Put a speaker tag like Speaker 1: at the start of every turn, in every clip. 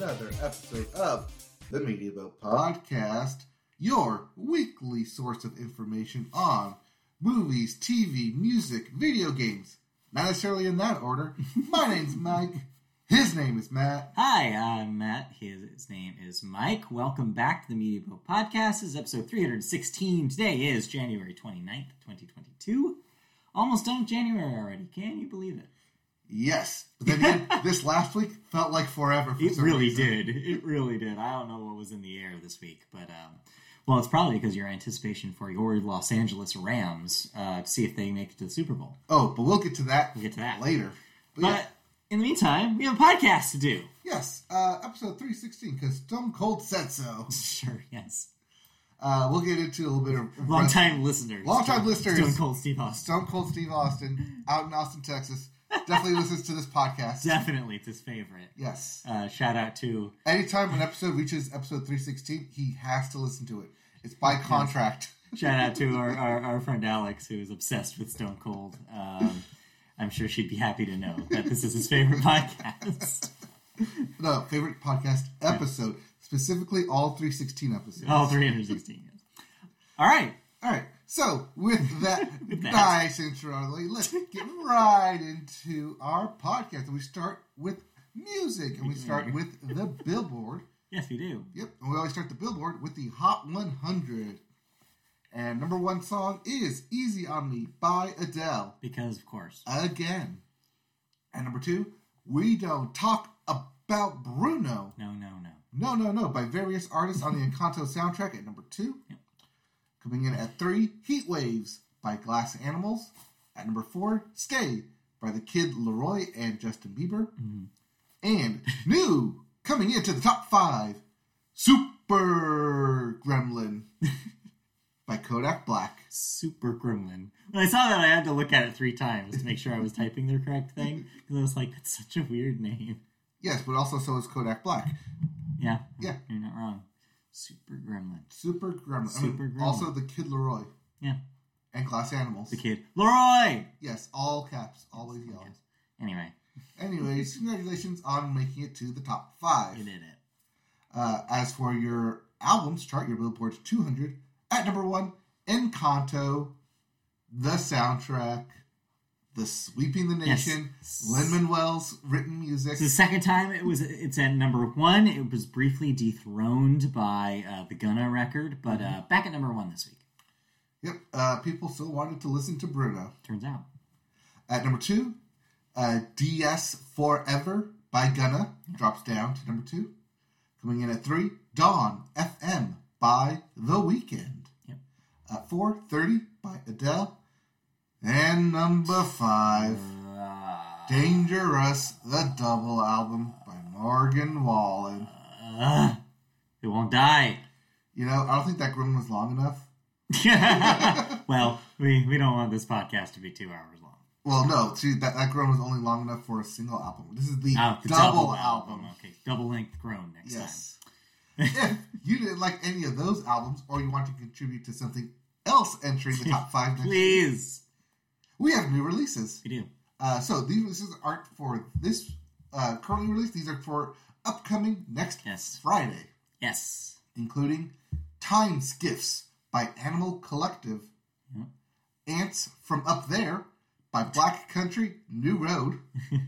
Speaker 1: another episode of the Media Boat Podcast, your weekly source of information on movies, TV, music, video games. Not necessarily in that order. My name's Mike. His name is Matt.
Speaker 2: Hi, I'm Matt. His, his name is Mike. Welcome back to the Media Boat Podcast. This is episode 316. Today is January 29th, 2022. Almost done with January already. Can you believe it?
Speaker 1: Yes. But then again, this last week felt like forever. For
Speaker 2: It really
Speaker 1: reason.
Speaker 2: did. It really did. I don't know what was in the air this week, but um, well, it's probably because your anticipation for your Los Angeles Rams uh, to see if they make it to the Super Bowl.
Speaker 1: Oh, but we'll get to that
Speaker 2: We'll get to that
Speaker 1: later. But,
Speaker 2: But
Speaker 1: yeah,
Speaker 2: in the meantime, we have a podcast to do.
Speaker 1: yes, uh, episode 316, because Stone Cold said so.
Speaker 2: Sure, yes.
Speaker 1: Uh, we'll get into a little bit of
Speaker 2: Long time listeners.
Speaker 1: Long-time listeners.
Speaker 2: Stone Cold Steve Austin.
Speaker 1: Stone Cold Steve Austin out in Austin, Texas. Definitely listens to this podcast.
Speaker 2: Definitely it's his favorite.
Speaker 1: Yes.
Speaker 2: Uh, shout out to
Speaker 1: Anytime an episode reaches episode 316, he has to listen to it. It's by contract.
Speaker 2: shout out to our, our, our friend Alex who is obsessed with Stone Cold. Um, I'm sure she'd be happy to know that this is his favorite podcast.
Speaker 1: No, favorite podcast episode. Specifically, all 316 episodes.
Speaker 2: All 316. Yes. All right.
Speaker 1: All right. So, with that,
Speaker 2: With that.
Speaker 1: nice intro, out of the way, let's get right into our podcast. And we start with music, and we start with the Billboard.
Speaker 2: Yes, we do.
Speaker 1: Yep, and we always start the Billboard with the Hot 100. And number one song is Easy on Me by Adele.
Speaker 2: Because of course.
Speaker 1: Again. And number two, We Don't Talk About Bruno.
Speaker 2: No, no, no.
Speaker 1: No, no, no, by various artists on the Encanto soundtrack at number two.
Speaker 2: Yep.
Speaker 1: Coming in at three, Heat Waves by Glass Animals. At number four, Stay by the Kid LAROI and Justin Bieber.
Speaker 2: Mm-hmm.
Speaker 1: And new, coming into the top five, Super Gremlin by Kodak Black.
Speaker 2: Super Gremlin. When I saw that, I had to look at it three times to make sure I was typing the correct thing because I was like, "That's such a weird name."
Speaker 1: Yes, but also so is Kodak Black.
Speaker 2: Yeah,
Speaker 1: Yeah.
Speaker 2: you're not wrong. Super Gremlin.
Speaker 1: Super Gremlin. I mean,
Speaker 2: Super Gremlin.
Speaker 1: Also the Kid LAROI
Speaker 2: Yeah,
Speaker 1: and Glass Animals.
Speaker 2: the kid LAROI.
Speaker 1: Yes, all caps, always yellow.
Speaker 2: Yes. Anyway,
Speaker 1: Anyways, congratulations on making it to the top five.
Speaker 2: you did it.
Speaker 1: Uh, as for your albums chart, your Billboard 200, at number one, Encanto, the soundtrack, the Sweeping the
Speaker 2: Yes.
Speaker 1: Nation, Lin Manuel's written music.
Speaker 2: It's the second time it was. It's at number one. It was briefly dethroned by uh, the Gunna record, but uh, back at number one this week.
Speaker 1: Yep, uh, people still wanted to listen to Bruno.
Speaker 2: Turns out.
Speaker 1: At number two, uh, DS Forever by Gunna drops down to number two. Coming in at three, Dawn FM by The Weeknd.
Speaker 2: Yep.
Speaker 1: At four, 30 by Adele. And number five, Dangerous, the double album by Morgan Wallen.
Speaker 2: uh, it won't die.
Speaker 1: You know, I don't think that groan was long enough.
Speaker 2: well, we, we don't want this podcast to be two hours long.
Speaker 1: Well, no, see, that, that groan was only long enough for a single album. This is the,
Speaker 2: Oh, the
Speaker 1: double, album.
Speaker 2: Okay, double length groan next
Speaker 1: Yes. if you didn't like any of those albums, or you want to contribute to something else entering the top five
Speaker 2: time.
Speaker 1: next
Speaker 2: Please.
Speaker 1: We have new releases.
Speaker 2: We do.
Speaker 1: Uh, so these releases aren't for this uh, currently released. These are for upcoming next
Speaker 2: Yes.
Speaker 1: Friday,
Speaker 2: Yes.
Speaker 1: including Time Skiffs by Animal Collective. Ants from Up There by Black Country New Road,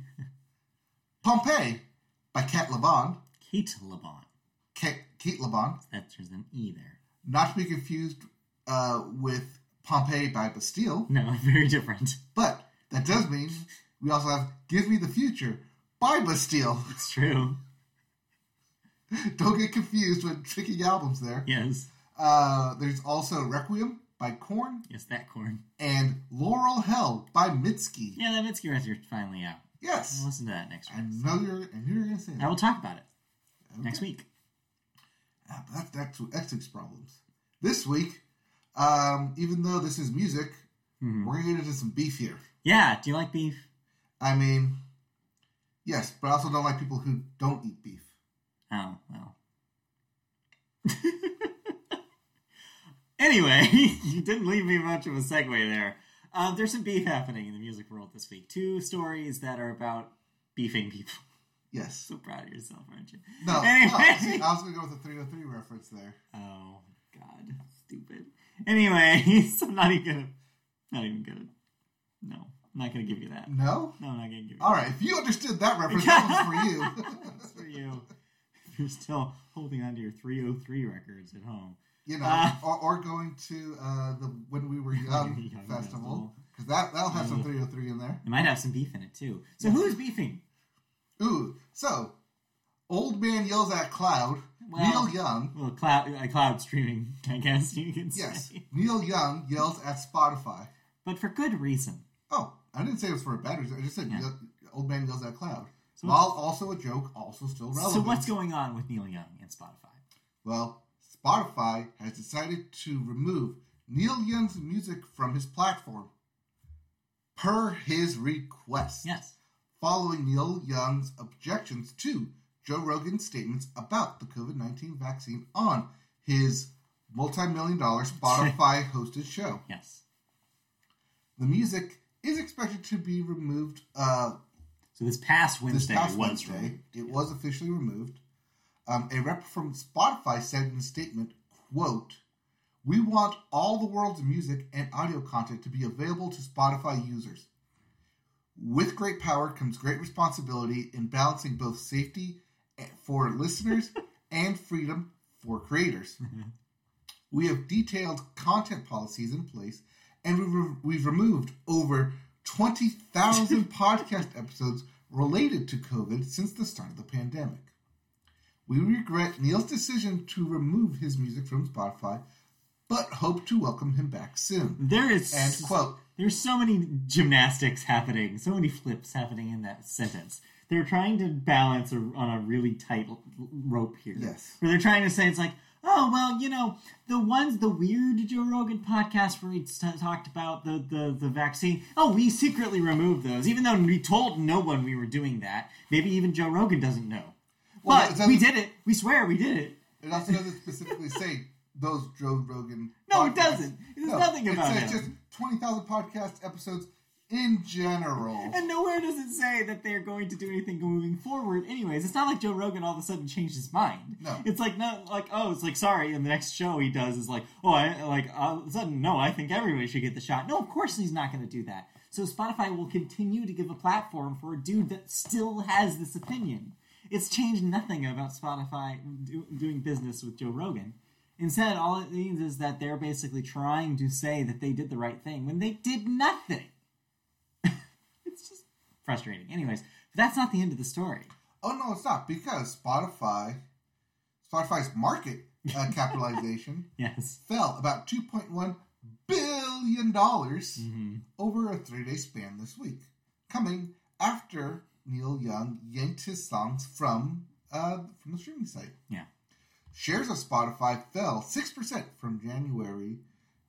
Speaker 1: Pompeii by Kat Laban,
Speaker 2: Cate Laban.
Speaker 1: Kate, Cate Laban,
Speaker 2: That's there's an E there.
Speaker 1: not to be confused uh, with Pompeii by Bastille,
Speaker 2: No, very different.
Speaker 1: but that does mean we also have Give Me the Future by Bastille.
Speaker 2: It's true.
Speaker 1: Don't get confused with tricky albums there.
Speaker 2: Yes.
Speaker 1: Uh, there's also Requiem by Korn
Speaker 2: Yes, that corn.
Speaker 1: and Laurel Hell by Mitski.
Speaker 2: Yeah, that Mitski record's finally out.
Speaker 1: Yes,
Speaker 2: I'll listen to that next week.
Speaker 1: I know you're. I knew you were gonna say
Speaker 2: I
Speaker 1: that.
Speaker 2: will talk about it next week.
Speaker 1: Ah, but that's that's week's problems. This week, um, even though this is music,
Speaker 2: Mhm.
Speaker 1: we're gonna get into some beef here.
Speaker 2: Yeah, do you like beef?
Speaker 1: I mean, yes, but I also don't like people who don't eat beef.
Speaker 2: Oh, well. anyway, you didn't leave me much of a segue there. Um, there's some beef happening in the music world this week. Two stories that are about beefing people.
Speaker 1: Yes.
Speaker 2: So proud of yourself, aren't you?
Speaker 1: No,
Speaker 2: Anyway.
Speaker 1: no, see, I was going to go with the 303 reference there.
Speaker 2: Oh God, stupid. Anyway, I'm not even gonna, not even gonna. No, I'm not gonna give you that.
Speaker 1: No?
Speaker 2: No, I'm not gonna give you.
Speaker 1: All right, if you understood that reference, that was for you.
Speaker 2: That's for you. If you're still holding on to your 303 records at home.
Speaker 1: you know,
Speaker 2: Uh,
Speaker 1: or, or going to uh, the When We Were Young,
Speaker 2: Young
Speaker 1: festival,
Speaker 2: festival.
Speaker 1: because that, that'll have some 303 in there.
Speaker 2: It might have some beef in it too. So who's beefing?
Speaker 1: Ooh, so, Old Man Yells at Cloud,
Speaker 2: Well-
Speaker 1: Neil Young,
Speaker 2: Well, cloud, uh, cloud streaming, I guess you can say.
Speaker 1: yes, Neil Young yells at Spotify.
Speaker 2: But for good reason.
Speaker 1: Oh, I didn't say it was for a bad reason. I just said
Speaker 2: Yeah.
Speaker 1: Yell- Old Man Yells at Cloud.
Speaker 2: So
Speaker 1: While also a joke, also still relevant.
Speaker 2: So what's going on with Neil Young and Spotify?
Speaker 1: Well, Spotify has decided to remove Neil Young's music from his platform per his request.
Speaker 2: Yes.
Speaker 1: Following Neil Young's objections to Joe Rogan's statements about the COVID 19 vaccine on his multi million dollar Spotify hosted show.
Speaker 2: Yes.
Speaker 1: The music is expected to be removed uh,
Speaker 2: So this past
Speaker 1: this
Speaker 2: Wednesday
Speaker 1: past
Speaker 2: was
Speaker 1: Wednesday.
Speaker 2: removed.
Speaker 1: It was officially removed. Um, a rep from Spotify said in a statement, quote, We want all the world's music and audio content to be available to Spotify users. With great power comes great responsibility in balancing both safety for listeners and freedom for creators. Mm-hmm. We have detailed content policies in place, and we've, re- we've removed over 20,000 podcast episodes related to COVID since the start of the pandemic. We regret Neil's decision to remove his music from Spotify, but hope to welcome him back soon.
Speaker 2: There is
Speaker 1: And quote,
Speaker 2: There's so many gymnastics happening, so many flips happening in that sentence. They're trying to balance a, on a really tight rope here.
Speaker 1: Yes.
Speaker 2: Where they're trying to say it's like, oh well, you know, the ones, the weird Joe Rogan podcast where he t- talked about the, the the vaccine. Oh, we secretly removed those, even though we told no one we were doing that. Maybe even Joe Rogan doesn't know.
Speaker 1: Well,
Speaker 2: but we did it. We swear we did it.
Speaker 1: it also doesn't specifically say those Joe Rogan.
Speaker 2: No, it doesn't. There's nothing about
Speaker 1: it. says
Speaker 2: him.
Speaker 1: just 20,000 podcast episodes in general.
Speaker 2: And nowhere does it say that they're going to do anything moving forward. Anyways, it's not like Joe Rogan all of a sudden changed his mind.
Speaker 1: No.
Speaker 2: it's like not like oh, it's like sorry. And the next show he does is like oh, I like all of a sudden no, I think everybody should get the shot. No, of course he's not going to do that. So Spotify will continue to give a platform for a dude that still has this opinion. It's changed nothing about Spotify do, doing business with Joe Rogan. Instead, all it means is that they're basically trying to say that they did the right thing when they did nothing. Frustrating. Anyways, that's not the end of the story.
Speaker 1: Oh no, it's not because Spotify, Spotify's market uh, capitalization
Speaker 2: Yes.
Speaker 1: fell about two point one billion dollars
Speaker 2: hmm
Speaker 1: over a three-day span this week, coming after Neil Young yanked his songs from uh, from the streaming site.
Speaker 2: Yeah.
Speaker 1: Shares of Spotify fell six percent from January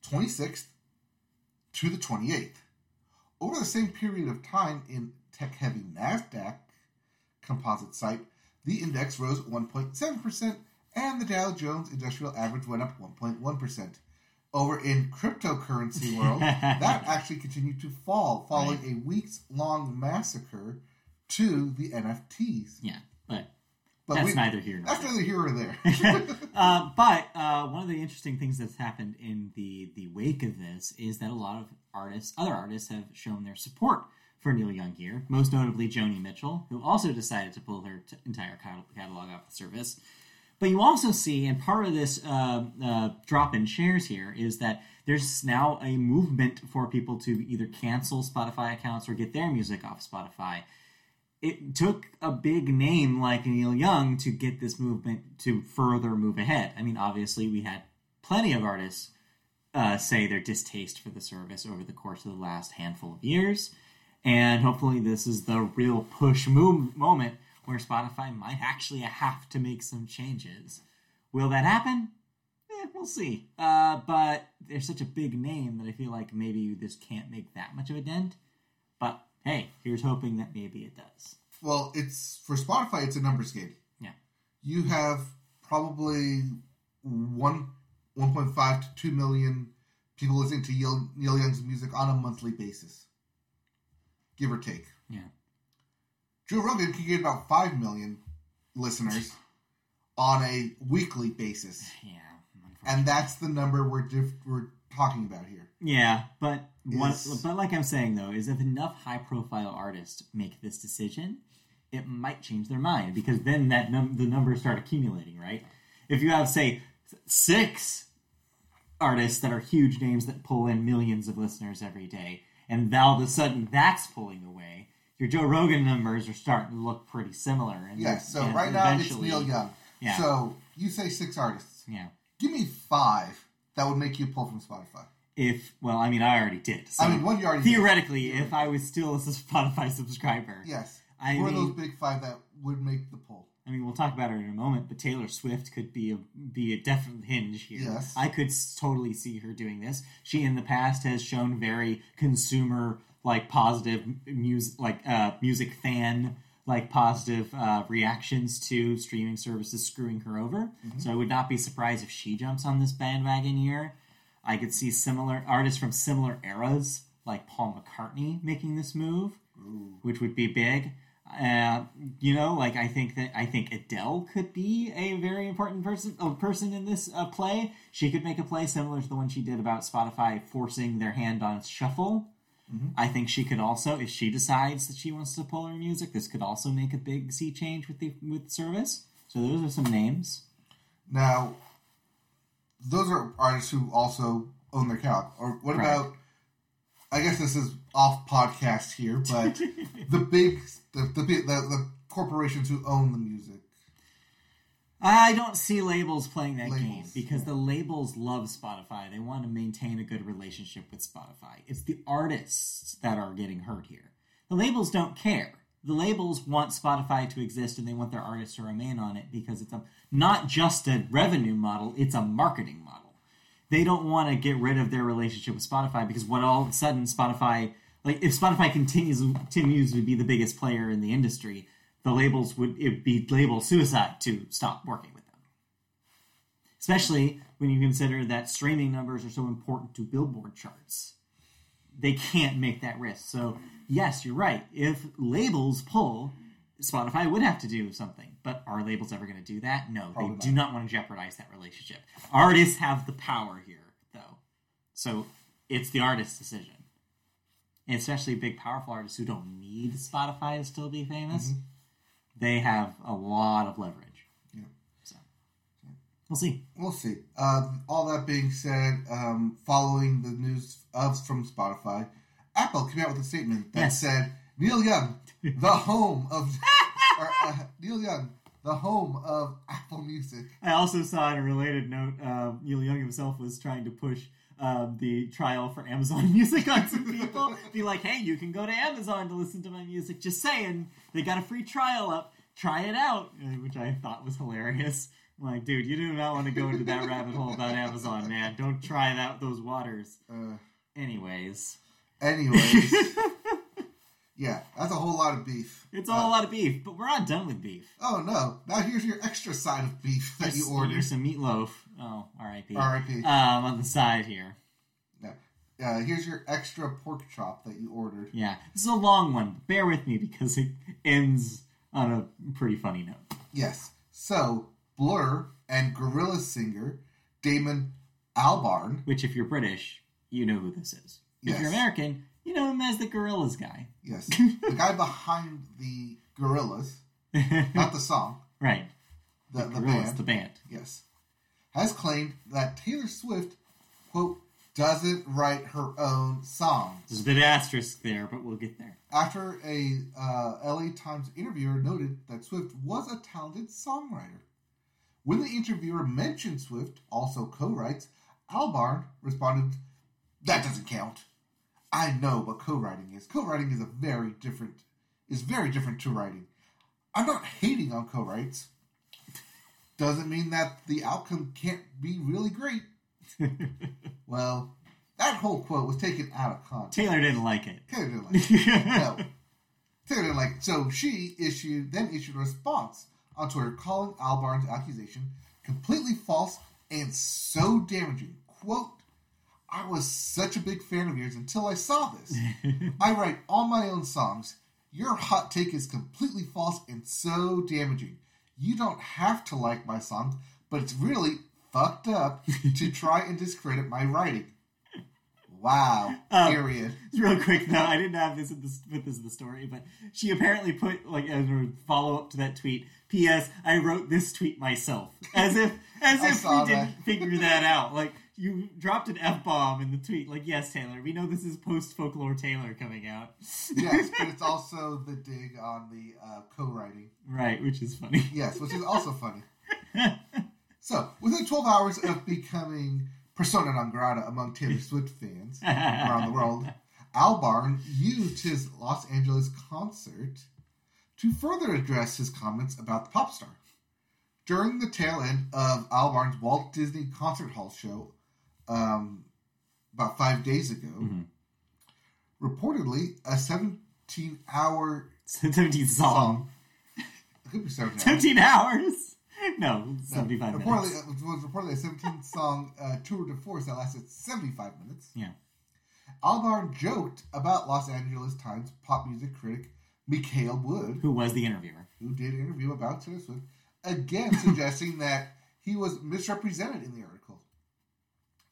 Speaker 1: twenty sixth to the twenty eighth. Over the same period of time in tech-heavy Nasdaq composite site, the index rose 1.7%, and the Dow Jones Industrial Average went up 1.1%. Over in cryptocurrency world, that actually continued to fall following a weeks long massacre to the NFTs.
Speaker 2: Yeah, but
Speaker 1: But
Speaker 2: that's
Speaker 1: we,
Speaker 2: neither here nor
Speaker 1: that's
Speaker 2: there.
Speaker 1: neither here or there.
Speaker 2: uh, but uh, one of the interesting things that's happened in the the wake of this is that a lot of artists, other artists, have shown their support for Neil Young here. Most notably, Joni Mitchell, who also decided to pull her t- entire catalog off the service. But you also see, and part of this uh, uh, drop in shares here is that there's now a movement for people to either cancel Spotify accounts or get their music off Spotify it took a big name like Neil Young to get this movement to further move ahead. I mean, obviously, we had plenty of artists uh, say their distaste for the service over the course of the last handful of years. And hopefully, this is the real push move moment where Spotify might actually have to make some changes. Will that happen? Eh, we'll see. Uh, but there's such a big name that I feel like maybe this can't make that much of a dent. But hey, here's hoping that maybe it does.
Speaker 1: well, it's for Spotify, it's a numbers game.
Speaker 2: Yeah.
Speaker 1: You have probably one 1.5 to 2 million people listening to Neil, Neil Young's music on a monthly basis, give or take.
Speaker 2: Yeah.
Speaker 1: Joe Rogan can get about five million listeners on a weekly basis,
Speaker 2: Yeah.
Speaker 1: and that's the number we're diff- we're talking about here.
Speaker 2: Yeah, but what, but like I'm saying though, is if enough high profile artists make this decision, it might change their mind because then that num- the numbers start accumulating, right? If you have say six artists that are huge names that pull in millions of listeners every day, and all of a sudden that's pulling away, your Joe Rogan numbers are starting to look pretty similar. And
Speaker 1: Yes. So
Speaker 2: and
Speaker 1: right now it's Neil Young.
Speaker 2: Yeah.
Speaker 1: So you say six artists.
Speaker 2: Yeah.
Speaker 1: Give me five that would make you pull from Spotify.
Speaker 2: If well, I mean, I already did. So
Speaker 1: I mean, one you already did.
Speaker 2: theoretically, if I was still a Spotify subscriber,
Speaker 1: Yes.
Speaker 2: I
Speaker 1: are
Speaker 2: mean-
Speaker 1: those big five that would make the pull?
Speaker 2: I mean, we'll talk about it in a moment, but Taylor Swift could be a be a definite hinge here.
Speaker 1: Yes.
Speaker 2: I could totally see her doing this. She in the past has shown very consumer like positive music like uh, music fan like positive uh, reactions to streaming services screwing her over. So I would not be surprised if she jumps on this bandwagon here. I could see similar artists from similar eras like Paul McCartney making this move
Speaker 1: Ooh.
Speaker 2: which would be big. Uh, you know, like I think that I think Adele could be a very important person a person in this uh, play. She could make a play similar to the one she did about Spotify forcing their hand on shuffle. I think she could also, if she decides that she wants to pull her music, this could also make a big sea change with the with service. So those are some names.
Speaker 1: Now, those are artists who also own their catalog. Or what
Speaker 2: Right.
Speaker 1: about? I guess this is off podcast here, but the big, the the, big- the the corporations who own the music.
Speaker 2: I don't see labels playing that
Speaker 1: Labels,
Speaker 2: game because
Speaker 1: yeah.
Speaker 2: the labels love Spotify. They want to maintain a good relationship with Spotify. It's the artists that are getting hurt here. The labels don't care. The labels want Spotify to exist and they want their artists to remain on it because it's a, not just a revenue model, it's a marketing model. They don't want to get rid of their relationship with Spotify because what all of a sudden Spotify like if Spotify continues continues to be the biggest player in the industry, the labels would it be label suicide to stop working with them. Especially when you consider that streaming numbers are so important to Billboard charts. They can't make that risk. So, yes, you're right. If labels pull, Spotify would have to do something. But are labels ever going to do that? No,
Speaker 1: Probably
Speaker 2: they do not want to jeopardize that relationship. Artists have the power here, though. So, it's the artist's decision. And especially big, powerful artists who don't need Spotify to still be famous
Speaker 1: Mm-hmm.
Speaker 2: they have a lot of leverage.
Speaker 1: Yeah.
Speaker 2: So we'll see.
Speaker 1: We'll see. Uh, all that being said, um, following the news of from Spotify, Apple came out with a statement that
Speaker 2: Yes.
Speaker 1: said Neil Young, the home of or, uh, Neil Young, the home of Apple Music.
Speaker 2: I also saw on a related note, uh, Neil Young himself was trying to push um, the trial for Amazon Music on some people. Be like, hey, you can go to Amazon to listen to my music. Just saying, they got a free trial up. Try it out, uh, which I thought was hilarious. I'm like, dude, you do not want to go into that rabbit hole about Amazon, man. Don't try that those waters.
Speaker 1: Uh,
Speaker 2: Anyways,
Speaker 1: anyways, yeah, that's a whole lot of beef.
Speaker 2: it's all a lot of beef, but we're not done with beef.
Speaker 1: Oh no! Now here's your extra side of beef that you ordered.
Speaker 2: Here's some meatloaf. Oh, R.I.P.
Speaker 1: R.I.P.
Speaker 2: Um, on the side here.
Speaker 1: Uh, here's your extra pork chop that you ordered.
Speaker 2: Yeah, this is a long one. Bear with me because it ends on a pretty funny note.
Speaker 1: Yes. So Blur and Gorilla singer Damon Albarn.
Speaker 2: Which, if you're British, you know who this is. If
Speaker 1: Yes.
Speaker 2: you're American, you know him as the Gorillaz guy.
Speaker 1: Yes, the guy behind the Gorillaz, not the song,
Speaker 2: right.
Speaker 1: the, the,
Speaker 2: Gorillaz,
Speaker 1: band.
Speaker 2: the band.
Speaker 1: yes, has claimed that Taylor Swift quote doesn't write her own songs.
Speaker 2: There's a bit of asterisk there, but we'll get there.
Speaker 1: After a uh, LA Times interviewer noted that Swift was a talented songwriter. When the interviewer mentioned Swift also co-writes, Albarn responded, "That doesn't count. I know what co-writing is. Co-writing is a very different is very different to writing. I'm not hating on co-writes. Doesn't mean that the outcome can't be really great. Well, that whole quote was taken out of context.
Speaker 2: Taylor didn't like it.
Speaker 1: Taylor didn't like it. No. Taylor didn't like it. So she issued then issued a response on Twitter calling Albarn's accusation completely false and so damaging. Quote, I was such a big fan of yours until I saw this. I write all my own songs. Your hot take is completely false and so damaging. You don't have to like my songs, but it's really fucked up to try and discredit my writing. Wow.
Speaker 2: Um,
Speaker 1: period.
Speaker 2: Real quick though, I didn't have this in this with this in the story, but she apparently put like as a follow up to that tweet. P.S. I wrote this tweet myself, as if as if we didn't figure that out. Like you dropped an f bomb in the tweet. Like yes, Taylor, we know this is post folklore Taylor coming out.
Speaker 1: Yes, but it's also the dig on the uh, co-writing.
Speaker 2: right, which is funny.
Speaker 1: Yes, which is also funny. So, within 12 hours of becoming persona non grata among Taylor Swift fans around the world, Albarn used his Los Angeles concert to further address his comments about the pop star. During the tail end of Albarn's Walt Disney Concert Hall show um, about five days ago,
Speaker 2: Mhm.
Speaker 1: reportedly a 17 hour
Speaker 2: Seventeenth song.
Speaker 1: song. Could be 17 hours.
Speaker 2: No, seventy five
Speaker 1: reportedly,
Speaker 2: minutes.
Speaker 1: It was reportedly a 17 song uh, tour de force that lasted 75 minutes.
Speaker 2: Yeah.
Speaker 1: Albarn joked about Los Angeles Times pop music critic Mikael Wood,
Speaker 2: Who was the interviewer?
Speaker 1: who did interview about Taylor Swift, again suggesting that he was misrepresented in the.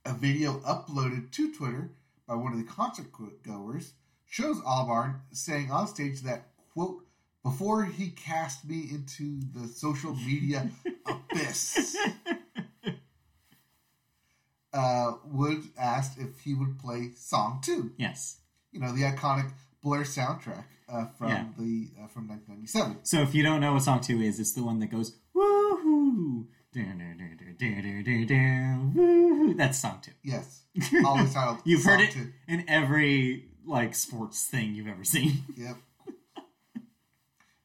Speaker 1: A video uploaded to Twitter by one of the concert goers shows Albarn saying on stage that, quote, before he cast me into the social media abyss, uh, Wood asked if he would play Song 2,
Speaker 2: Yes.
Speaker 1: you know, the iconic Blur soundtrack uh, from
Speaker 2: Yeah.
Speaker 1: the uh, from 1997.
Speaker 2: So if you don't know what song two is, it's the one that goes woohoo, that's song two.
Speaker 1: Yes, always titled.
Speaker 2: you've heard it in every like sports thing you've ever seen.
Speaker 1: Yep.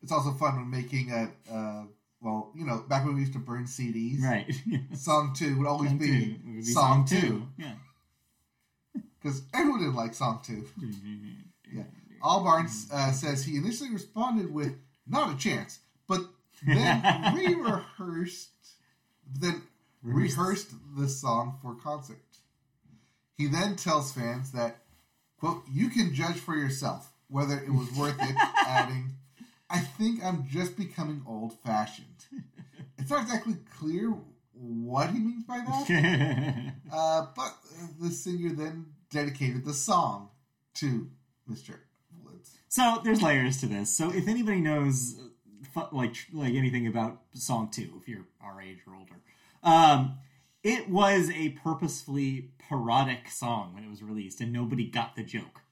Speaker 1: it's also fun when making a. Uh, well, you know, back when we used to burn CDs,
Speaker 2: right?
Speaker 1: song two would always be, song, two. two.
Speaker 2: Yeah,
Speaker 1: because everyone did like song two. yeah, Albarn uh, says he initially responded with "Not a chance," but then re-rehearsed then rehearsed the song for concert. He then tells fans that, "quote You can judge for yourself whether it was worth it." adding, "I think I'm just becoming old-fashioned." It's not exactly clear what he means by that. Uh, but the singer then dedicated the song to Mr. Woods.
Speaker 2: So there's layers to this. So if anybody knows like like anything about song two, if you're our age or older, um, it was a purposefully parodic song when it was released, and nobody got the joke.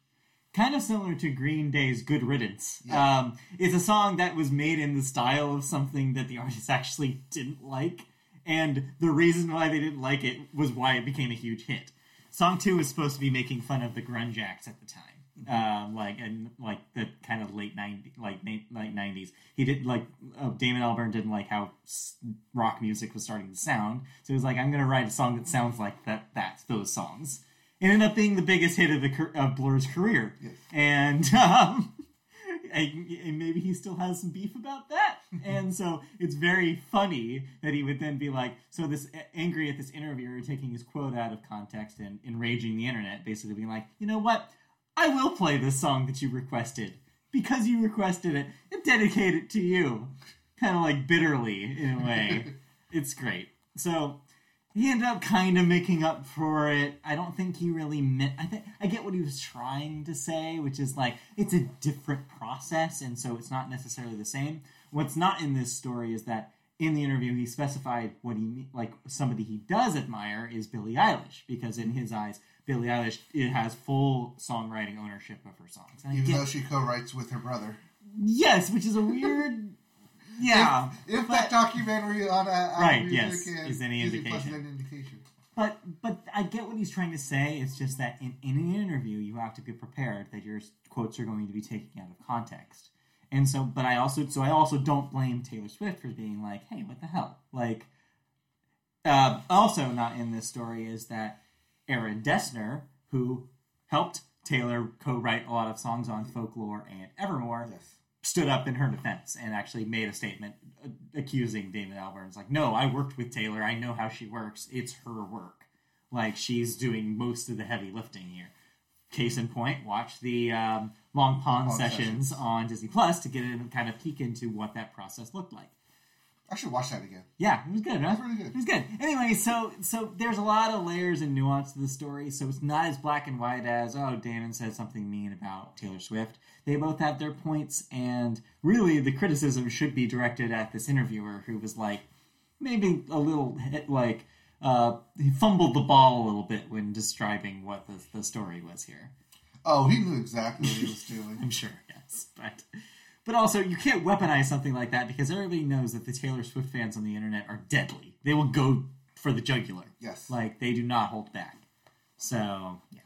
Speaker 2: Kind of similar to Green Day's "Good Riddance."
Speaker 1: Yeah.
Speaker 2: Um, it's a song that was made in the style of something that the artist actually didn't like, and the reason why they didn't like it was why it became a huge hit. Song two was supposed to be making fun of the grunge acts at the time um, like and like the kind of late 90s like late 90s he did like uh, damon albarn didn't like how s- rock music was starting to sound. So he was like i'm gonna write a song that sounds like that that's those songs. It ended up being the biggest hit of the of blur's career.
Speaker 1: Yes.
Speaker 2: and um and, and maybe he still has some beef about that. And so it's very funny that he would then be like so this angry at this interviewer taking his quote out of context and enraging the internet basically being like you know what i will play this song that you requested because you requested it and dedicate it to you kind of like bitterly in a way it's great so he ended up kind of making up for it. I don't think he really meant. I think I get what he was trying to say, which is like it's a different process, and so it's not necessarily the same. What's not in this story is that in the interview he specified what he like somebody he does admire is Billie Eilish because in his eyes Billie Eilish it has full songwriting ownership of her songs. And
Speaker 1: Even
Speaker 2: get-
Speaker 1: though she co-writes with her brother.
Speaker 2: yes, which is a weird. Yeah,
Speaker 1: If
Speaker 2: but-
Speaker 1: that documentary on uh,
Speaker 2: Right, yes, is any indication.
Speaker 1: an indication.
Speaker 2: But but I get what he's trying to say. It's just that in, in an interview, you have to be prepared that your quotes are going to be taken out of context. And so, but I also so I also don't blame Taylor Swift for being like, hey, what the hell? Like, uh, also not in this story is that Aaron Dessner, who helped Taylor co-write a lot of songs on Folklore and Evermore,
Speaker 1: Yes.
Speaker 2: stood up in her defense and actually made a statement uh, accusing Damon. It's like, no, I worked with Taylor. I know how she works. It's her work. Like she's doing most of the heavy lifting here. case in point, watch the um, Long Pond
Speaker 1: Pond
Speaker 2: sessions,
Speaker 1: sessions.
Speaker 2: on Disney Plus to get a kind of peek into what that process looked like.
Speaker 1: I should watch that again.
Speaker 2: Yeah, it was good, right?
Speaker 1: It's really good.
Speaker 2: It was good. Anyway, so so there's a lot of layers and nuance to the story, so it's not as black and white as oh, Damon said something mean about Taylor Swift. They both have their points, and really the criticism should be directed at this interviewer who was like maybe a little hit, like uh, he fumbled the ball a little bit when describing what the, the story was here.
Speaker 1: Oh, he knew exactly what he was doing.
Speaker 2: I'm sure, yes, but but also you can't weaponize something like that because everybody knows that the Taylor Swift fans on the internet are deadly. They will go for the jugular.
Speaker 1: Yes.
Speaker 2: Like they do not hold back. So yeah,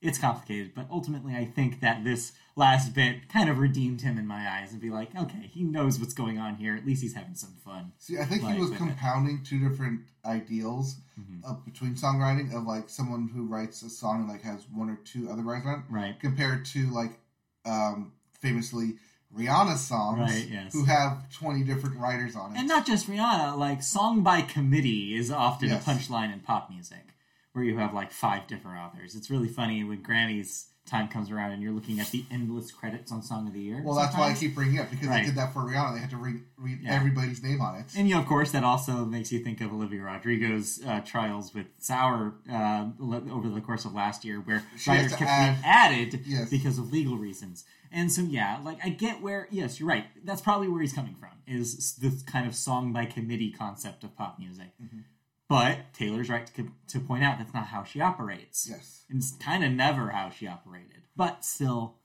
Speaker 2: it's complicated, but ultimately I think that this last bit kind of redeemed him in my eyes and be like, okay, he knows what's going on here. At least he's having some fun.
Speaker 1: See, I think
Speaker 2: Like
Speaker 1: he was
Speaker 2: with it.
Speaker 1: compounding two different ideals
Speaker 2: Mhm.
Speaker 1: of between songwriting of like someone who writes a song and like has one or two other writers on it,
Speaker 2: Right.
Speaker 1: compared to like um, famously Rihanna's songs,
Speaker 2: Right, yes.
Speaker 1: who have twenty different writers on it.
Speaker 2: And not just Rihanna, like song by committee is often
Speaker 1: Yes.
Speaker 2: a punchline in pop music, where you have like five different authors. It's really funny when Grammys time comes around and you're looking at the endless credits on Song of the Year.
Speaker 1: well, that's why I keep bringing it up because
Speaker 2: Right.
Speaker 1: they did that for Rihanna. They had to read, read
Speaker 2: Yeah.
Speaker 1: everybody's name on it.
Speaker 2: And you know, of course, that also makes you think of Olivia Rodrigo's uh, trials with Sour uh, over the course of last year, where
Speaker 1: She
Speaker 2: writers kept
Speaker 1: add-
Speaker 2: being added
Speaker 1: Yes.
Speaker 2: because of legal reasons. And so, yeah, like I get where, yes, you're right. That's probably where he's coming from, is this kind of song by committee concept of pop music.
Speaker 1: Mhm.
Speaker 2: But Taylor's right to, to point out that's not how she operates.
Speaker 1: Yes.
Speaker 2: And it's kind of never how she operated. But still,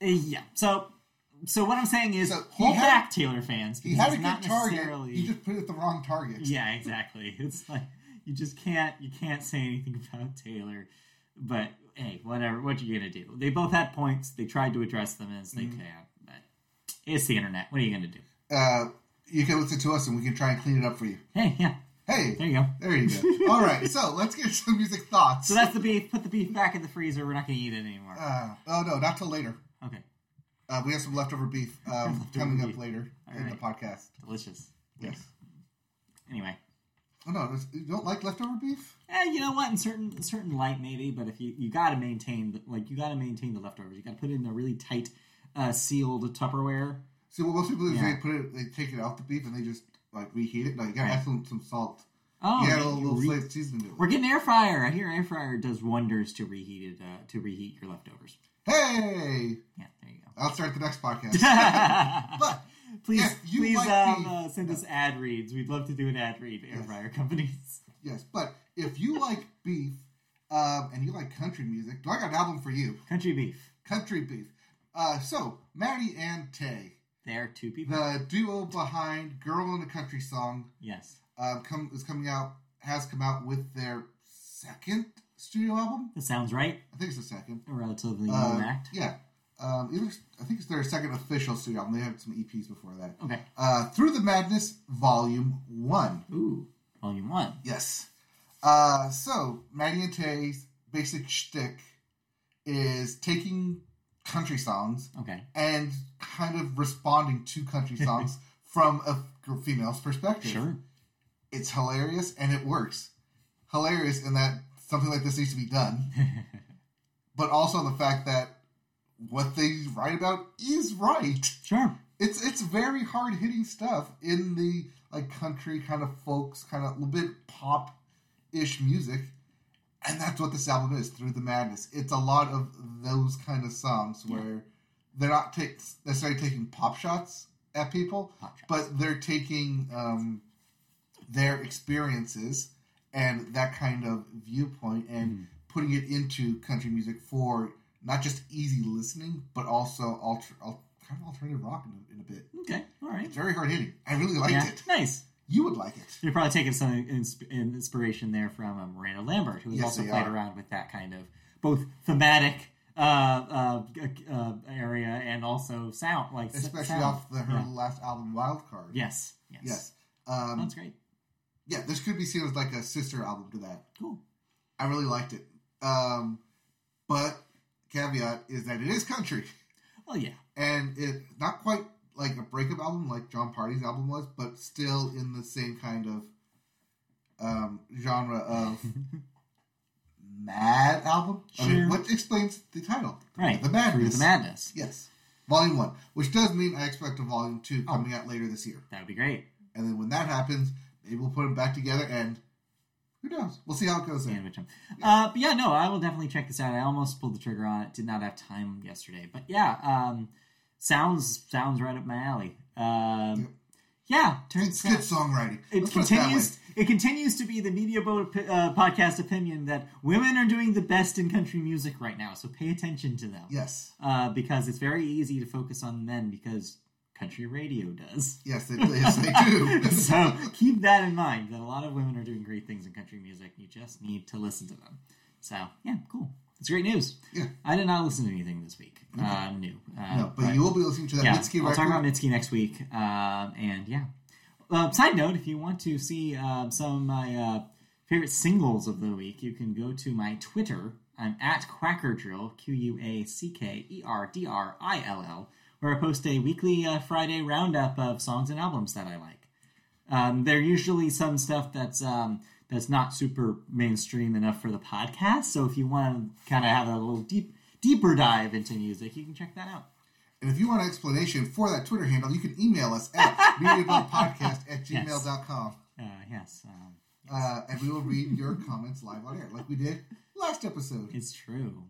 Speaker 2: eh, yeah. So, so what I'm saying is,
Speaker 1: So
Speaker 2: hold
Speaker 1: had-
Speaker 2: back, Taylor fans.
Speaker 1: He had a good target. He just put it at the wrong target.
Speaker 2: yeah, exactly. It's like you just can't you can't say anything about Taylor. But hey, whatever. What you gonna do? They both had points. They tried to address them as they
Speaker 1: Mhm.
Speaker 2: can, but it's the internet. What are you gonna do?
Speaker 1: Uh, you can listen to us and we can try and clean it up for you.
Speaker 2: Hey, yeah,
Speaker 1: Hey,
Speaker 2: there you go.
Speaker 1: there you go. All right, so let's get some music thoughts.
Speaker 2: So that's the beef. Put the beef back in the freezer. We're not gonna eat it anymore.
Speaker 1: Uh, oh no, not till later.
Speaker 2: Okay,
Speaker 1: Uh, we have some leftover beef um,
Speaker 2: Leftover
Speaker 1: coming
Speaker 2: beef.
Speaker 1: up later
Speaker 2: All
Speaker 1: in
Speaker 2: right.
Speaker 1: the podcast.
Speaker 2: delicious.
Speaker 1: Yes.
Speaker 2: Anyway,
Speaker 1: Oh no, you don't like leftover beef?
Speaker 2: eh, you know what? In certain certain light, maybe. But if you you got to maintain the, like you got to maintain the leftovers. You got to put it in a really tight, uh, sealed Tupperware.
Speaker 1: See, what most people do is
Speaker 2: Yeah.
Speaker 1: they put it, they take it out the beef and they just like reheat it. Like, you gotta
Speaker 2: Right.
Speaker 1: add some, some salt.
Speaker 2: Oh, yeah,
Speaker 1: a little, little
Speaker 2: re-
Speaker 1: flavored seasoning to it.
Speaker 2: We're getting air fryer. I hear air fryer does wonders to reheat it, uh, to reheat your leftovers.
Speaker 1: Hey,
Speaker 2: Yeah, there you go.
Speaker 1: I'll start the next podcast. but
Speaker 2: please, please
Speaker 1: like
Speaker 2: um,
Speaker 1: beef-
Speaker 2: uh, send us ad reads. We'd love to do an ad read. Air
Speaker 1: Yes.
Speaker 2: fryer companies.
Speaker 1: yes, but if you like beef um, and you like country music, do I got an album for you?
Speaker 2: Country beef.
Speaker 1: Country beef. Uh, so Maddie and Tae,
Speaker 2: They are two people.
Speaker 1: the duo behind "Girl in a Country Song,"
Speaker 2: yes,
Speaker 1: um, come is coming out has come out with their second studio album.
Speaker 2: that sounds right.
Speaker 1: I think it's the second.
Speaker 2: A relatively
Speaker 1: Uh,
Speaker 2: new act.
Speaker 1: Yeah. Um, either, I think it's their second official studio album. They had some EPs before that.
Speaker 2: Okay.
Speaker 1: Uh, Through the Madness, Volume 1.
Speaker 2: Ooh, volume one.
Speaker 1: Yes. Uh, so, Maddie and Tae's basic shtick is taking country songs
Speaker 2: Okay.
Speaker 1: and kind of responding to country songs from a female's perspective.
Speaker 2: Sure.
Speaker 1: It's hilarious and it works. Hilarious in that something like this needs to be done, but also the fact that what they write about is right.
Speaker 2: sure.
Speaker 1: It's it's very hard hitting stuff in the like country kind of folks kind of a little bit pop ish music, and that's what this album is. Through the Madness, it's a lot of those kind of songs
Speaker 2: Yeah.
Speaker 1: where they're not take, necessarily taking pop shots at people,
Speaker 2: shots.
Speaker 1: but they're taking um, their experiences and that kind of viewpoint and
Speaker 2: Mhm.
Speaker 1: putting it into country music for not just easy listening, but also alter, al- kind of alternative rock in a, in a bit.
Speaker 2: Okay. All right.
Speaker 1: It's very hard hitting. I really liked
Speaker 2: yeah.
Speaker 1: it.
Speaker 2: Nice.
Speaker 1: You would like it.
Speaker 2: You're probably taking some insp- inspiration there from uh, Miranda Lambert, who has
Speaker 1: Yes,
Speaker 2: also played
Speaker 1: are.
Speaker 2: around with that kind of both thematic uh, uh, uh, area and also sound, like
Speaker 1: Especially
Speaker 2: sound.
Speaker 1: off the, her
Speaker 2: Yeah.
Speaker 1: last album, Wild Card.
Speaker 2: Yes. Yes.
Speaker 1: Yes. Um,
Speaker 2: That's great.
Speaker 1: yeah, this could be seen as like a sister album to that.
Speaker 2: Cool.
Speaker 1: I really liked it. Um, but caveat is that it is country.
Speaker 2: Well, yeah.
Speaker 1: and it not quite like a breakup album like Jon Pardi's album was, but still in the same kind of um, genre of Mad album, I mean,
Speaker 2: Sure.
Speaker 1: which explains the title,
Speaker 2: Right.
Speaker 1: The Madness.
Speaker 2: the Madness.
Speaker 1: Yes, Volume One, which does mean I expect a Volume two coming out later this year.
Speaker 2: That would be great.
Speaker 1: And then when that happens, maybe we'll put them back together, and who knows? We'll see how it goes. Then.
Speaker 2: 'em. Uh, but yeah, no, I will definitely check this out. I almost pulled the trigger on it. Did not have time yesterday, but yeah, um, sounds sounds right up my alley. Um,
Speaker 1: Yep.
Speaker 2: Yeah, turns
Speaker 1: It's good songwriting.
Speaker 2: it
Speaker 1: Let's put it that way.
Speaker 2: continues. It continues to be the Media Boat uh, podcast opinion that women are doing the best in country music right now. So pay attention to them.
Speaker 1: Yes,
Speaker 2: uh, because it's very easy to focus on men because country radio does.
Speaker 1: yes, they, yes, they do.
Speaker 2: so keep that in mind that a lot of women are doing great things in country music. You just need to listen to them. So yeah, cool. It's great news.
Speaker 1: Yeah.
Speaker 2: I did not listen to anything this week. Uh, new. Uh,
Speaker 1: no, but you will be listening to that
Speaker 2: yeah,
Speaker 1: Mitski
Speaker 2: I'll talk about Mitski next week. Um, and yeah. Uh, side note: If you want to see um, some of my uh, favorite singles of the week, you can go to my Twitter. I'm at Quacker Drill, Q U A C K E R D R I L L, where I post a weekly uh, Friday roundup of songs and albums that I like. Um, they're usually some stuff that's um, that's not super mainstream enough for the podcast. So if you want to kind of have a little deep deeper dive into music, you can check that out.
Speaker 1: And if you want an explanation for that Twitter handle, you can email us at mediabellpodcast at gmail.com.
Speaker 2: Uh, yes, um,
Speaker 1: Uh, and we will read your comments live on air, like we did last episode.
Speaker 2: it's true.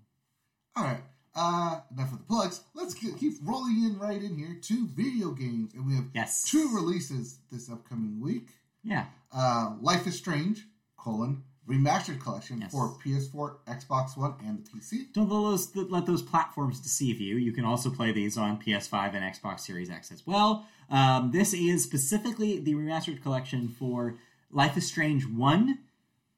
Speaker 1: All right. Uh, enough of the plugs. Let's ke- keep rolling in right in here to video games. And we have
Speaker 2: Yes.
Speaker 1: two releases this upcoming week.
Speaker 2: Yeah.
Speaker 1: Uh, Life is Strange, colon, remastered collection
Speaker 2: Yes.
Speaker 1: for PS4, Xbox One, and the PC.
Speaker 2: Don't let those let those platforms deceive you. You can also play these on PS5 and Xbox Series X as well. Um, this is specifically the remastered collection for Life is Strange One,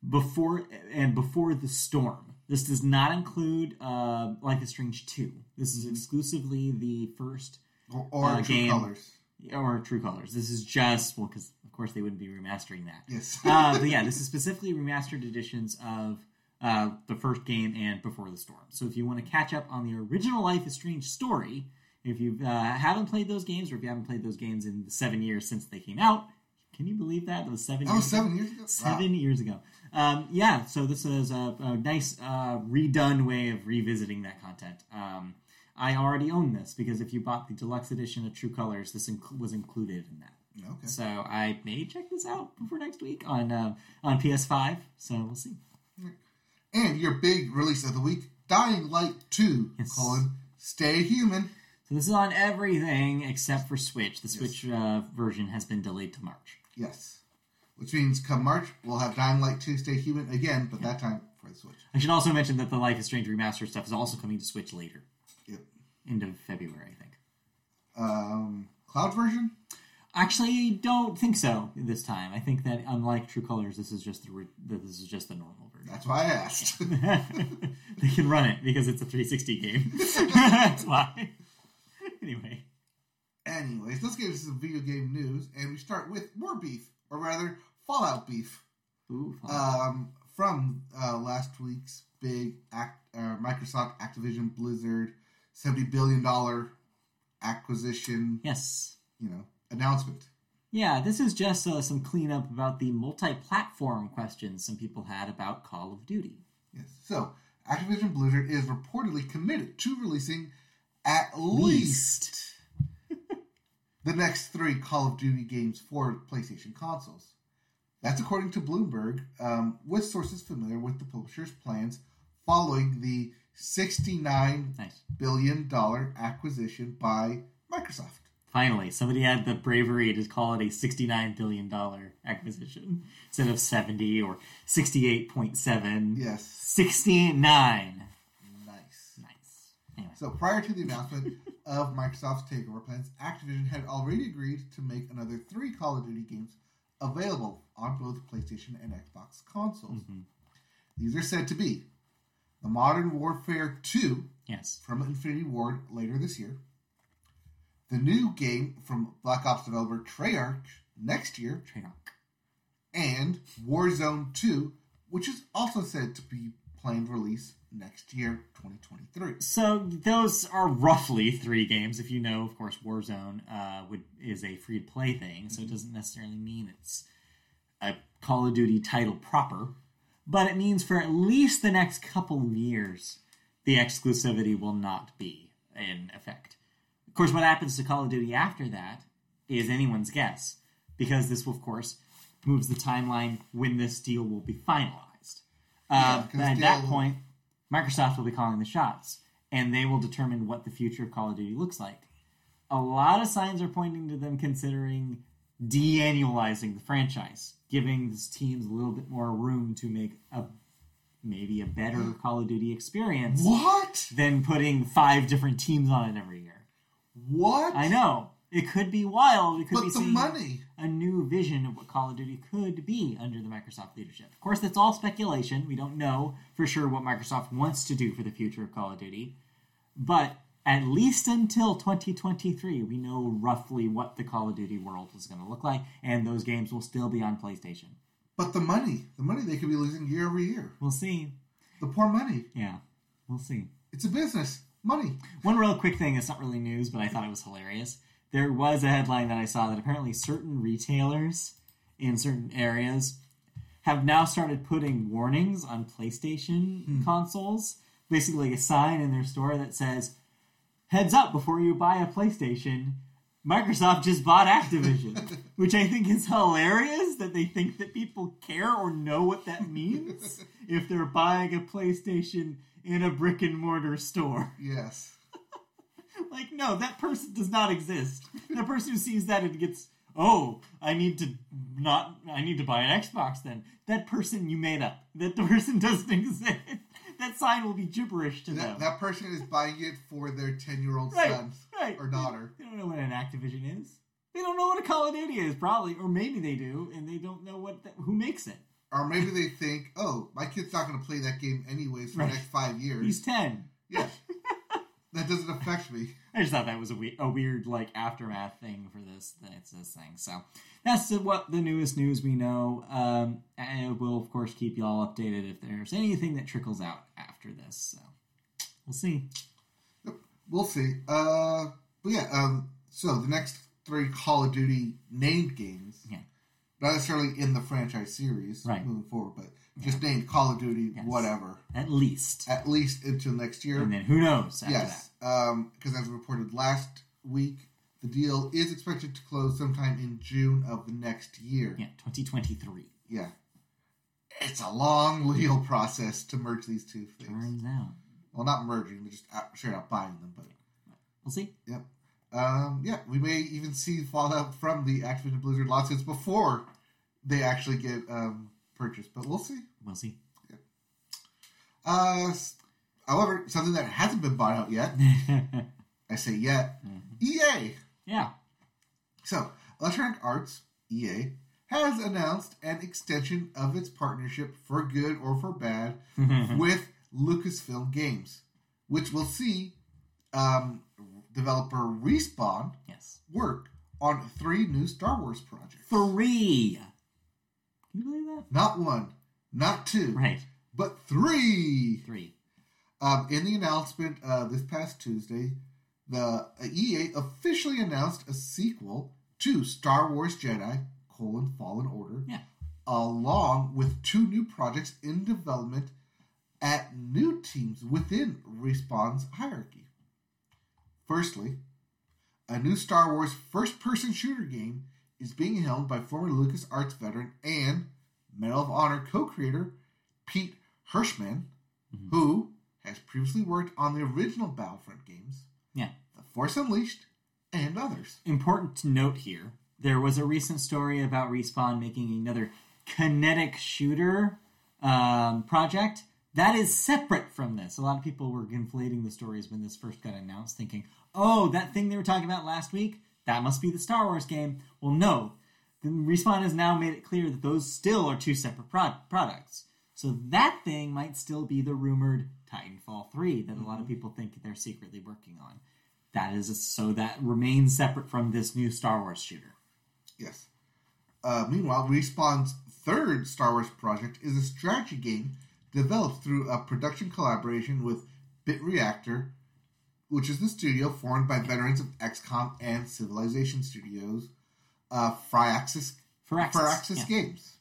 Speaker 2: before and before the storm. This does not include uh, Life is Strange Two. This is exclusively the first
Speaker 1: Or, or
Speaker 2: Uh,
Speaker 1: True
Speaker 2: game.
Speaker 1: Colors.
Speaker 2: or True Colors. This is just well, because course they wouldn't be remastering that.
Speaker 1: Yes.
Speaker 2: uh, but yeah, this is specifically remastered editions of uh, the first game and Before the Storm. So if you want to catch up on the original Life is Strange story, if you uh, haven't played those games, or if you haven't played those games in the seven years since they came out, can you believe that? It was seven
Speaker 1: that
Speaker 2: years
Speaker 1: was
Speaker 2: ago?
Speaker 1: seven years ago. Wow.
Speaker 2: Years ago. Um, yeah, so this is a, a nice uh, redone way of revisiting that content. Um, I already own this because if you bought the deluxe edition of True Colors, this inc- was included in that.
Speaker 1: Okay.
Speaker 2: So I may check this out before next week on uh, on PS5. So we'll see.
Speaker 1: And your big release of the week, Dying Light 2,
Speaker 2: Yes.
Speaker 1: colon, Stay Human.
Speaker 2: So this is on everything except for Switch. The Switch uh, version has been delayed to March.
Speaker 1: Yes. Which means come March, we'll have Dying Light 2 Stay Human again, but that time for the Switch.
Speaker 2: I should also mention that the Life is Strange remaster stuff is also coming to Switch later,
Speaker 1: Yep.
Speaker 2: end of February, I think.
Speaker 1: Um, cloud version?
Speaker 2: Actually, don't think so this time. I think that unlike True Colors, this is just the re- this is just the normal version.
Speaker 1: That's why I asked.
Speaker 2: they can run it because it's a 360 game. That's why. Anyway,
Speaker 1: Anyways, let's get into some video game news, and we start with more beef, or rather, Fallout beef.
Speaker 2: ooh, fun.
Speaker 1: Um, from uh, last week's big act, uh, Microsoft Activision Blizzard $70 billion acquisition,
Speaker 2: yes.
Speaker 1: you know, announcement.
Speaker 2: Yeah, this is just uh, some cleanup about the multi-platform questions some people had about Call of Duty.
Speaker 1: Yes. So, Activision Blizzard is reportedly committed to releasing at least the next three Call of Duty games for PlayStation consoles. That's according to Bloomberg, um, with sources familiar with the publisher's plans following the $69
Speaker 2: Nice.
Speaker 1: billion acquisition by Microsoft.
Speaker 2: Finally, somebody had the bravery to call it a $69 billion acquisition instead of 70 or 68.7.
Speaker 1: Yes.
Speaker 2: 69.
Speaker 1: Nice.
Speaker 2: Nice. Anyway,
Speaker 1: So prior to the announcement of Microsoft's takeover plans, Activision had already agreed to make another three Call of Duty games available on both PlayStation and Xbox consoles.
Speaker 2: Mhm.
Speaker 1: These are said to be the Modern Warfare 2
Speaker 2: yes.
Speaker 1: from Infinity Ward later this year, the new game from Black Ops developer Treyarch next year,
Speaker 2: Treyarch.
Speaker 1: and Warzone 2, which is also said to be planned release next year, 2023.
Speaker 2: So those are roughly three games. If you know, of course, Warzone uh, would is a free to play thing, so it doesn't necessarily mean it's a Call of Duty title proper. but it means for at least the next couple of years, the exclusivity will not be in effect. Of course, what happens to Call of Duty after that is anyone's guess, because this, of course, moves the timeline when this deal will be finalized. Uh,
Speaker 1: Yeah, 'cause
Speaker 2: but at that point, Microsoft will be calling the shots, and they will determine what the future of Call of Duty looks like. A lot of signs are pointing to them considering de-annualizing the franchise, giving these teams a little bit more room to make a maybe a better Call of Duty experience
Speaker 1: What?
Speaker 2: than putting five different teams on it every year.
Speaker 1: What?
Speaker 2: I know it could be wild. It could
Speaker 1: But
Speaker 2: be
Speaker 1: the money.
Speaker 2: a new vision of what Call of Duty could be under the Microsoft leadership. Of course, that's all speculation. We don't know for sure what Microsoft wants to do for the future of Call of Duty. But at least until 2023, we know roughly what the Call of Duty world is going to look like, and those games will still be on PlayStation.
Speaker 1: But the money. The money they could be losing year over year.
Speaker 2: We'll see.
Speaker 1: The poor money.
Speaker 2: Yeah, we'll see.
Speaker 1: It's a business. Money.
Speaker 2: One real quick thing, it's not really news, but I thought it was hilarious. There was a headline that I saw that apparently certain retailers in certain areas have now started putting warnings on PlayStation hmm. consoles. Basically, a sign in their store that says, Heads up before you buy a PlayStation. Microsoft just bought Activision, which I think is hilarious that they think that people care or know what that means if they're buying a PlayStation in a brick and mortar store.
Speaker 1: Yes.
Speaker 2: Like, no, that person does not exist. The person who sees that and gets, oh, I need to not, I need to buy an Xbox then. That person you made up. That person doesn't exist. That sign will be gibberish to them.
Speaker 1: That, that person is buying it for their 10 year old
Speaker 2: Right,
Speaker 1: son
Speaker 2: right.
Speaker 1: or daughter.
Speaker 2: They don't know what an Activision is. They don't know what a Call of Duty is, probably, or maybe they do, and they don't know what the, who makes it.
Speaker 1: Or maybe they think, oh, my kid's not going to play that game anyways for
Speaker 2: Right.
Speaker 1: the next five years.
Speaker 2: He's ten.
Speaker 1: Yeah. that doesn't affect me.
Speaker 2: I just thought that was a, we- a weird like aftermath thing for this. It's this thing. So that's what the newest news we know. Um, and we'll of course keep you all updated if there's anything that trickles out after this. So we'll see. Yep.
Speaker 1: We'll see. Uh, but yeah, um, so the next three Call of Duty named games. Not necessarily in the franchise series
Speaker 2: Right.
Speaker 1: moving forward, but just named Call of Duty,
Speaker 2: Yes.
Speaker 1: whatever,
Speaker 2: At least,
Speaker 1: at least until next year.
Speaker 2: and then who knows after
Speaker 1: yes, because as reported last week, the deal is expected to close sometime in June of the next year.
Speaker 2: Yeah, 2023
Speaker 1: Yeah. It's a long legal process to merge these two things.
Speaker 2: turns out.
Speaker 1: Well, not merging, but just out, straight out buying them. But
Speaker 2: We'll see.
Speaker 1: Yep. Um, yeah, we may even see fallout from the Activision Blizzard lawsuits before they actually get um, purchased, but we'll see.
Speaker 2: We'll see.
Speaker 1: Uh, however, something that hasn't been bought out yet, I say yet, EA.
Speaker 2: yeah.
Speaker 1: So, Electronic Arts, EA, has announced an extension of its partnership for good or for bad with Lucasfilm Games, which will see um, developer Respawn
Speaker 2: yes.
Speaker 1: work on three new Star Wars projects.
Speaker 2: Three. Can you believe that?
Speaker 1: Not one, not two,
Speaker 2: Right.
Speaker 1: but three.
Speaker 2: Three.
Speaker 1: Um, in the announcement uh, this past Tuesday, the uh, EA officially announced a sequel to Star Wars Jedi: colon, Fallen Order,
Speaker 2: Yeah.
Speaker 1: along with two new projects in development at new teams within Respawn's hierarchy. Firstly, a new Star Wars first-person shooter game is being held by former LucasArts veteran and Medal of Honor co-creator Pete Hirschmann, who has previously worked on the original Battlefront games,
Speaker 2: Yeah.
Speaker 1: The Force Unleashed, and others.
Speaker 2: important to note here there was a recent story about respawn making another kinetic shooter um, project that is separate from this a lot of people were conflating the stories when this first got announced thinking oh that thing they were talking about last week that must be the star wars game. Well no. The respawn has now made it clear that those still are two separate pro- products. So that thing might still be the rumored titanfall 3 that a lot of people think they're secretly working on. That is so that remains separate from this new Star Wars shooter.
Speaker 1: Yes. Uh, meanwhile, Respawn's third Star Wars project is a strategy game developed through a production collaboration with Bit Reactor, which is the studio formed by veterans of XCOM and Civilization Studios, uh, Firaxis,
Speaker 2: Firaxis,
Speaker 1: Firaxis
Speaker 2: yeah.
Speaker 1: Games.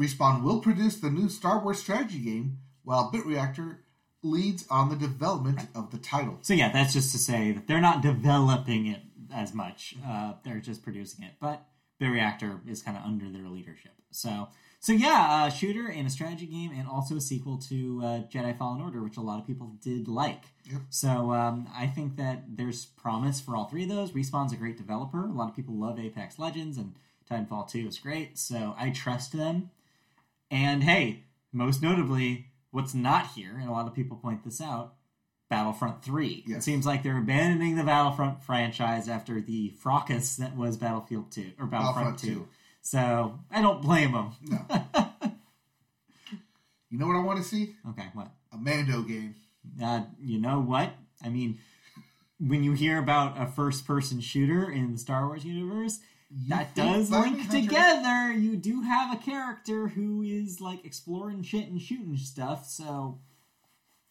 Speaker 1: Respawn will produce the new Star Wars strategy game, while BitReactor leads on the development of the title.
Speaker 2: So yeah, that's just to say that they're not developing it as much. Uh, they're just producing it, but BitReactor is kind of under their leadership. So so yeah, uh, shooter and a strategy game, and also a sequel to uh, Jedi Fallen Order, which a lot of people did like.
Speaker 1: Yep.
Speaker 2: So um, I think that there's promise for all three of those. Respawn's a great developer. A lot of people love Apex Legends, and Titanfall 2 is great. So I trust them. And hey, most notably, what's not here, and a lot of people point this out, Battlefront 3. It seems like they're abandoning the Battlefront franchise after the fracas that was Battlefield 2 or Battlefront,
Speaker 1: Battlefront
Speaker 2: 2.
Speaker 1: 2.
Speaker 2: So I don't blame them.
Speaker 1: No. you know what I want to see?
Speaker 2: Okay, what?
Speaker 1: A Mando game.
Speaker 2: Uh, you know what? I mean, when you hear about a first person shooter in the Star Wars universe,
Speaker 1: You
Speaker 2: that does link together. You do have a character who is like exploring shit and shooting stuff, so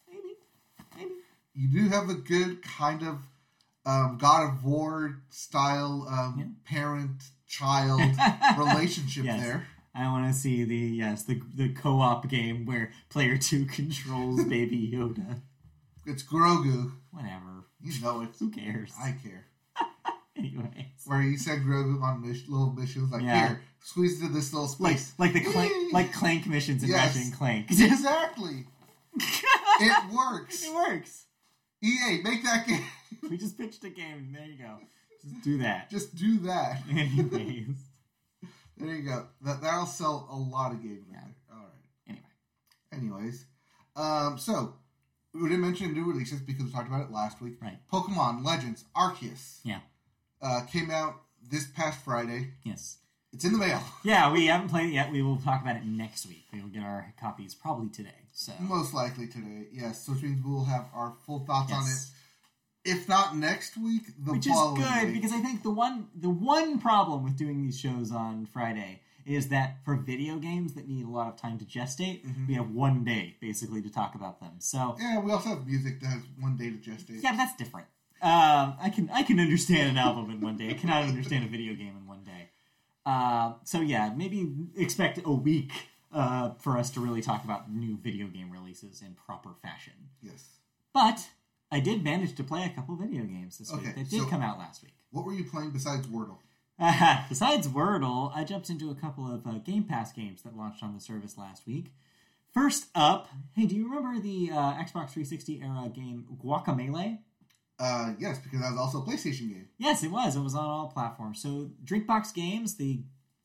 Speaker 2: maybe, maybe.
Speaker 1: You do have a good kind of um, God of War style um,
Speaker 2: Yeah.
Speaker 1: parent child relationship
Speaker 2: Yes.
Speaker 1: there.
Speaker 2: I want to see the yes the the co op game where player two controls Baby Yoda.
Speaker 1: It's Grogu.
Speaker 2: Whatever,
Speaker 1: You know it.
Speaker 2: who cares?
Speaker 1: I care.
Speaker 2: Anyways,
Speaker 1: Where you send Grogu on mis- little missions like,
Speaker 2: Yeah.
Speaker 1: here, squeeze into this little
Speaker 2: like
Speaker 1: space.
Speaker 2: like the clank like clank missions in
Speaker 1: Yes.
Speaker 2: Ratchet and Clank.
Speaker 1: exactly. It works.
Speaker 2: It works.
Speaker 1: EA, make that game.
Speaker 2: We just pitched a game. There you go. Just do that.
Speaker 1: Just do that.
Speaker 2: Anyways.
Speaker 1: There you go. That that'll sell a lot of games right
Speaker 2: Yeah.
Speaker 1: there. All right.
Speaker 2: Anyway.
Speaker 1: Anyways, um, so we didn't mention new releases because we talked about it last week.
Speaker 2: Right.
Speaker 1: Pokemon Legends Arceus.
Speaker 2: Yeah.
Speaker 1: Uh, came out this past Friday.
Speaker 2: Yes.
Speaker 1: It's in the mail.
Speaker 2: Yeah, we haven't played it yet. We will talk about it next week. We will get our copies probably today. So
Speaker 1: Most likely today. Yes. So which means we'll have our full thoughts on it.
Speaker 2: yes.
Speaker 1: If not next week, the
Speaker 2: Which is good
Speaker 1: week.
Speaker 2: because I think the one the one problem with doing these shows on Friday is that for video games that need a lot of time to gestate,
Speaker 1: Mhm.
Speaker 2: we have one day basically to talk about them. So
Speaker 1: yeah, we also have music that has one day to gestate.
Speaker 2: Yeah, that's different. Um, I can I can understand an album in one day. I cannot understand a video game in one day. Uh, so yeah, maybe expect a week uh, for us to really talk about new video game releases in proper fashion.
Speaker 1: Yes.
Speaker 2: But I did manage to play a couple video games this week
Speaker 1: Okay,
Speaker 2: that did
Speaker 1: so-
Speaker 2: come out last week.
Speaker 1: What were you playing besides Wordle?
Speaker 2: Besides Wordle, I jumped into a couple of uh, Game Pass games that launched on the service last week. First up, hey, do you remember the uh, Xbox 360 era game Guacamelee?
Speaker 1: Uh, yes, because that was also a PlayStation game.
Speaker 2: Yes, it was. It was on all platforms. So, Drinkbox Games, the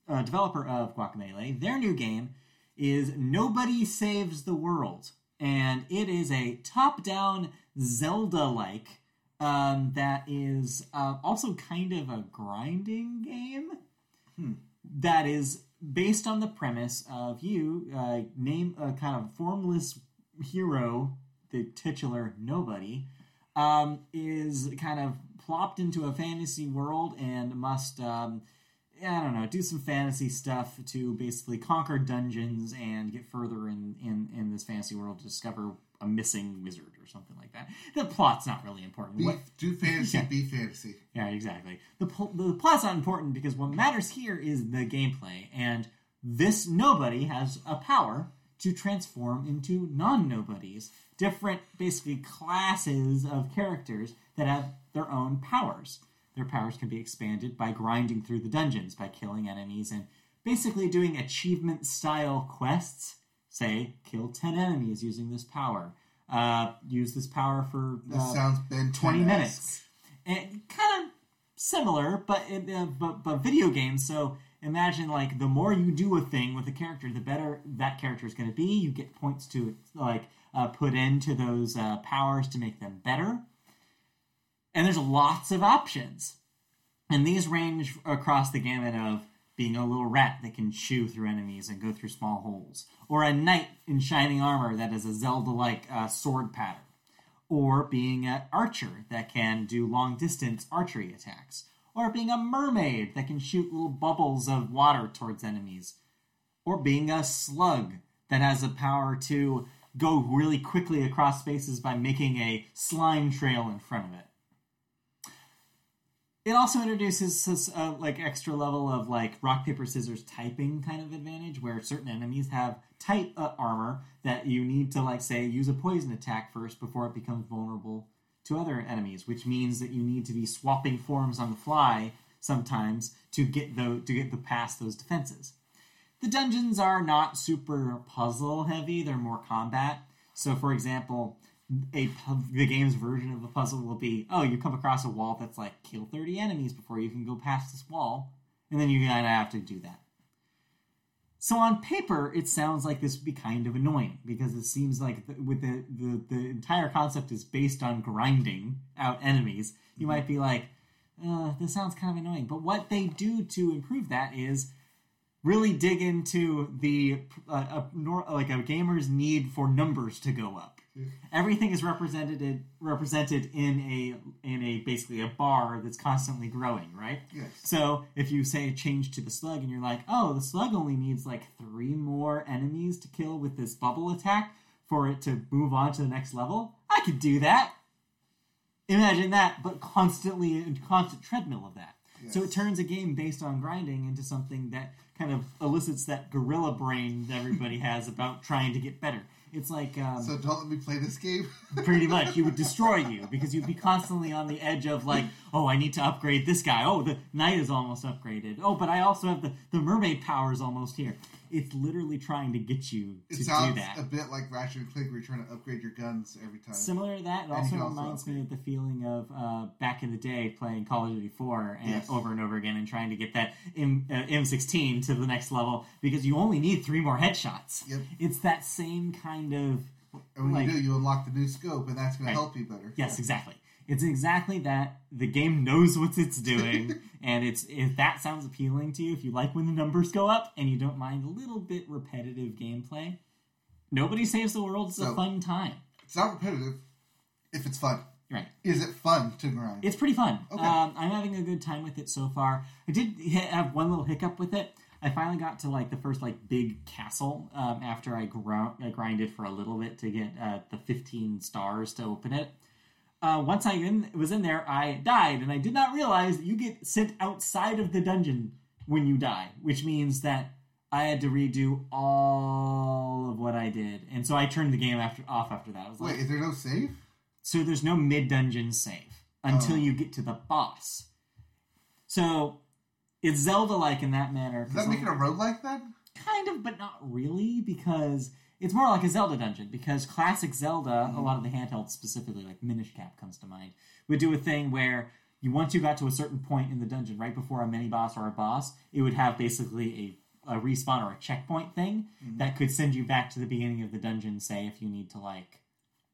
Speaker 2: uh, developer of Guacamelee, their new game is Nobody Saves the World. And it is a top down Zelda like um, that is uh, also kind of a grinding game
Speaker 1: Hmm.
Speaker 2: that is based on the premise of you uh, name a kind of formless hero, the titular Nobody um, is kind of plopped into a fantasy world and must, um, I don't know, do some fantasy stuff to basically conquer dungeons and get further in, in, in this fantasy world to discover a missing wizard or something like that. The plot's not really important.
Speaker 1: Be,
Speaker 2: What,
Speaker 1: do fantasy,
Speaker 2: Yeah.
Speaker 1: be fantasy.
Speaker 2: yeah, exactly. The, the plot's not important because what matters here is the gameplay, and this nobody has a power to transform into non nobodies. Different, basically, classes of characters that have their own powers. Their powers can be expanded by grinding through the dungeons, by killing enemies, and basically doing achievement style quests. Say, kill 10 enemies using this power. Uh, use this power for
Speaker 1: This
Speaker 2: uh,
Speaker 1: sounds Ben
Speaker 2: 20 minutes. And kind of similar, but in, uh, but but video games. So imagine like the more you do a thing with a character, the better that character is going to be. You get points to like uh, put into those uh, powers to make them better. And there's lots of options, and these range across the gamut of being a little rat that can chew through enemies and go through small holes, or a knight in shining armor that is a Zelda-like uh, sword pattern. Or being an archer that can do long distance archery attacks, or being a mermaid that can shoot little bubbles of water towards enemies, or being a slug that has the power to go really quickly across spaces by making a slime trail in front of it. It also introduces this uh, like extra level of like rock paper scissors typing kind of advantage, where certain enemies have type uh, armor that you need to like say use a poison attack first before it becomes vulnerable to other enemies, which means that you need to be swapping forms on the fly sometimes to get the to get the past those defenses. The dungeons are not super puzzle heavy; they're more combat. So, for example, a the game's version of a puzzle will be oh you come across a wall that's like kill 30 enemies before you can go past this wall and then you kind of have to do that. So on paper it sounds like this would be kind of annoying because it seems like the, with the, the the entire concept is based on grinding out enemies. You might be like uh, this sounds kind of annoying but what they do to improve that is really dig into the uh, a, like a gamer's need for numbers to go up everything is represented represented in a in a basically a bar that's constantly growing, right?
Speaker 1: Yes.
Speaker 2: So if you say change to the slug and you're like, oh, the slug only needs like three more enemies to kill with this bubble attack for it to move on to the next level, I could do that. Imagine that, but constantly a constant treadmill of that. So it turns a game based on grinding into something that kind of elicits that gorilla brain that everybody has about trying to get better. It's like um,
Speaker 1: So don't let me play this game.
Speaker 2: pretty much he would destroy you because you'd be constantly on the edge of like oh i need to upgrade this guy. Oh the knight is almost upgraded. Oh but i also have the, the mermaid powers almost here it's literally trying to get you
Speaker 1: It
Speaker 2: to do that
Speaker 1: a bit like Ratchet and Clank, where you're trying to upgrade your guns every time.
Speaker 2: Similar to that, it also
Speaker 1: also
Speaker 2: reminds me of the feeling of uh, back in the day playing Call of Duty 4 and
Speaker 1: Yes.
Speaker 2: over and over again and trying to get that M, uh, M16 to the next level because you only need three more headshots.
Speaker 1: Yep.
Speaker 2: It's that same kind of
Speaker 1: and when
Speaker 2: like-
Speaker 1: you do, you unlock the new scope, and that's going
Speaker 2: Right.
Speaker 1: to help you better.
Speaker 2: Yes, exactly. It's exactly that. The game knows what it's doing, and it's if that sounds appealing to you, if you like when the numbers go up and you don't mind a little bit repetitive gameplay, Nobody Saves the World is a fun time.
Speaker 1: It's not repetitive if it's fun.
Speaker 2: Right.
Speaker 1: Is it fun to grind?
Speaker 2: It's pretty fun.
Speaker 1: Okay.
Speaker 2: Um, I'm having a good time with it so far. I did have one little hiccup with it. I finally got to like the first like big castle um, after I, gro- I grinded for a little bit to get uh, the 15 stars to open it. Uh, once I in, was in there, I died, and I did not realize that you get sent outside of the dungeon when you die, which means that I had to redo all of what I did, and so I turned the game after off after that. I was like,
Speaker 1: Wait, is there no save?
Speaker 2: so there's no mid dungeon save until
Speaker 1: Oh.
Speaker 2: you get to the boss. So it's Zelda like in that manner.
Speaker 1: Does that make it a roguelike then?
Speaker 2: kind of, but not really, because it's more like a Zelda dungeon. Because classic Zelda, a mm-hmm. lot of the handhelds, specifically like Minish Cap comes to mind, would do a thing where you once you got to a certain point in the dungeon, right before a mini boss or a boss, it would have basically a, a respawn or a checkpoint thing mm-hmm. that could send you back to the beginning of the dungeon. Say if you need to like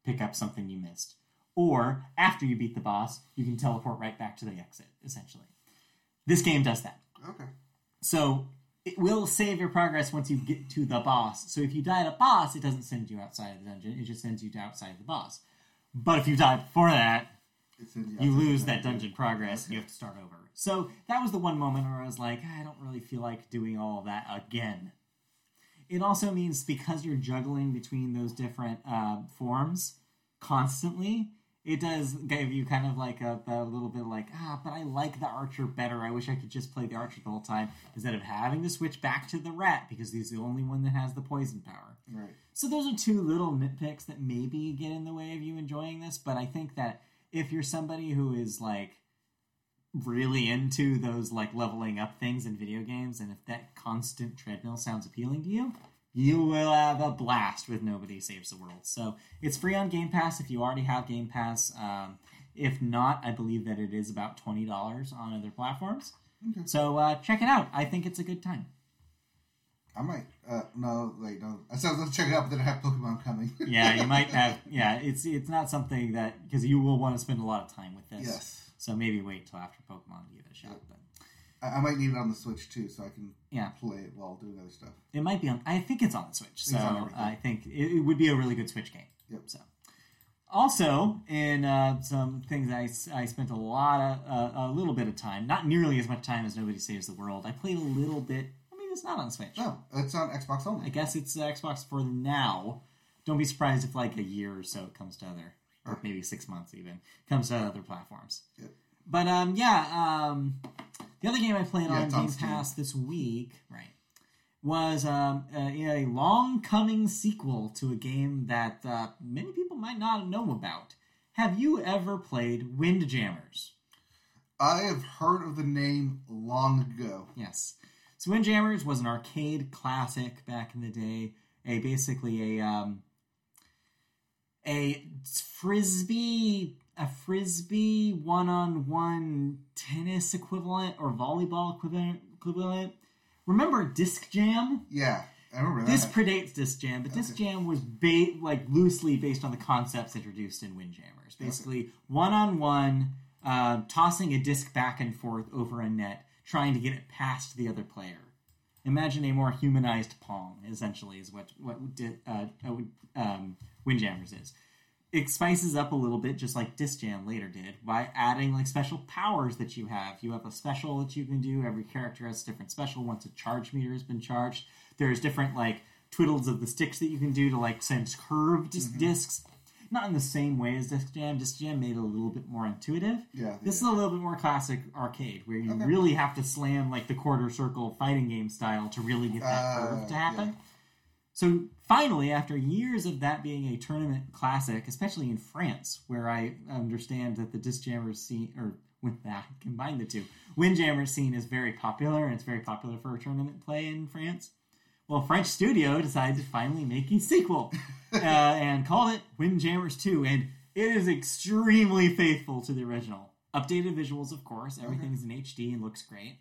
Speaker 2: pick up something you missed, or after you beat the boss, you can teleport right back to the exit. Essentially, this game does that.
Speaker 1: Okay.
Speaker 2: So it will save your progress once you get to the boss. So if you die at a boss, it doesn't send you outside of the dungeon. It just sends you to outside the boss. But if you die before that,
Speaker 1: It's in the
Speaker 2: you lose that dungeon progress and you have to start over. So that was the one moment where I was like, I don't really feel like doing all of that again. It also means because you're juggling between those different uh, forms constantly, it does give you kind of like a, a little bit like, ah, but I like the archer better. I wish I could just play the archer the whole time instead of having to switch back to the rat because he's the only one that has the poison power.
Speaker 1: Right.
Speaker 2: So those are two little nitpicks that maybe get in the way of you enjoying this, but I think that if you're somebody who is like really into those like leveling up things in video games and if that constant treadmill sounds appealing to you, you will have a blast with Nobody Saves the World. So it's free on Game Pass if you already have Game Pass. Um, if not, I believe that it is about twenty dollars on other platforms.
Speaker 1: Okay.
Speaker 2: So uh, check it out. I think it's a good time.
Speaker 1: I might. Uh, no, wait, no. I said let's check it out, but then I have Pokemon coming.
Speaker 2: yeah, you might have. Yeah, it's it's not something that because you will want to spend a lot of time with this.
Speaker 1: yes.
Speaker 2: So maybe wait till after Pokemon to give it a shot. But
Speaker 1: I, I might need it on the Switch too, so I can
Speaker 2: Yeah.
Speaker 1: play it while doing other stuff.
Speaker 2: it might be on. I think it's on the Switch. So
Speaker 1: It's on everything.
Speaker 2: I think it, it would be a really good Switch game.
Speaker 1: Yep.
Speaker 2: So. Also, in uh, some things I, I spent a lot of uh, a little bit of time, not nearly as much time as Nobody Saves the World. I played a little bit. I mean, it's not on Switch.
Speaker 1: No, it's on Xbox only.
Speaker 2: I guess it's uh, Xbox for now. Don't be surprised if like a year or so it comes to other, or maybe six months even, comes to other platforms.
Speaker 1: Yep.
Speaker 2: But um, yeah, um, the other game I played
Speaker 1: Yeah,
Speaker 2: on
Speaker 1: it's on
Speaker 2: Game Pass this week, right, was um, a, a long coming sequel to a game that uh, many people might not know about. Have you ever played Windjammers?
Speaker 1: I have heard of the name long ago.
Speaker 2: Yes. So Windjammers was an arcade classic back in the day. A basically a um, a frisbee a frisbee one on one tennis equivalent or volleyball equivalent equivalent. Remember Disc Jam?
Speaker 1: Yeah, I remember that.
Speaker 2: This predates Disc Jam, but Disc Jam was ba- like loosely based on the concepts introduced in Windjammers. Basically, one on one, tossing a disc back and forth over a net, trying to get it past the other player. Imagine a more humanized Pong, essentially, is what what di- uh, uh, um, Windjammers is. It spices up a little bit, just like Disc Jam later did, by adding like special powers that you have. You have a special that you can do. Every character has a different special once a charge meter has been charged. There's different like twiddles of the sticks that you can do to like send curved dis- discs. Not in the same way as Disc Jam. Disc Jam made it a little bit more intuitive.
Speaker 1: Yeah,
Speaker 2: This is a little bit more classic arcade, where you
Speaker 1: Okay.
Speaker 2: really have to slam like the quarter circle fighting game style to really get that
Speaker 1: Uh,
Speaker 2: curve to
Speaker 1: yeah.
Speaker 2: So finally, after years of that being a tournament classic, especially in France, where I understand that the Disc Jammers scene, or with that, combine the two, Windjammer scene is very popular, and it's very popular for tournament play in France. Well, French studio decided to finally make a sequel uh, and called it Windjammers 2, and it is extremely faithful to the original. Updated visuals, of course, everything's in HD and looks great,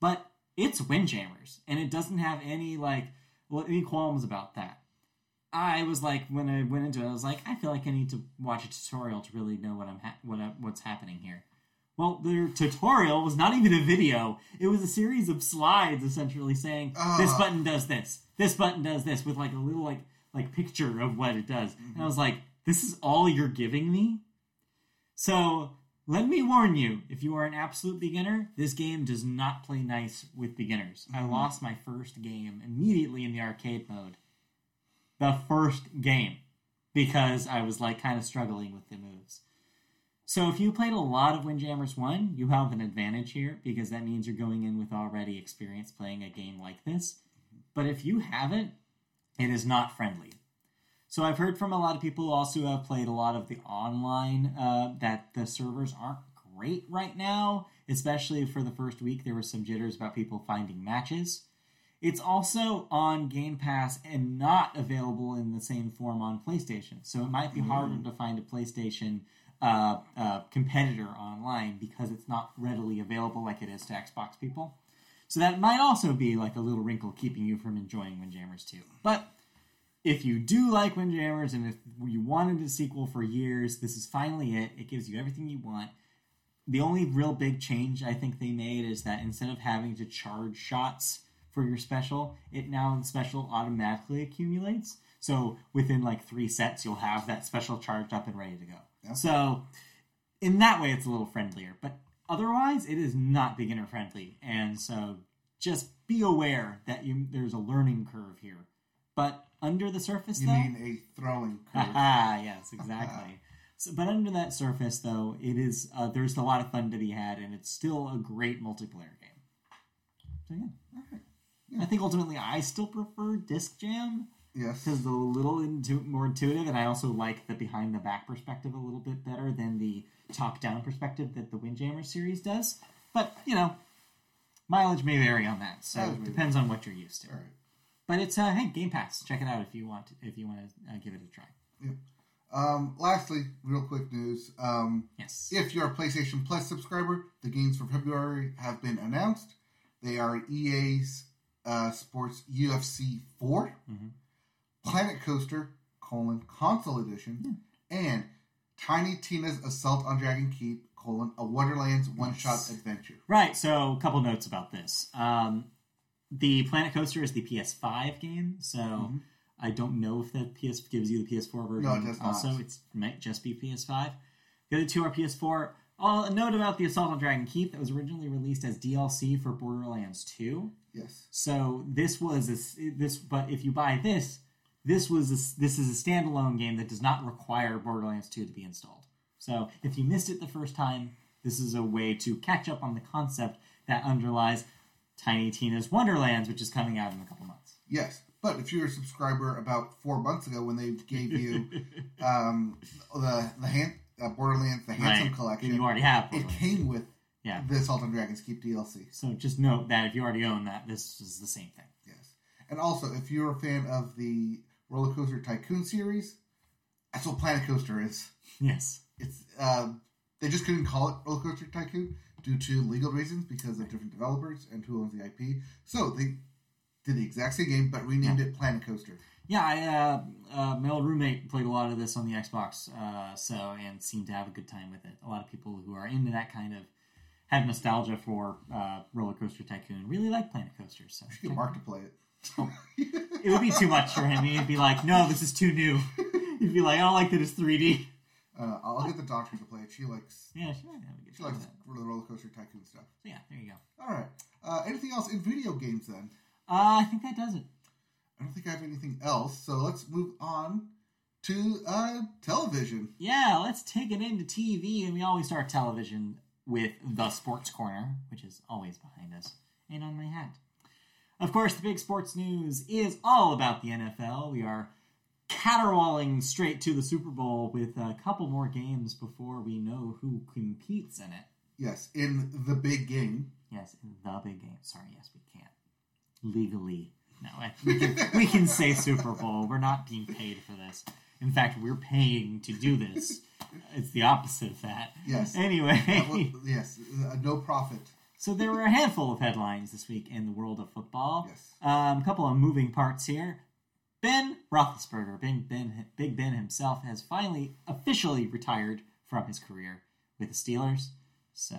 Speaker 2: but it's Windjammers, and it doesn't have any like any qualms about that. I was like, when I went into it, I was like, I feel like I need to watch a tutorial to really know what I'm ha- what I, what's happening here. Well, their tutorial was not even a video; it was a series of slides, essentially saying this
Speaker 1: Ah.
Speaker 2: button does this, this button does this, with like a little like like picture of what it does. And I was like, this is all you're giving me. So let me warn you: if you are an absolute beginner, this game does not play nice with beginners. I
Speaker 1: Mhm.
Speaker 2: lost my first game immediately in the arcade mode. The first game because I was like kind of struggling with the moves. So if you played a lot of Windjammers 1, you have an advantage here because that means you're going in with already experience playing a game like this. But if you haven't, it is not friendly. So I've heard from a lot of people who also have played a lot of the online uh, that the servers aren't great right now, especially for the first week. There were some jitters about people finding matches. It's also on Game Pass and not available in the same form on PlayStation. So it might be harder to find a PlayStation uh, uh, competitor online because it's not readily available like it is to Xbox people. So that might also be like a little wrinkle keeping you from enjoying Windjammers 2. But if you do like Windjammers and if you wanted a sequel for years, this is finally it. It gives you everything you want. The only real big change I think they made is that instead of having to charge shots for your special, it now the special automatically accumulates. So within like three sets, you'll have that special charged up and ready to go.
Speaker 1: Yeah.
Speaker 2: So in that way, it's a little friendlier. But otherwise, it is not beginner friendly, and so just be aware that you there's a learning curve here. But under the surface,
Speaker 1: You
Speaker 2: though,
Speaker 1: mean a throwing curve?
Speaker 2: Ah, yes, exactly. so, but under that surface, though, it is uh, there's a lot of fun to be had, and it's still a great multiplayer game. So yeah,
Speaker 1: Alright.
Speaker 2: I think ultimately I still prefer Disc Jam
Speaker 1: yes.
Speaker 2: because the little intu- more intuitive, and I also like the behind the back perspective a little bit better than the top down perspective that the Windjammer series does. But you know, mileage may vary on that, so it depends on what you're used to.
Speaker 1: All right.
Speaker 2: But it's uh, hey Game Pass, check it out if you want if you want to uh, give it a try. Yeah.
Speaker 1: Um, lastly, real quick news. Um,
Speaker 2: Yes.
Speaker 1: if you're a PlayStation Plus subscriber, the games for February have been announced. They are EA's uh, Sports UFC 4,
Speaker 2: Mhm.
Speaker 1: Planet Coaster, colon, console edition, and Tiny Tina's Assault on Dragon Keep, colon, a Wonderlands one-shot
Speaker 2: Yes.
Speaker 1: adventure.
Speaker 2: Right, so a couple notes about this. Um, the Planet Coaster is the PS5 game, so
Speaker 1: Mhm.
Speaker 2: I don't know if that PS gives you the PS4 version.
Speaker 1: No, it does not.
Speaker 2: Also, it might just be PS5. The other two are PS4. Oh, a note about the Assault on Dragon Keep that was originally released as DLC for Borderlands 2.
Speaker 1: Yes.
Speaker 2: So this was a, this, but if you buy this, this was a, this is a standalone game that does not require Borderlands 2 to be installed. So if you missed it the first time, This is a way to catch up on the concept that underlies Tiny Tina's Wonderlands, which is coming out in a couple months.
Speaker 1: Yes, but if you're a subscriber about four months ago when they gave you um, the the hand, uh, Borderlands the Handsome
Speaker 2: Right.
Speaker 1: Collection,
Speaker 2: You already have.
Speaker 1: it came with
Speaker 2: Yeah.
Speaker 1: the Assault on Dragons Keep DLC.
Speaker 2: So just note that if you already own that, this is the same thing.
Speaker 1: Yes, and also if you're a fan of the Roller Coaster Tycoon series, that's what Planet Coaster is.
Speaker 2: Yes.
Speaker 1: It's uh, they just couldn't call it Roller Coaster Tycoon due to legal reasons because of different developers and who owns the IP. So they did the exact same game but renamed it Planet Coaster.
Speaker 2: Yeah, I, uh, uh, my old roommate played a lot of this on the Xbox, uh, so and seemed to have a good time with it. A lot of people who are into that kind of have nostalgia for uh, Roller Coaster Tycoon. Really like Planet Coaster, so
Speaker 1: You get Mark to play it.
Speaker 2: it would be too much for him. He'd be like, "No, this is too new." He'd be like, "I don't like that it's 3D."
Speaker 1: Uh, I'll get the doctor to play it. She likes
Speaker 2: Yeah, she might have a good
Speaker 1: she likes the roller coaster tycoon stuff.
Speaker 2: So yeah, there you go.
Speaker 1: All right. Uh, anything else in video games then?
Speaker 2: Uh, I think that does it.
Speaker 1: I don't think I have anything else. So let's move on to uh, television.
Speaker 2: Yeah, let's take it into TV, and we always start television with the Sports Corner, which is always behind us and on my hat. Of course, the big sports news is all about the NFL. We are caterwauling straight to the Super Bowl with a couple more games before we know who competes in it.
Speaker 1: Yes, in the big game.
Speaker 2: Yes, in the big game. Sorry, yes, we can't legally. No, we can, we can say Super Bowl. We're not being paid for this. In fact, we're paying to do this. It's the opposite of that.
Speaker 1: Yes.
Speaker 2: Anyway,
Speaker 1: Uh, yes, uh, no profit.
Speaker 2: so there were a handful of headlines this week in the world of football.
Speaker 1: Yes.
Speaker 2: Um, a couple of moving parts here. Ben Roethlisberger, Big Ben, Big Ben himself, has finally officially retired from his career with the Steelers. So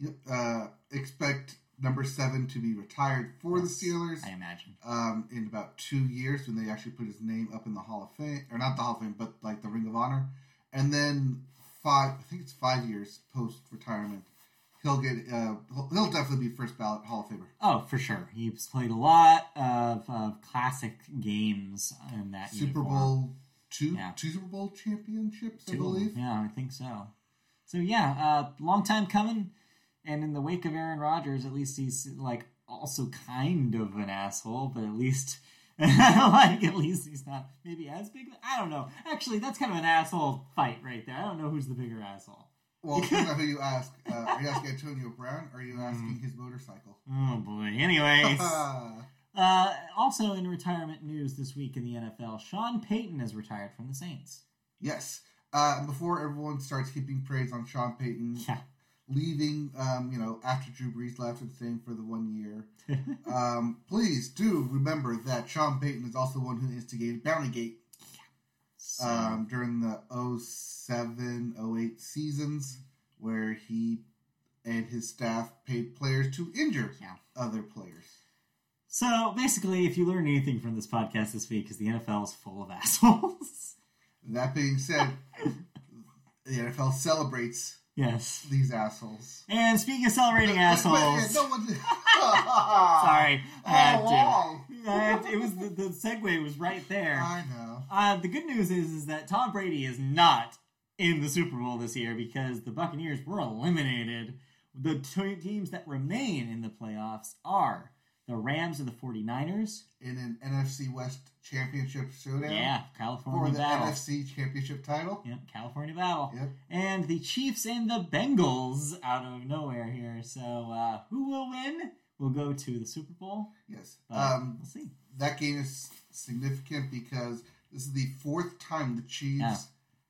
Speaker 1: Yep. Uh, expect number seven to be retired for the Steelers
Speaker 2: I imagine.
Speaker 1: um, in about two years when they actually put his name up in the Hall of Fame, or not the Hall of Fame, but like the Ring of Honor, and then five. I think it's five years post retirement. He'll get. Uh, he'll, definitely be first ballot Hall of Famer.
Speaker 2: Oh, for sure. He's played a lot of, of classic games in that
Speaker 1: Super
Speaker 2: uniform.
Speaker 1: Bowl two,
Speaker 2: Yeah.
Speaker 1: two Super Bowl championships, I
Speaker 2: Two them.
Speaker 1: believe.
Speaker 2: Yeah, I think so. So yeah, uh, long time coming. And in the wake of Aaron Rodgers, at least he's like also kind of an asshole, but at least like at least he's not maybe as big. I don't know. Actually, that's kind of an asshole fight right there. I don't know who's the bigger asshole.
Speaker 1: Well, depends on who you ask. Uh, are you asking Antonio Brown, or are you asking
Speaker 2: Mm.
Speaker 1: his motorcycle?
Speaker 2: Oh boy. Anyways. Uh, also in retirement news this week in the NFL, Sean Payton has retired from the Saints.
Speaker 1: yes. Uh, before everyone starts heaping praise on Sean Payton,
Speaker 2: Yeah.
Speaker 1: leaving, um, you know, after Drew Brees left and staying for the one year. um, please do remember that Sean Payton is also the one who instigated Bountygate um, during the 07 08 seasons, where he and his staff paid players to injure
Speaker 2: Yeah.
Speaker 1: other players.
Speaker 2: so basically, if you learn anything from this podcast this week, is the NFL is full of assholes.
Speaker 1: That being said, the NFL celebrates
Speaker 2: yes.
Speaker 1: these assholes.
Speaker 2: And speaking of celebrating assholes,
Speaker 1: no one.
Speaker 2: sorry, I had
Speaker 1: Oh,
Speaker 2: to. It was the, the segue was right there.
Speaker 1: I know.
Speaker 2: Uh, the good news is is that Tom Brady is not in the Super Bowl this year because the Buccaneers were eliminated. The two teams that remain in the playoffs are the Rams and the 49ers.
Speaker 1: In an NFC West Championship showdown
Speaker 2: Yeah, California for
Speaker 1: the
Speaker 2: battle.
Speaker 1: NFC Championship title.
Speaker 2: Yep, California battle.
Speaker 1: Yep.
Speaker 2: And the Chiefs and the Bengals out of nowhere here. So uh, who will win? We'll go to the Super Bowl.
Speaker 1: Yes. Um,
Speaker 2: we'll see.
Speaker 1: that game is significant because this is the fourth time the Chiefs
Speaker 2: Yeah.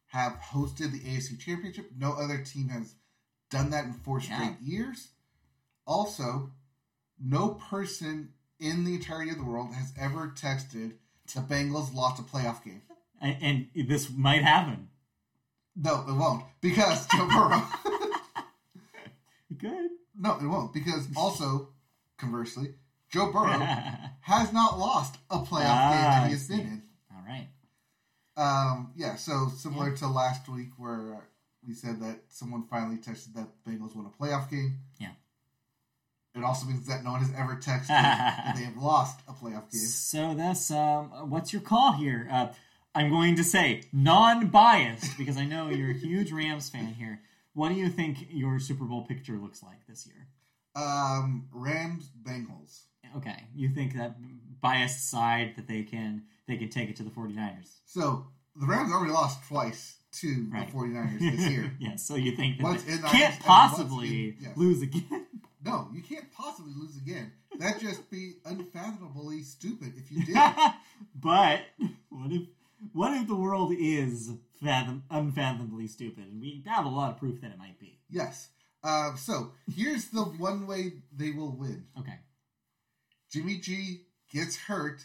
Speaker 1: have hosted the AFC Championship. No other team has done that in four
Speaker 2: Yeah.
Speaker 1: straight years. Also, no person in the entirety of the world has ever texted the Bengals lost a playoff game.
Speaker 2: And, and this might happen.
Speaker 1: No, it won't because Joe Burrow.
Speaker 2: Good.
Speaker 1: no, it won't because also, conversely, Joe Burrow has not lost a playoff
Speaker 2: Ah,
Speaker 1: game that he has been in.
Speaker 2: All right.
Speaker 1: Um, yeah, so similar to last week where we said that someone finally texted that the Bengals won a playoff game.
Speaker 2: Yeah.
Speaker 1: It also means that no one has ever texted that they have lost a playoff game.
Speaker 2: So that's um, what's your call here? Uh, I'm going to say non-biased because I know you're a huge Rams fan here. What do you think your Super Bowl picture looks like this year?
Speaker 1: Um, Rams Bengals.
Speaker 2: Okay, you think that biased side that they can they can take it to the 49ers.
Speaker 1: So the Rams already lost twice to
Speaker 2: Right.
Speaker 1: the 49ers this year.
Speaker 2: yeah, so you think that
Speaker 1: Once
Speaker 2: they can't possibly
Speaker 1: in- yes.
Speaker 2: lose again?
Speaker 1: No, you can't possibly lose again. That'd just be unfathomably stupid if you did.
Speaker 2: but what if what if the world is fathom unfathomably stupid, and we have a lot of proof that it might be?
Speaker 1: yes. Um, so here's the one way they will win.
Speaker 2: Okay.
Speaker 1: Jimmy G gets hurt.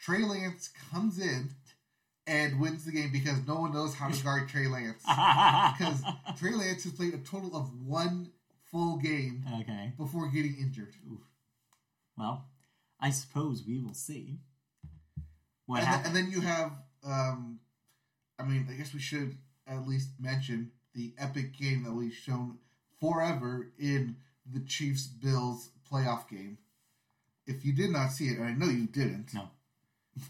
Speaker 1: Trey Lance comes in and wins the game because no one knows how to guard Trey Lance. Because Trey Lance has played a total of one full game
Speaker 2: okay.
Speaker 1: before getting injured.
Speaker 2: Well, I suppose we will see. What
Speaker 1: and, then, and then you have, um, I mean, I guess we should at least mention the epic game that we've shown forever in the Chiefs Bills playoff game. If you did not see it, and I know you didn't,
Speaker 2: No.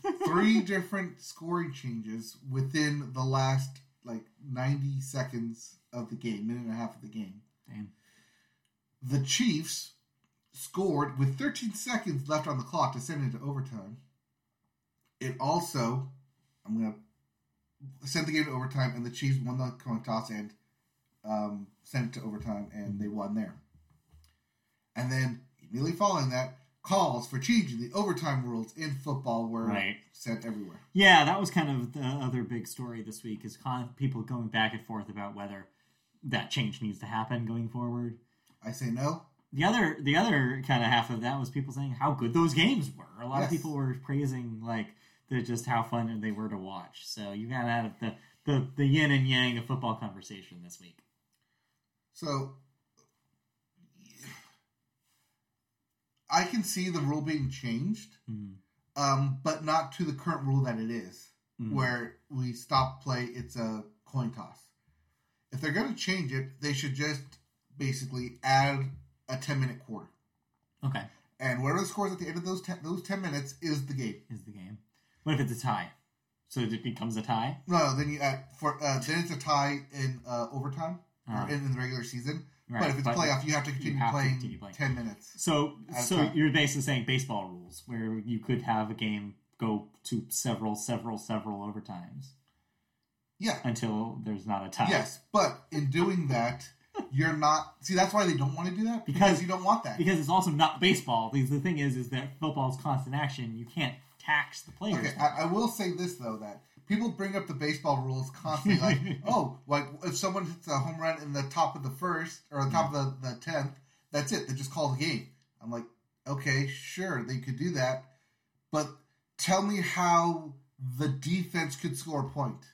Speaker 1: three different scoring changes within the last like 90 seconds of the game, minute and a half of the game.
Speaker 2: Damn.
Speaker 1: The Chiefs scored with 13 seconds left on the clock to send it into overtime. It also, I'm going to send the game to overtime, and the Chiefs won the coin toss and um, sent it to overtime, and they won there. And then immediately following that, calls for changing the overtime rules in football were
Speaker 2: Right.
Speaker 1: sent everywhere.
Speaker 2: Yeah, that was kind of the other big story this week is con- people going back and forth about whether that change needs to happen going forward.
Speaker 1: I say no.
Speaker 2: The other, the other kind of half of that was people saying how good those games were. A lot of people were praising like the just how fun they were to watch. So you got out of the the the yin and yang of football conversation this week.
Speaker 1: So I can see the rule being changed,
Speaker 2: Mhm.
Speaker 1: um, but not to the current rule that it is,
Speaker 2: Mhm.
Speaker 1: where we stop play. It's a coin toss. If they're going to change it, they should just basically add a ten minute quarter,
Speaker 2: Okay,
Speaker 1: and whatever the scores at the end of those ten, those ten minutes is the game.
Speaker 2: is the game. What if it's a tie? So it becomes a tie.
Speaker 1: No, then you add for uh, then it's a tie in uh, overtime
Speaker 2: Uh,
Speaker 1: or in, in the regular season.
Speaker 2: right,
Speaker 1: but if it's playoff, you have to continue
Speaker 2: have to
Speaker 1: playing
Speaker 2: continue playing.
Speaker 1: ten minutes.
Speaker 2: So, so
Speaker 1: time.
Speaker 2: you're basically saying baseball rules, where you could have a game go to several, several, several overtimes
Speaker 1: Yeah,
Speaker 2: until there's not a tie.
Speaker 1: Yes, but in doing that, you're not. See, that's why they don't want to do that because,
Speaker 2: Because-
Speaker 1: you don't want that.
Speaker 2: because it's also not baseball. Because the thing is, is that football is constant action. You can't tax the players.
Speaker 1: okay, I, I will say this though that people bring up the baseball rules constantly, like, oh, like if someone hits a home run in the top of the first or the top of the, the tenth, that's it. They just call the game. I'm like, okay, sure, they could do that, but tell me how the defense could score a point.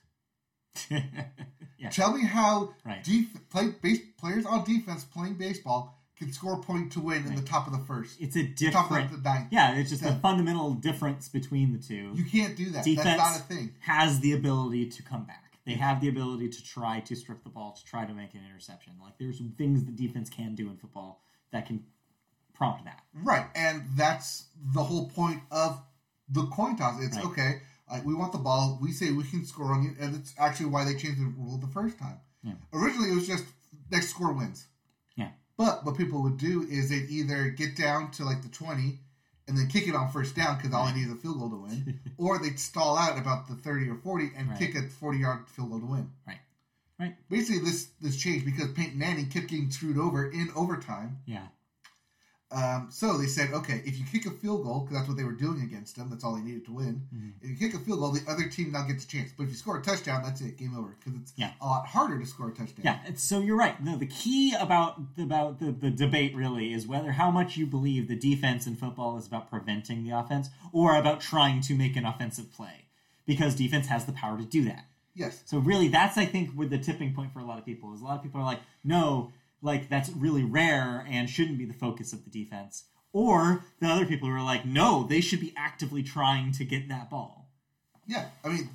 Speaker 2: yeah,
Speaker 1: Tell me how
Speaker 2: Right.
Speaker 1: def- play base, players on defense playing baseball can score a point to win in the top of the first.
Speaker 2: it's a
Speaker 1: top of
Speaker 2: different.
Speaker 1: the ninth.
Speaker 2: Yeah, it's just a fundamental difference between the two.
Speaker 1: You can't do that.
Speaker 2: Defense
Speaker 1: That's not a thing.
Speaker 2: has the ability to come back. They have the ability to try to strip the ball, to try to make an interception. Like there's things the defense can do in football that can prompt that.
Speaker 1: Right, and that's the whole point of the coin toss. It's
Speaker 2: Right.
Speaker 1: okay. Like we want the ball. We say we can score on you, and it's actually why they changed the rule the first time.
Speaker 2: Yeah.
Speaker 1: Originally, it was just next score wins. But what people would do is they'd either get down to like the twenty and then kick it on first down because all they need is a field goal to win, or they'd stall out about the thirty or forty and
Speaker 2: Right.
Speaker 1: kick a forty-yard field goal to win.
Speaker 2: Right. Right.
Speaker 1: Basically, this this changed because Peyton Manning kept getting screwed over in overtime.
Speaker 2: Yeah.
Speaker 1: Um, so they said, okay, if you kick a field goal, because that's what they were doing against them, that's all they needed to win.
Speaker 2: Mhm.
Speaker 1: If you kick a field goal, the other team now gets a chance. But if you score a touchdown, that's it, game over. Because it's
Speaker 2: Yeah.
Speaker 1: a lot harder to score a touchdown.
Speaker 2: Yeah, so you're right. No, the key about about the, the debate really is whether how much you believe the defense in football is about preventing the offense or about trying to make an offensive play, because defense has the power to do that.
Speaker 1: Yes.
Speaker 2: So really, that's I think with the tipping point for a lot of people is a lot of people are like, no, like that's really rare and shouldn't be the focus of the defense. Or the other people who are like, no, they should be actively trying to get that ball.
Speaker 1: Yeah. I mean,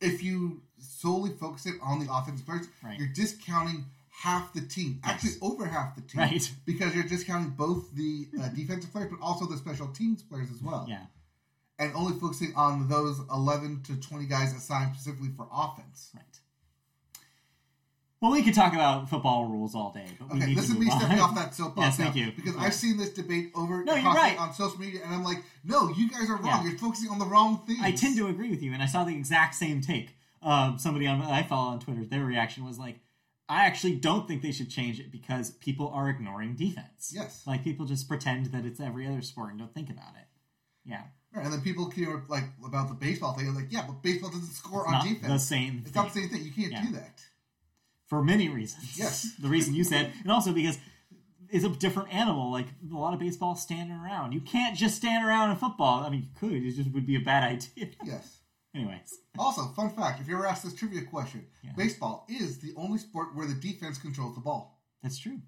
Speaker 1: if you solely focus it on the offensive players,
Speaker 2: Right.
Speaker 1: you're discounting half the team. Actually, over half the team.
Speaker 2: Right.
Speaker 1: Because you're discounting both the uh, defensive players, but also the special teams players as well.
Speaker 2: Yeah.
Speaker 1: And only focusing on those 11 to 20 guys assigned specifically for offense.
Speaker 2: Right. Well, we could talk about football rules all day, but we
Speaker 1: Okay,
Speaker 2: need
Speaker 1: this
Speaker 2: to
Speaker 1: is me stepping off that soapbox
Speaker 2: Yes,
Speaker 1: now,
Speaker 2: thank you.
Speaker 1: because
Speaker 2: Yeah.
Speaker 1: I've seen this debate over
Speaker 2: No, you're right.
Speaker 1: on social media, and I'm like, no, you guys are wrong.
Speaker 2: Yeah.
Speaker 1: You're focusing on the wrong thing.
Speaker 2: I tend to agree with you, and I saw the exact same take. Um, somebody on I follow on Twitter, their reaction was like, "I actually don't think they should change it because people are ignoring defense.
Speaker 1: Yes.
Speaker 2: like people just pretend that it's every other sport and don't think about it. Yeah,
Speaker 1: Right, and then people care like about the baseball thing. Are like, yeah, but baseball doesn't score
Speaker 2: It's
Speaker 1: on
Speaker 2: not
Speaker 1: defense.
Speaker 2: the same.
Speaker 1: It's
Speaker 2: thing.
Speaker 1: not the same thing. You can't
Speaker 2: Yeah.
Speaker 1: do that.
Speaker 2: For many reasons.
Speaker 1: Yes.
Speaker 2: the reason you said, and also because it's a different animal. Like a lot of baseball standing around. You can't just stand around in football. I mean, you could. It just would be a bad idea.
Speaker 1: Yes.
Speaker 2: Anyways,
Speaker 1: Also, fun fact: if you ever asked this trivia question,
Speaker 2: Yeah.
Speaker 1: baseball is the only sport where the defense controls the ball.
Speaker 2: that's true.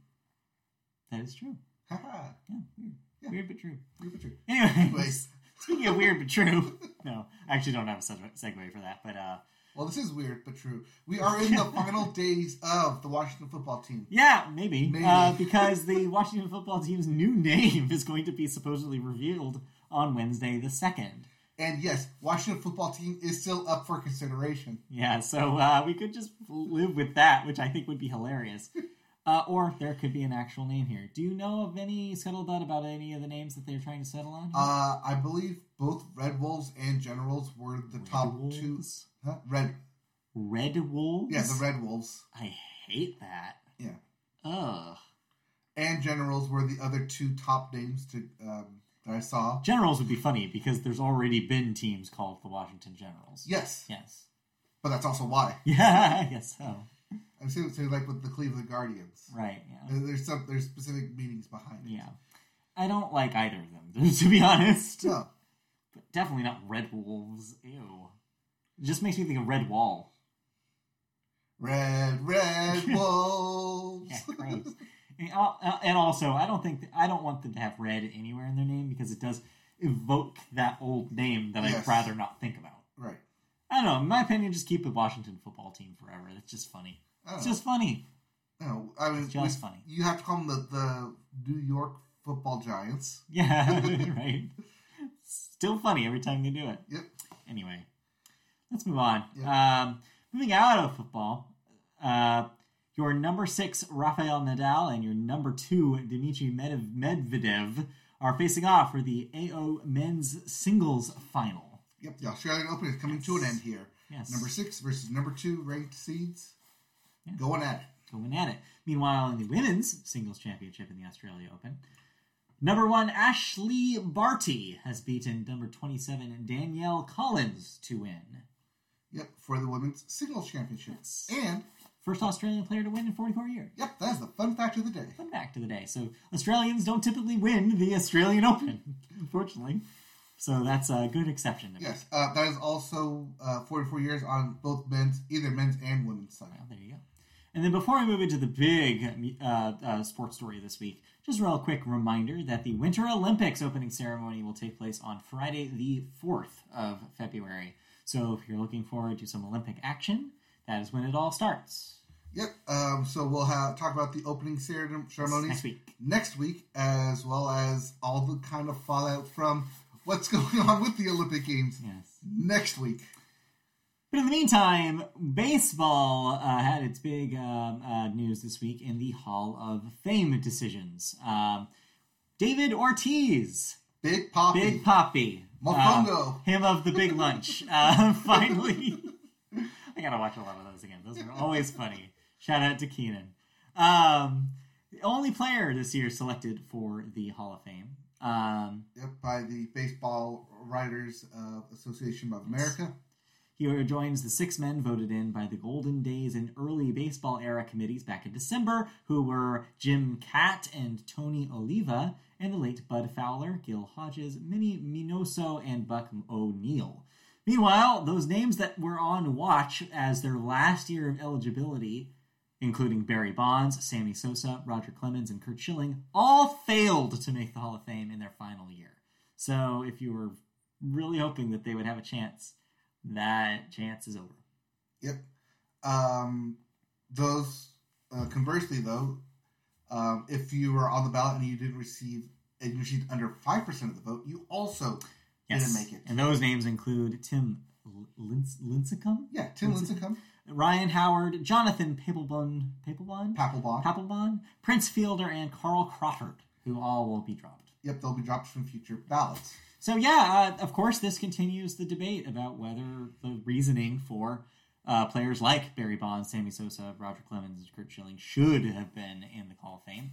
Speaker 2: That is true.
Speaker 1: Haha.
Speaker 2: Yeah, weird,
Speaker 1: Yeah.
Speaker 2: weird but true.
Speaker 1: Weird but true.
Speaker 2: Anyways,
Speaker 1: Anyways,
Speaker 2: speaking of weird but true, no, I actually don't have a seg- segue for that. But uh,
Speaker 1: well, this is weird but true. We are in the final days of the Washington football team.
Speaker 2: yeah, maybe,
Speaker 1: Maybe.
Speaker 2: Uh, because the Washington football team's new name is going to be supposedly revealed on Wednesday the second.
Speaker 1: And yes, Washington football team is still up for consideration.
Speaker 2: Yeah, so uh, we could just live with that, which I think would be hilarious. Uh, or there could be an actual name here. Do you know of any scuttlebutt about any of the names that they're trying to settle on?
Speaker 1: Uh, I believe both Red Wolves and Generals were the
Speaker 2: Red
Speaker 1: top two. Huh? Red,
Speaker 2: Red Wolves?
Speaker 1: yeah, the Red Wolves.
Speaker 2: I hate that.
Speaker 1: Yeah.
Speaker 2: Ugh.
Speaker 1: and Generals were the other two top names to um, that I saw.
Speaker 2: Generals would be funny because there's already been teams called the Washington Generals.
Speaker 1: Yes,
Speaker 2: Yes.
Speaker 1: but that's also why.
Speaker 2: Yeah, I guess so.
Speaker 1: I'm saying so like with the Cleveland Guardians.
Speaker 2: Right, yeah.
Speaker 1: There's some there's specific meanings behind it.
Speaker 2: Yeah. I don't like either of them, to be honest.
Speaker 1: No,
Speaker 2: But definitely not Red Wolves. Ew. It just makes me think of Red Wall.
Speaker 1: red red wolves.
Speaker 2: Yeah, gross. and al- uh, and also, I don't think I don't want them to have red anywhere in their name because it does evoke that old name that
Speaker 1: Yes.
Speaker 2: I'd rather not think about.
Speaker 1: right.
Speaker 2: I don't know. In my opinion, just keep the Washington football team forever. That's just funny. It's
Speaker 1: know.
Speaker 2: just funny.
Speaker 1: No, I mean
Speaker 2: It's just
Speaker 1: we-
Speaker 2: funny.
Speaker 1: You have to call them the, the New York Football Giants.
Speaker 2: Yeah, right. Still funny every time they do it.
Speaker 1: Yep.
Speaker 2: Anyway, let's move on.
Speaker 1: Yeah.
Speaker 2: Um, moving out of football, uh, your number six Rafael Nadal and your number two Dmitry Medvedev are facing off for the AO Men's Singles Final.
Speaker 1: Yep. The Australian Open is coming to an end here.
Speaker 2: Yes,
Speaker 1: Number six versus number two ranked seeds.
Speaker 2: Yeah.
Speaker 1: Going at it.
Speaker 2: going at it. Meanwhile, in the women's singles championship in the Australia Open, number one Ashleigh Barty has beaten number twenty-seven Danielle Collins to win.
Speaker 1: Yep. For the women's singles championship.
Speaker 2: Yes.
Speaker 1: And
Speaker 2: First Australian player to win in 44 years.
Speaker 1: yep, that's the fun fact of the day.
Speaker 2: Fun fact of the day. So Australians don't typically win the Australian Open, unfortunately. So that's a good exception. To
Speaker 1: Yes, uh, that is also uh, 44 years on both men's, either men's and women's side.
Speaker 2: Well, there you go. And then before we move into the big uh, uh, sports story this week, just a real quick reminder that the Winter Olympics opening ceremony will take place on Friday, the 4th of February. So if you're looking forward to some Olympic action, that is when it all starts.
Speaker 1: Yep. Um, so we'll have talk about the opening cere- ceremonies
Speaker 2: Next week.
Speaker 1: next week, as well as all the kind of fallout from what's going on with the Olympic Games
Speaker 2: Yes.
Speaker 1: next week.
Speaker 2: But in the meantime, baseball uh, had its big um, uh, news this week in the Hall of Fame decisions. Um, David Ortiz,
Speaker 1: Big Papi,
Speaker 2: Big Papi, uh, him of the Big Lunch, uh, finally. I gotta watch a lot of those again. Those are always funny. Shout out to Kenan. Um, the only player this year selected for the Hall of Fame. Um,
Speaker 1: Yep, by the Baseball Writers uh, Association of America.
Speaker 2: He joins the six men voted in by the Golden Days and early baseball era committees back in December, who were Jim Kaat and Tony Oliva, and the late Bud Fowler, Gil Hodges, Minnie Minoso, and Buck O'Neil. Meanwhile, those names that were on watch as their last year of eligibility, including Barry Bonds, Sammy Sosa, Roger Clemens, and Curt Schilling, all failed to make the Hall of Fame in their final year. So if you were really hoping that they would have a chance, that chance is over.
Speaker 1: Yep. Um, those uh, conversely, though, um, if you were on the ballot and you didn't receive and you received under five percent of the vote, you also
Speaker 2: Yes.
Speaker 1: didn't make it.
Speaker 2: And those names include Tim Lins- Lincecum,
Speaker 1: yeah, Tim Lincecum.
Speaker 2: Ryan Howard, Jonathan Papelbon, Papelbon,
Speaker 1: Papelbon.
Speaker 2: Papelbon, Prince Fielder, and Carl Crawford, who all will be dropped.
Speaker 1: Yep, they'll be dropped from future ballots.
Speaker 2: So yeah, uh, of course, this continues the debate about whether the reasoning for uh, players like Barry Bonds, Sammy Sosa, Roger Clemens, and Curt Schilling should have been in the Hall of Fame.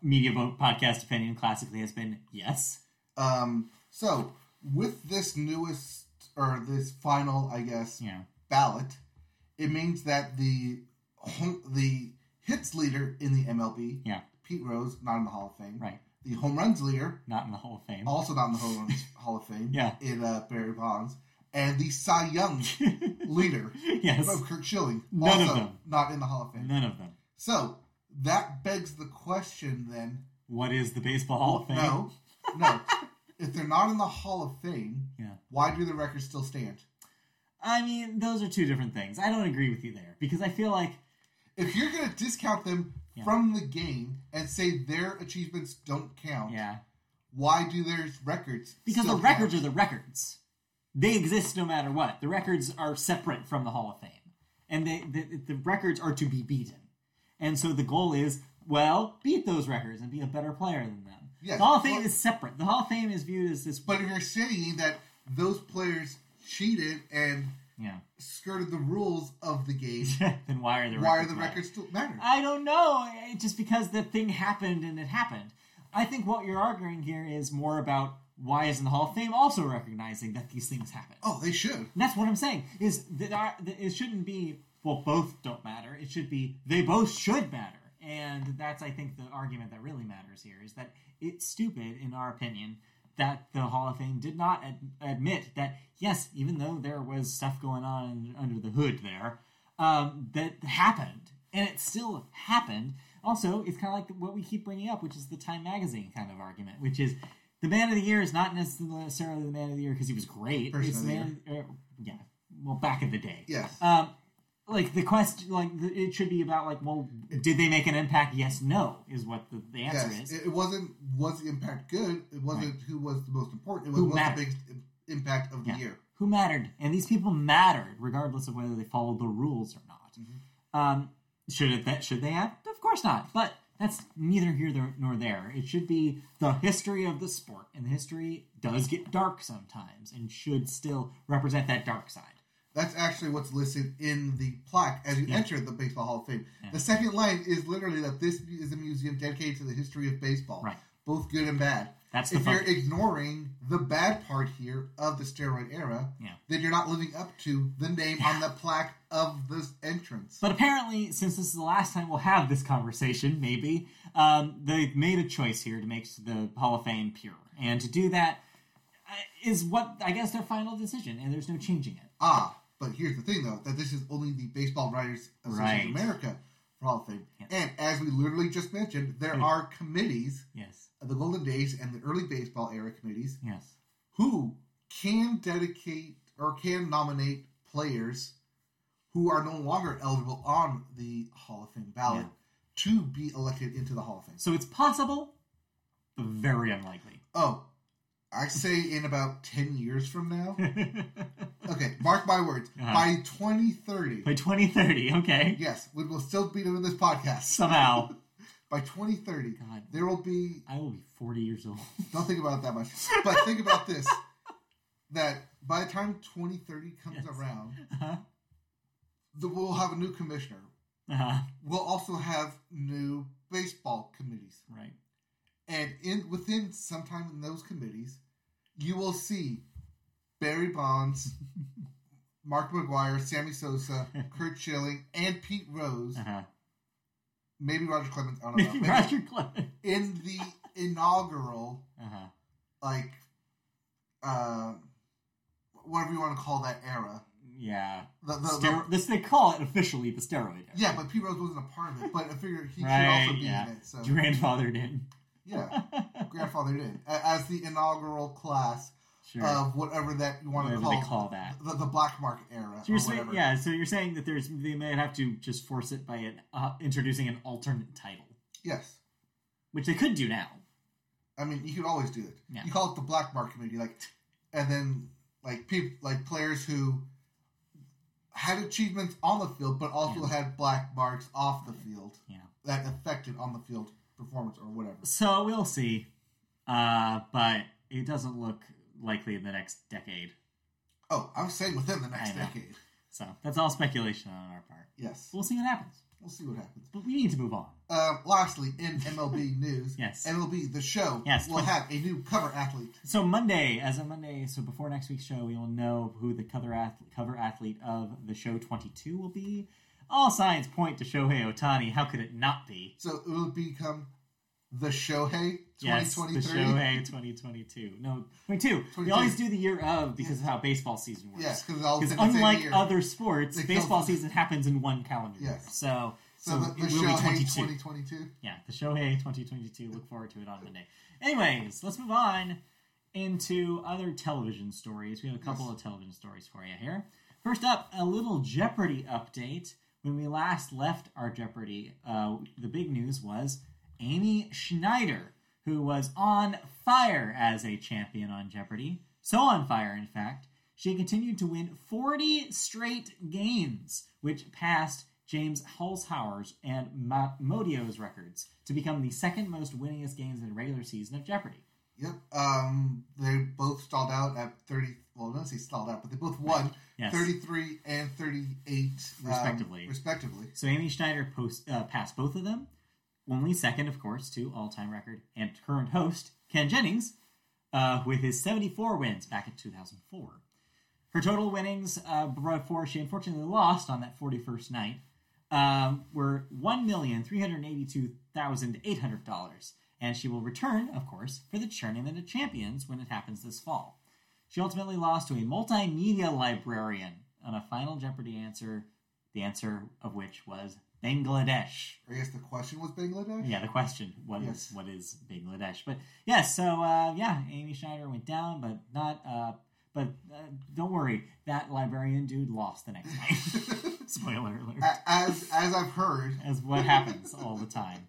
Speaker 2: Media Boat podcast opinion classically has been yes.
Speaker 1: Um, so with this newest or this final, I guess,
Speaker 2: Yeah.
Speaker 1: ballot, it means that the the hits leader in the MLB,
Speaker 2: Yeah.
Speaker 1: Pete Rose, not in the Hall of Fame.
Speaker 2: Right.
Speaker 1: The home runs leader,
Speaker 2: Not in the Hall of Fame.
Speaker 1: also not in the home runs Hall of Fame.
Speaker 2: Yeah.
Speaker 1: In uh, Barry Bonds, and the Cy Young leader,
Speaker 2: yes.
Speaker 1: of Curt Schilling,
Speaker 2: None of them.
Speaker 1: not in the Hall of Fame.
Speaker 2: None of them.
Speaker 1: So that begs the question then.
Speaker 2: What is the Baseball Hall of Fame?
Speaker 1: No, no. if they're not in the Hall of Fame,
Speaker 2: Yeah.
Speaker 1: why do the records still stand?
Speaker 2: I mean, those are two different things. I don't agree with you there because I feel like
Speaker 1: If you're going to discount them
Speaker 2: Yeah.
Speaker 1: from the game and say their achievements don't count,
Speaker 2: yeah,
Speaker 1: why do their records?
Speaker 2: because the records
Speaker 1: count?
Speaker 2: are the records. They exist no matter what. The records are separate from the Hall of Fame, and they the, the records are to be beaten. And so the goal is, well, beat those records and be a better player than them.
Speaker 1: Yes,
Speaker 2: the Hall of Fame is separate. The Hall of Fame is viewed as this.
Speaker 1: But if you're saying that those players cheated and
Speaker 2: yeah.
Speaker 1: skirted the rules of the game,
Speaker 2: then why are the
Speaker 1: why are
Speaker 2: records
Speaker 1: the
Speaker 2: matter?
Speaker 1: records still matter?
Speaker 2: I don't know. It- Just because the thing happened and it happened. I think what you're arguing here is more about why isn't the Hall of Fame also recognizing that these things happen?
Speaker 1: oh, they should.
Speaker 2: And that's what I'm saying. Is that, that it shouldn't be well, both don't matter. It should be they both should matter. And that's I think the argument that really matters here is that it's stupid, in our opinion, that the Hall of Fame did not ad- admit that yes, even though there was stuff going on under the hood there, um, that happened, and it still happened. Also, it's kind of like what we keep bringing up, which is the Time Magazine kind of argument, which is the Man of the Year is not necessarily the Man of the Year because he was great.
Speaker 1: Person
Speaker 2: it's
Speaker 1: of the
Speaker 2: man, uh, yeah, well, back in the day.
Speaker 1: Yes.
Speaker 2: Um, like the question, like it should be about like, well, did they make an impact? Yes, no, is what the, the answer
Speaker 1: yes.
Speaker 2: is.
Speaker 1: It, it wasn't was the impact good. It wasn't who was the most important. It was
Speaker 2: Who
Speaker 1: the biggest impact of the year.
Speaker 2: Who mattered? And these people mattered, regardless of whether they followed the rules or not.
Speaker 1: Mm-hmm.
Speaker 2: Um, should it that should they have? Of course not. But that's neither here nor- nor there. It should be the history of the sport, and the history does get dark sometimes, and should still represent that dark side.
Speaker 1: That's actually what's listed in the plaque as you
Speaker 2: Yeah.
Speaker 1: enter the Baseball Hall of Fame.
Speaker 2: Yeah.
Speaker 1: The second line is literally that this is a museum dedicated to the history of baseball,
Speaker 2: Right.
Speaker 1: both good and bad.
Speaker 2: That's
Speaker 1: if you're ignoring the bad part here of the steroid era,
Speaker 2: Yeah.
Speaker 1: then you're not living up to the name on the plaque of this entrance.
Speaker 2: But apparently, since this is the last time we'll have this conversation, maybe um, they've made a choice here to make the Hall of Fame pure, and to do that uh, what I guess their final decision, and there's no changing it.
Speaker 1: ah, but here's the thing though, that this is only the Baseball Writers Association
Speaker 2: Right.
Speaker 1: of America for Hall of Fame.
Speaker 2: Yeah.
Speaker 1: And as we literally just mentioned, there are committees,
Speaker 2: Yes,
Speaker 1: the Golden Days and the early baseball era committees,
Speaker 2: yes,
Speaker 1: who can dedicate or can nominate players who are no longer eligible on the Hall of Fame ballot
Speaker 2: Yeah.
Speaker 1: to be elected into the Hall of Fame.
Speaker 2: So it's possible, but very unlikely.
Speaker 1: Oh, I say in about 10 years from now. Okay, mark my words.
Speaker 2: Uh-huh.
Speaker 1: By 2030,
Speaker 2: By 2030, okay,
Speaker 1: yes, we will still be doing this podcast.
Speaker 2: somehow,
Speaker 1: By 2030,
Speaker 2: God,
Speaker 1: there will be,
Speaker 2: I will be 40 years old.
Speaker 1: don't think about it that much, but think about this that by the time 2030 comes
Speaker 2: Yes.
Speaker 1: around,
Speaker 2: Uh-huh.
Speaker 1: the, we'll have a new commissioner.
Speaker 2: Uh-huh.
Speaker 1: We'll also have new baseball committees.
Speaker 2: Right.
Speaker 1: And in within sometime in those committees, you will see Barry Bonds, Mark McGwire, Sammy Sosa, Curt Schilling, and Pete Rose,
Speaker 2: Uh-huh.
Speaker 1: maybe Roger Clemens, I don't know,
Speaker 2: Maybe Roger Clemens.
Speaker 1: in the inaugural,
Speaker 2: Uh-huh.
Speaker 1: like, uh, whatever you want to call that era.
Speaker 2: Yeah.
Speaker 1: The, the, the-
Speaker 2: this they call it officially the steroid. era.
Speaker 1: yeah, but Pete Rose wasn't a part of it, but I figured he
Speaker 2: Right,
Speaker 1: could also be
Speaker 2: yeah.
Speaker 1: in it. So
Speaker 2: Grandfathered in.
Speaker 1: Yeah, grandfathered in as the inaugural class
Speaker 2: Sure.
Speaker 1: of whatever that you want to call,
Speaker 2: they call that.
Speaker 1: the, the black mark era
Speaker 2: So you're
Speaker 1: or
Speaker 2: saying, yeah. So you're saying that there's they may have to just force it by an, uh, introducing an alternate title,
Speaker 1: Yes,
Speaker 2: which they could do now.
Speaker 1: I mean you could always do it.
Speaker 2: Yeah.
Speaker 1: You call it the black mark committee, like, and then like people like players who had achievements on the field, but also
Speaker 2: Yeah.
Speaker 1: had black marks off the field
Speaker 2: Yeah.
Speaker 1: that affected on the field performance or whatever.
Speaker 2: So we'll see. Uh, but it doesn't look likely in the next decade.
Speaker 1: Oh, I was saying within the next decade.
Speaker 2: So that's all speculation on our part.
Speaker 1: Yes,
Speaker 2: We'll see what happens.
Speaker 1: we'll see what happens.
Speaker 2: But we need to move on.
Speaker 1: Um, lastly, in MLB news,
Speaker 2: Yes.
Speaker 1: MLB the show
Speaker 2: Yes,
Speaker 1: will have a new cover athlete.
Speaker 2: So Monday, as a Monday, so before next week's show, we will know who the cover athlete, cover athlete of the show 22 will be. All signs point to Shohei Ohtani. How could it not be?
Speaker 1: So it will become the Shohei
Speaker 2: Yes, the Shohei 2022. No, 22. We
Speaker 1: 22.
Speaker 2: always do the year of because of how baseball season works.
Speaker 1: Yes, because all the same
Speaker 2: unlike
Speaker 1: year.
Speaker 2: other sports,
Speaker 1: They
Speaker 2: baseball season happens in one calendar year.
Speaker 1: Yes.
Speaker 2: So,
Speaker 1: so,
Speaker 2: so,
Speaker 1: the, the
Speaker 2: it will be
Speaker 1: Shohei
Speaker 2: 22.
Speaker 1: 2022.
Speaker 2: Yeah, the Shohei 2022. Look forward to it on Monday. Anyways, let's move on into other television stories. We have a couple
Speaker 1: Yes.
Speaker 2: of television stories for you here. First up, a little Jeopardy update. When we last left our Jeopardy, uh, the big news was Amy Schneider, who was on fire as a champion on Jeopardy. So on fire, in fact, she continued to win 40 straight games, which passed James Holzhauer's and Ma- Modio's records to become the second most winningest games in regular season of Jeopardy.
Speaker 1: Yep. Um, they both stalled out at 30. Well, I don't say stalled out, but they both won
Speaker 2: yes.
Speaker 1: 33 and 38, um,
Speaker 2: respectively.
Speaker 1: Respectively.
Speaker 2: So Amy Schneider post, uh, passed both of them. Only second, of course, to all time record and current host Ken Jennings uh, with his 74 wins back in 2004. Her total winnings uh, before she unfortunately lost on that 41st night um, were $1,382,800 and she will return, of course, for the Tournament of Champions when it happens this fall. She ultimately lost to a multimedia librarian on a Final Jeopardy answer, the answer of which was Bangladesh.
Speaker 1: I guess the question was Bangladesh?
Speaker 2: Yeah, the question what is
Speaker 1: Yes.
Speaker 2: what is Bangladesh? But yes, so uh, yeah, Amy Schneider went down, but not. Uh, but uh, don't worry, that librarian dude lost the next night. Spoiler alert.
Speaker 1: As, as I've heard,
Speaker 2: As what happens all the time.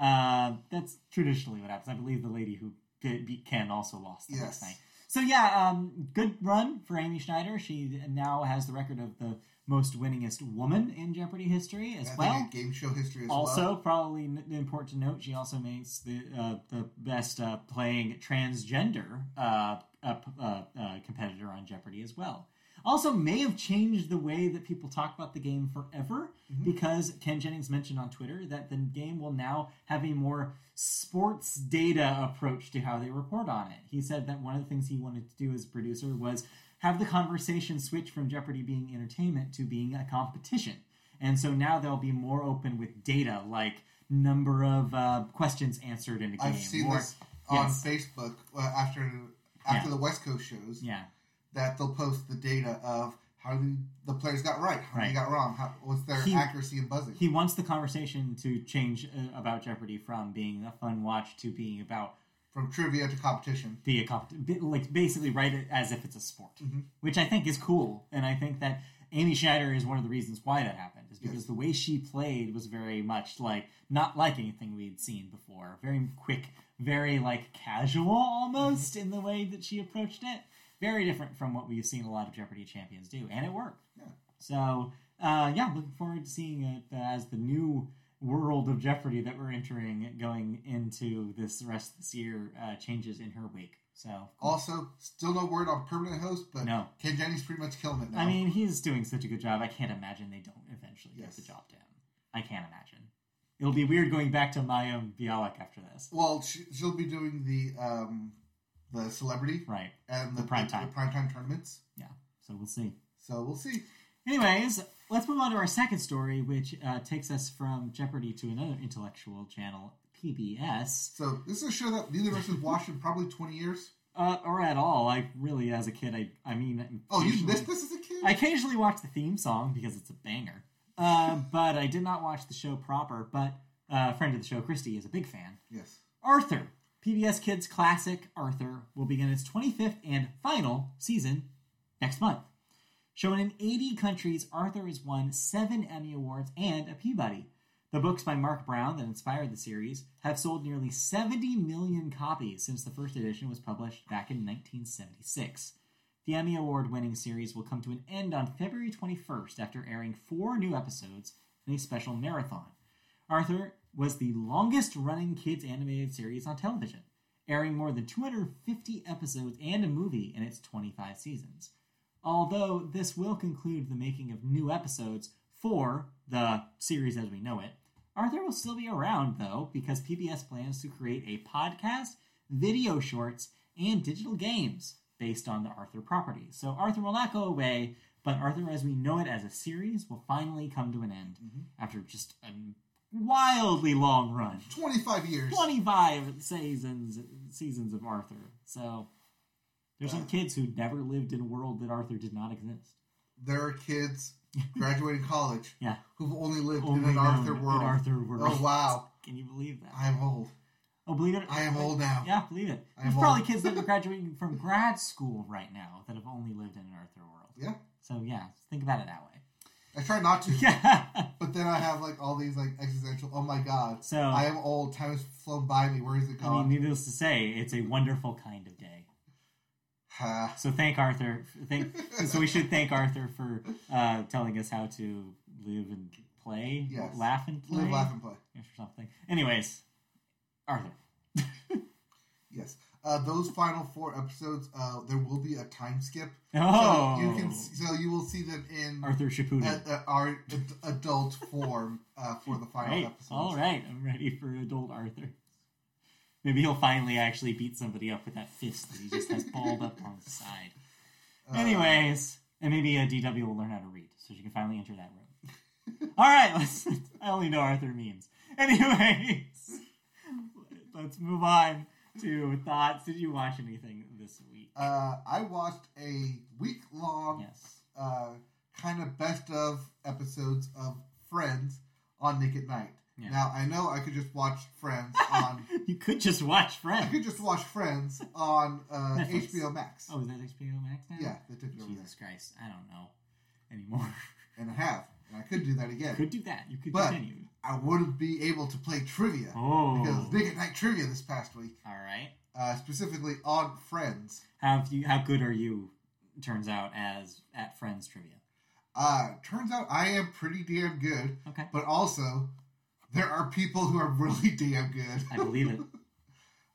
Speaker 2: Uh, that's traditionally what happens. I believe the lady who did beat Ken also lost the next night. So yeah, um, good run for Amy Schneider. She now has the record of the most winningest woman in Jeopardy history as
Speaker 1: I
Speaker 2: well.
Speaker 1: game show history as
Speaker 2: Also,
Speaker 1: well.
Speaker 2: probably n- important to note, she also makes the uh, the best uh, playing transgender uh, uh, uh, uh, competitor on Jeopardy as well. Also, may have changed the way that people talk about the game forever
Speaker 1: Mhm.
Speaker 2: because Ken Jennings mentioned on Twitter that the game will now have a more sports data approach to how they report on it. He said that one of the things he wanted to do as producer was have the conversation switch from Jeopardy being entertainment to being a competition. And so now they'll be more open with data, like number of uh, questions answered in a game.
Speaker 1: I've seen
Speaker 2: more-
Speaker 1: this on
Speaker 2: yes.
Speaker 1: Facebook uh, after after
Speaker 2: Yeah.
Speaker 1: the West Coast shows
Speaker 2: Yeah,
Speaker 1: that they'll post the data of how the, players got right, how
Speaker 2: Right.
Speaker 1: they got wrong, how, what's their
Speaker 2: He-
Speaker 1: accuracy and buzzing.
Speaker 2: he wants the conversation to change uh, about Jeopardy from being a fun watch to being about
Speaker 1: From trivia to competition.
Speaker 2: be a comp- like basically write it as if it's a sport,
Speaker 1: Mhm.
Speaker 2: which I think is cool, and I think that Amy Schneider is one of the reasons why that happened, is because
Speaker 1: Yes.
Speaker 2: the way she played was very much like not like anything we'd seen before, very quick, very like casual almost in the way that she approached it, very different from what we've seen a lot of Jeopardy champions do, and it worked.
Speaker 1: Yeah.
Speaker 2: So uh, yeah, looking forward to seeing it uh, as the new world of Jeopardy that we're entering going into this rest of this year uh, changes in her wake. So
Speaker 1: Also, still no word on permanent host, but
Speaker 2: No.
Speaker 1: Ken Jennings pretty much killing it now.
Speaker 2: I mean, he's doing such a good job. I can't imagine they don't eventually
Speaker 1: Yes.
Speaker 2: give the job to him. I can't imagine. It'll be weird going back to Mayim Bialik after this.
Speaker 1: well, she, she'll be doing the um, the celebrity
Speaker 2: Right.
Speaker 1: and the,
Speaker 2: The primetime.
Speaker 1: the primetime tournaments.
Speaker 2: Yeah. So we'll see.
Speaker 1: So we'll see.
Speaker 2: Anyways, let's move on to our second story, which uh, takes us from Jeopardy to another intellectual channel, PBS.
Speaker 1: So this is a show that neither of us has watched in probably twenty years.
Speaker 2: Uh, or at all. I really, as a kid, I, I mean,
Speaker 1: Oh, you missed this as a kid?
Speaker 2: I occasionally watch the theme song because it's a banger. Uh, but I did not watch the show proper. But uh, a friend of the show, Christy, is a big fan.
Speaker 1: yes.
Speaker 2: Arthur, PBS Kids classic Arthur, will begin its 25th and final season next month. Shown in 80 countries, Arthur has won seven Emmy Awards and a Peabody. The books by Marc Brown that inspired the series have sold nearly 70 million copies since the first edition was published back in 1976. The Emmy Award winning series will come to an end on February 21st after airing four new episodes in a special marathon. Arthur was the longest running kids animated series on television, airing more than 250 episodes and a movie in its 25 seasons. Although this will conclude the making of new episodes for the series as we know it, Arthur will still be around though because PBS plans to create a podcast, video shorts, and digital games based on the Arthur property. So Arthur will not go away, but Arthur as we know it as a series will finally come to an end mm-hmm. after just a wildly long run.
Speaker 1: 25 years.
Speaker 2: 25 seasons seasons of Arthur. So there's some
Speaker 1: Uh.
Speaker 2: kids who never lived in a world that Arthur did not exist.
Speaker 1: There are kids graduating college
Speaker 2: Yeah.
Speaker 1: who've only lived
Speaker 2: Only
Speaker 1: in an Arthur world.
Speaker 2: Arthur world.
Speaker 1: Oh, wow.
Speaker 2: Can you believe that?
Speaker 1: I am old.
Speaker 2: oh, believe it.
Speaker 1: I am old now.
Speaker 2: Yeah, believe it.
Speaker 1: I
Speaker 2: There's probably
Speaker 1: old.
Speaker 2: kids that are graduating from grad school right now that have only lived in an Arthur world.
Speaker 1: Yeah.
Speaker 2: So yeah, think about it that way.
Speaker 1: I try not to.
Speaker 2: Yeah.
Speaker 1: But then I have like all these like existential. Oh my god,
Speaker 2: So
Speaker 1: I am old. Time has flown by me. Where is it
Speaker 2: I
Speaker 1: gone?
Speaker 2: mean, needless to say, it's a wonderful kind of day.
Speaker 1: Ha.
Speaker 2: So thank Arthur. Thank. so we should thank Arthur for uh, telling us how to live and play,
Speaker 1: Yes.
Speaker 2: laugh and play,
Speaker 1: Live, laugh, and play.
Speaker 2: or something. Anyways, Arthur.
Speaker 1: Yes. Uh, those final four episodes, uh, there will be a time skip.
Speaker 2: Oh,
Speaker 1: So you can. So you will see them in
Speaker 2: Arthur Shippuden.
Speaker 1: uh, uh, our adult form uh, for the final
Speaker 2: Right.
Speaker 1: episodes.
Speaker 2: All right. I'm ready for adult Arthur. Maybe he'll finally actually beat somebody up with that fist that he just has balled up on the side.
Speaker 1: Uh,
Speaker 2: Anyways, and maybe a DW will learn how to read, so she can finally enter that room. All right, let's. I only know Arthur memes. Anyways, let's move on to thoughts. Did you watch anything this week?
Speaker 1: Uh, I watched a week long
Speaker 2: yes.
Speaker 1: uh, kind of best of episodes of Friends on Nick at Night.
Speaker 2: Yeah.
Speaker 1: Now I know I could just watch Friends on.
Speaker 2: You could just watch Friends.
Speaker 1: I could just watch Friends on uh, HBO Max.
Speaker 2: Oh, is that HBO Max now?
Speaker 1: Yeah, they took it over there,
Speaker 2: Jesus Christ, I don't know anymore.
Speaker 1: and I have, and I could do that again.
Speaker 2: You could do that. You could
Speaker 1: But-
Speaker 2: continue.
Speaker 1: I wouldn't be able to play trivia
Speaker 2: Oh,
Speaker 1: because Nick at Night trivia this past week,
Speaker 2: all right.
Speaker 1: uh, specifically on Friends.
Speaker 2: How you? How good are you? Turns out as at Friends trivia.
Speaker 1: Uh, turns out I am pretty damn good,
Speaker 2: Okay,
Speaker 1: but also there are people who are really damn good.
Speaker 2: I believe it.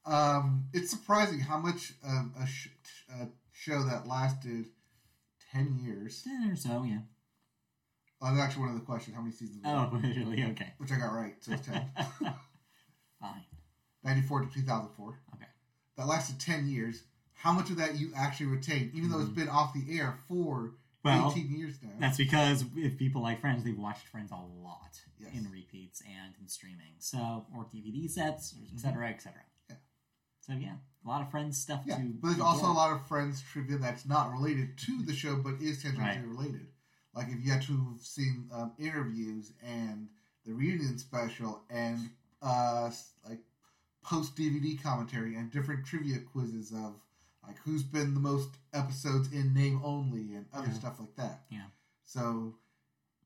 Speaker 1: Um, it's surprising how much um, a, sh- a show that lasted ten years.
Speaker 2: Ten or so, yeah.
Speaker 1: Oh, that's actually one of the questions. How many seasons?
Speaker 2: Oh, really? Okay.
Speaker 1: which I got right. So it's ten.
Speaker 2: Fine.
Speaker 1: Ninety-four to two thousand four.
Speaker 2: Okay.
Speaker 1: That lasted ten years. How much of that you actually retain, even though it's mm-hmm. been off the air for
Speaker 2: Well,
Speaker 1: eighteen years now?
Speaker 2: That's because if people like Friends, they've watched Friends a lot
Speaker 1: Yes.
Speaker 2: in repeats and in streaming. So, or DVD sets, or et mm-hmm. cetera, et cetera.
Speaker 1: Yeah.
Speaker 2: So, yeah, a lot of Friends stuff
Speaker 1: Yeah,
Speaker 2: to.
Speaker 1: but there's also a lot of Friends trivia that's not related to the show, but is tangentially
Speaker 2: Right.
Speaker 1: related. Like if you had to have seen um, interviews and the reunion special and uh, like post DVD commentary and different trivia quizzes of like who's been the most episodes in name only and other
Speaker 2: Yeah.
Speaker 1: stuff like that.
Speaker 2: Yeah.
Speaker 1: So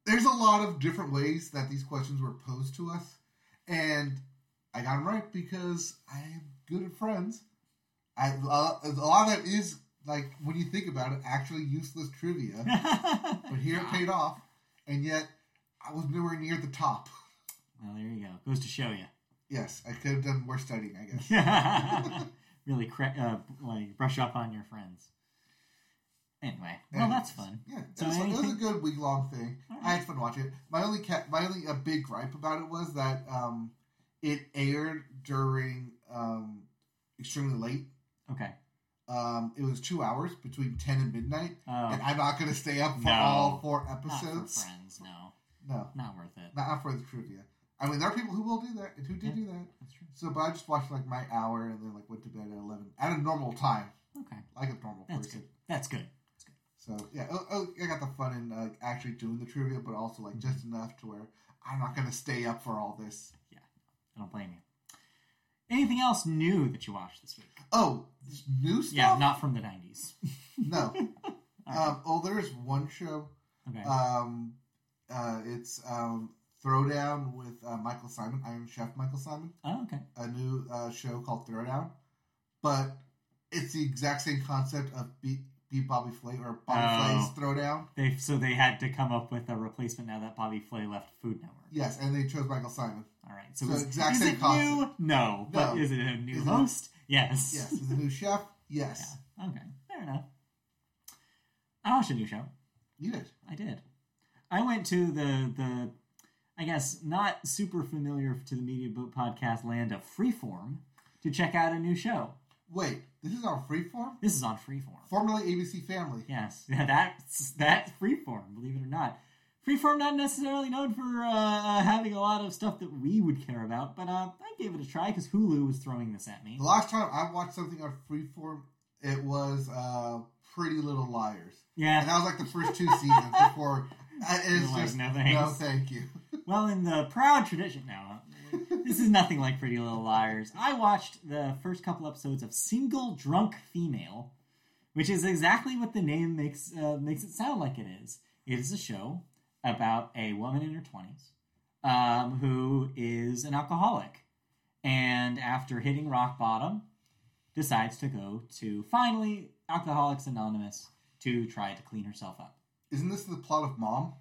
Speaker 1: there's a lot of different ways that these questions were posed to us, and I got them right because I am good at friends. I uh, a lot of that is like when you think about it, actually useless trivia, but here it paid off, and yet I was nowhere near the top.
Speaker 2: Well, there you go. Goes to show you.
Speaker 1: Yes, I could have done more studying, I guess.
Speaker 2: really cra- uh, like brush up on your friends. Anyway, well,
Speaker 1: Anyways,
Speaker 2: that's fun.
Speaker 1: Yeah,
Speaker 2: So
Speaker 1: it, was, fun. It was a good week long thing.
Speaker 2: Alright.
Speaker 1: I had fun watching it. My only my only a big gripe about it was that um, it aired during um, extremely late.
Speaker 2: Okay.
Speaker 1: Um, it was two hours between ten and midnight,
Speaker 2: Oh,
Speaker 1: and I'm not going to stay up for
Speaker 2: No.
Speaker 1: all four
Speaker 2: not for
Speaker 1: episodes.
Speaker 2: friends. No,
Speaker 1: No,
Speaker 2: not worth it.
Speaker 1: not for the trivia. I mean, there are people who will do that and who did
Speaker 2: Yeah.
Speaker 1: do that.
Speaker 2: That's true.
Speaker 1: So, but I just watched like my hour and then like went to bed at eleven at a normal time,
Speaker 2: Okay,
Speaker 1: like a normal
Speaker 2: that's
Speaker 1: person.
Speaker 2: good. That's good.
Speaker 1: So yeah, oh, oh, I got the fun in like actually doing the trivia, but also like just enough to where I'm not gonna stay up for all this.
Speaker 2: Yeah, I don't blame you. Anything else new that you watched this week?
Speaker 1: Oh, new stuff?
Speaker 2: Yeah, not from the nineties.
Speaker 1: no. Um, oh, there is one show.
Speaker 2: okay.
Speaker 1: Um, uh, it's um, Throwdown with uh, Michael Symon, Iron Chef Michael Symon.
Speaker 2: oh, okay.
Speaker 1: A new uh, show called Throwdown, but it's the exact same concept of be- the Bobby Flay or Bobby
Speaker 2: Oh.
Speaker 1: Flay's Throwdown.
Speaker 2: They so they had to come up with a replacement now that Bobby Flay left Food Network.
Speaker 1: Yes, and they chose Michael Symon.
Speaker 2: All right. So,
Speaker 1: So
Speaker 2: is,
Speaker 1: exact
Speaker 2: is
Speaker 1: same
Speaker 2: it
Speaker 1: concept.
Speaker 2: new? No. But is it a new
Speaker 1: Is it-
Speaker 2: host? Yes.
Speaker 1: Yes, is the new chef. Yes,
Speaker 2: Yeah. Okay. Fair enough. I watched a new show.
Speaker 1: you did.
Speaker 2: I did. I went to the the I guess not super familiar to the Media Boat Podcast land of Freeform to check out a new show.
Speaker 1: Wait, this is on Freeform,
Speaker 2: This is on Freeform.
Speaker 1: formerly ABC Family.
Speaker 2: Yes, yeah, that's that's Freeform. Believe it or not, Freeform not necessarily known for uh, uh, having a lot of stuff that we would care about, but uh, I gave it a try because Hulu was throwing this at me.
Speaker 1: The last time I watched something on Freeform, it was uh, Pretty Little Liars,
Speaker 2: Yeah.
Speaker 1: and that was like the first two seasons before. I- It's
Speaker 2: You're like, no thanks.
Speaker 1: no, thank you.
Speaker 2: Well, in the proud tradition now, this is nothing like Pretty Little Liars. I watched the first couple episodes of Single Drunk Female, which is exactly what the name makes uh, makes it sound like it is. It is a show about a woman in her twenties um, who is an alcoholic, and after hitting rock bottom, decides to go to finally Alcoholics Anonymous to try to clean herself up.
Speaker 1: Isn't this the plot of Mom?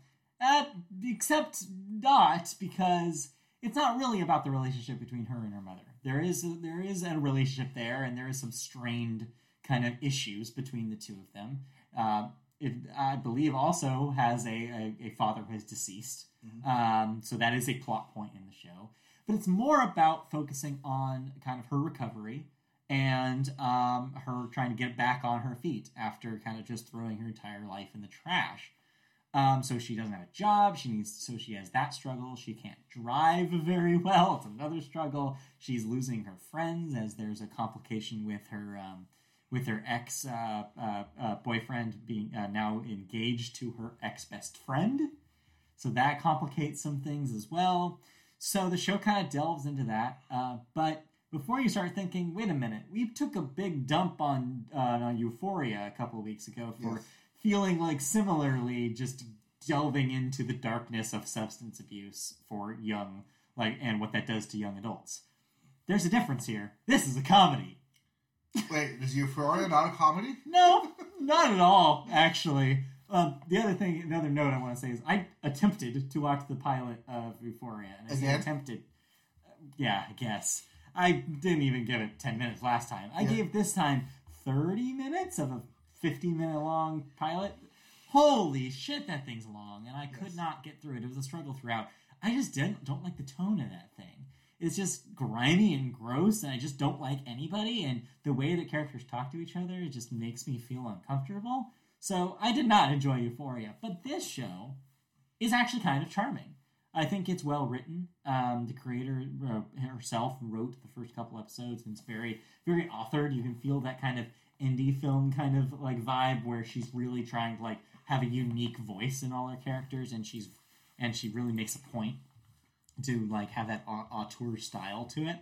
Speaker 2: Uh, except not because it's not really about the relationship between her and her mother. There is a, there is a relationship there, and there is some strained kind of issues between the two of them. Uh, it, I believe also has a, a, a father who is deceased, um, so that is a plot point in the show. But it's more about focusing on kind of her recovery and um, her trying to get back on her feet after kind of just throwing her entire life in the trash. Um, so she doesn't have a job. She needs so she has that struggle. She can't drive very well. It's another struggle. She's losing her friends as there's a complication with her um, with her ex uh, uh, uh, boyfriend being uh, now engaged to her ex best friend. So that complicates some things as well. So the show kind of delves into that. Uh, but before you start thinking, wait a minute, we took a big dump on, uh, on Euphoria a couple of weeks ago for
Speaker 1: Yes.
Speaker 2: Feeling like similarly just delving into the darkness of substance abuse for young, like, and what that does to young adults. There's a difference here. This is a comedy.
Speaker 1: Wait, is Euphoria not a comedy?
Speaker 2: No, not at all, actually. Um, the other thing, another note I want to say is I attempted to watch the pilot of Euphoria. And I
Speaker 1: Again?
Speaker 2: attempted. Uh, yeah, I guess. I didn't even give it 10 minutes last time. I
Speaker 1: Yeah.
Speaker 2: gave this time 30 minutes of a 50 minute long pilot. Holy shit, that thing's long, and I could
Speaker 1: Yes.
Speaker 2: not get through it. It was a struggle throughout. I just didn't don't like the tone of that thing. It's just grimy and gross, and I just don't like anybody. And the way that characters talk to each other it just makes me feel uncomfortable. So I did not enjoy Euphoria, but this show is actually kind of charming. I think it's well written. Um, the creator uh, herself wrote the first couple episodes, and it's very, very authored. You can feel that kind of indie film kind of like vibe where she's really trying to like have a unique voice in all her characters, and she's and she really makes a point to like have that au- auteur style to it.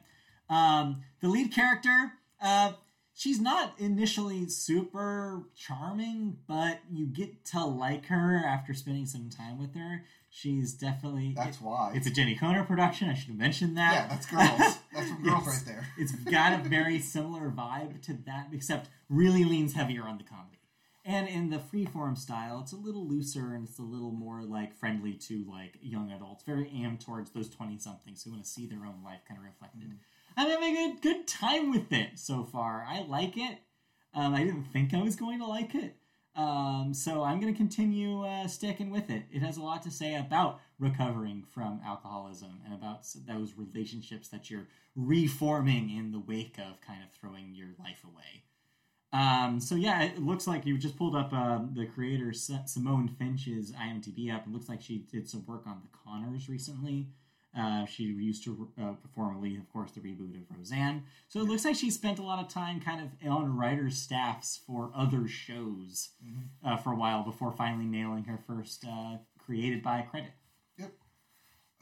Speaker 2: Um, the lead character, uh, she's not initially super charming, but you get to like her after spending some time with her. She's definitely
Speaker 1: That's why.
Speaker 2: it's a Jenni Konner production. I should have mentioned that.
Speaker 1: yeah, that's girls. That's from girls right there.
Speaker 2: It's got a very similar vibe to that, except really leans heavier on the comedy. And in the freeform style, it's a little looser and it's a little more like friendly to like young adults, very aimed towards those twenty somethings who want to see their own life kind of reflected. I'm having a good time with it so far. I like it. Um, I didn't think I was going to like it. Um, so I'm going to continue uh, sticking with it. It has a lot to say about recovering from alcoholism and about those relationships that you're reforming in the wake of kind of throwing your life away. Um, so yeah, it looks like you just pulled up um, the creator Simone Finch's IMDb up. It looks like she did some work on The Conners recently. Uh, she used to uh, formerly, of course, the reboot of Roseanne. So it looks like she spent a lot of time kind of on writer staffs for other shows uh, for a while before finally nailing her first uh, created by credit.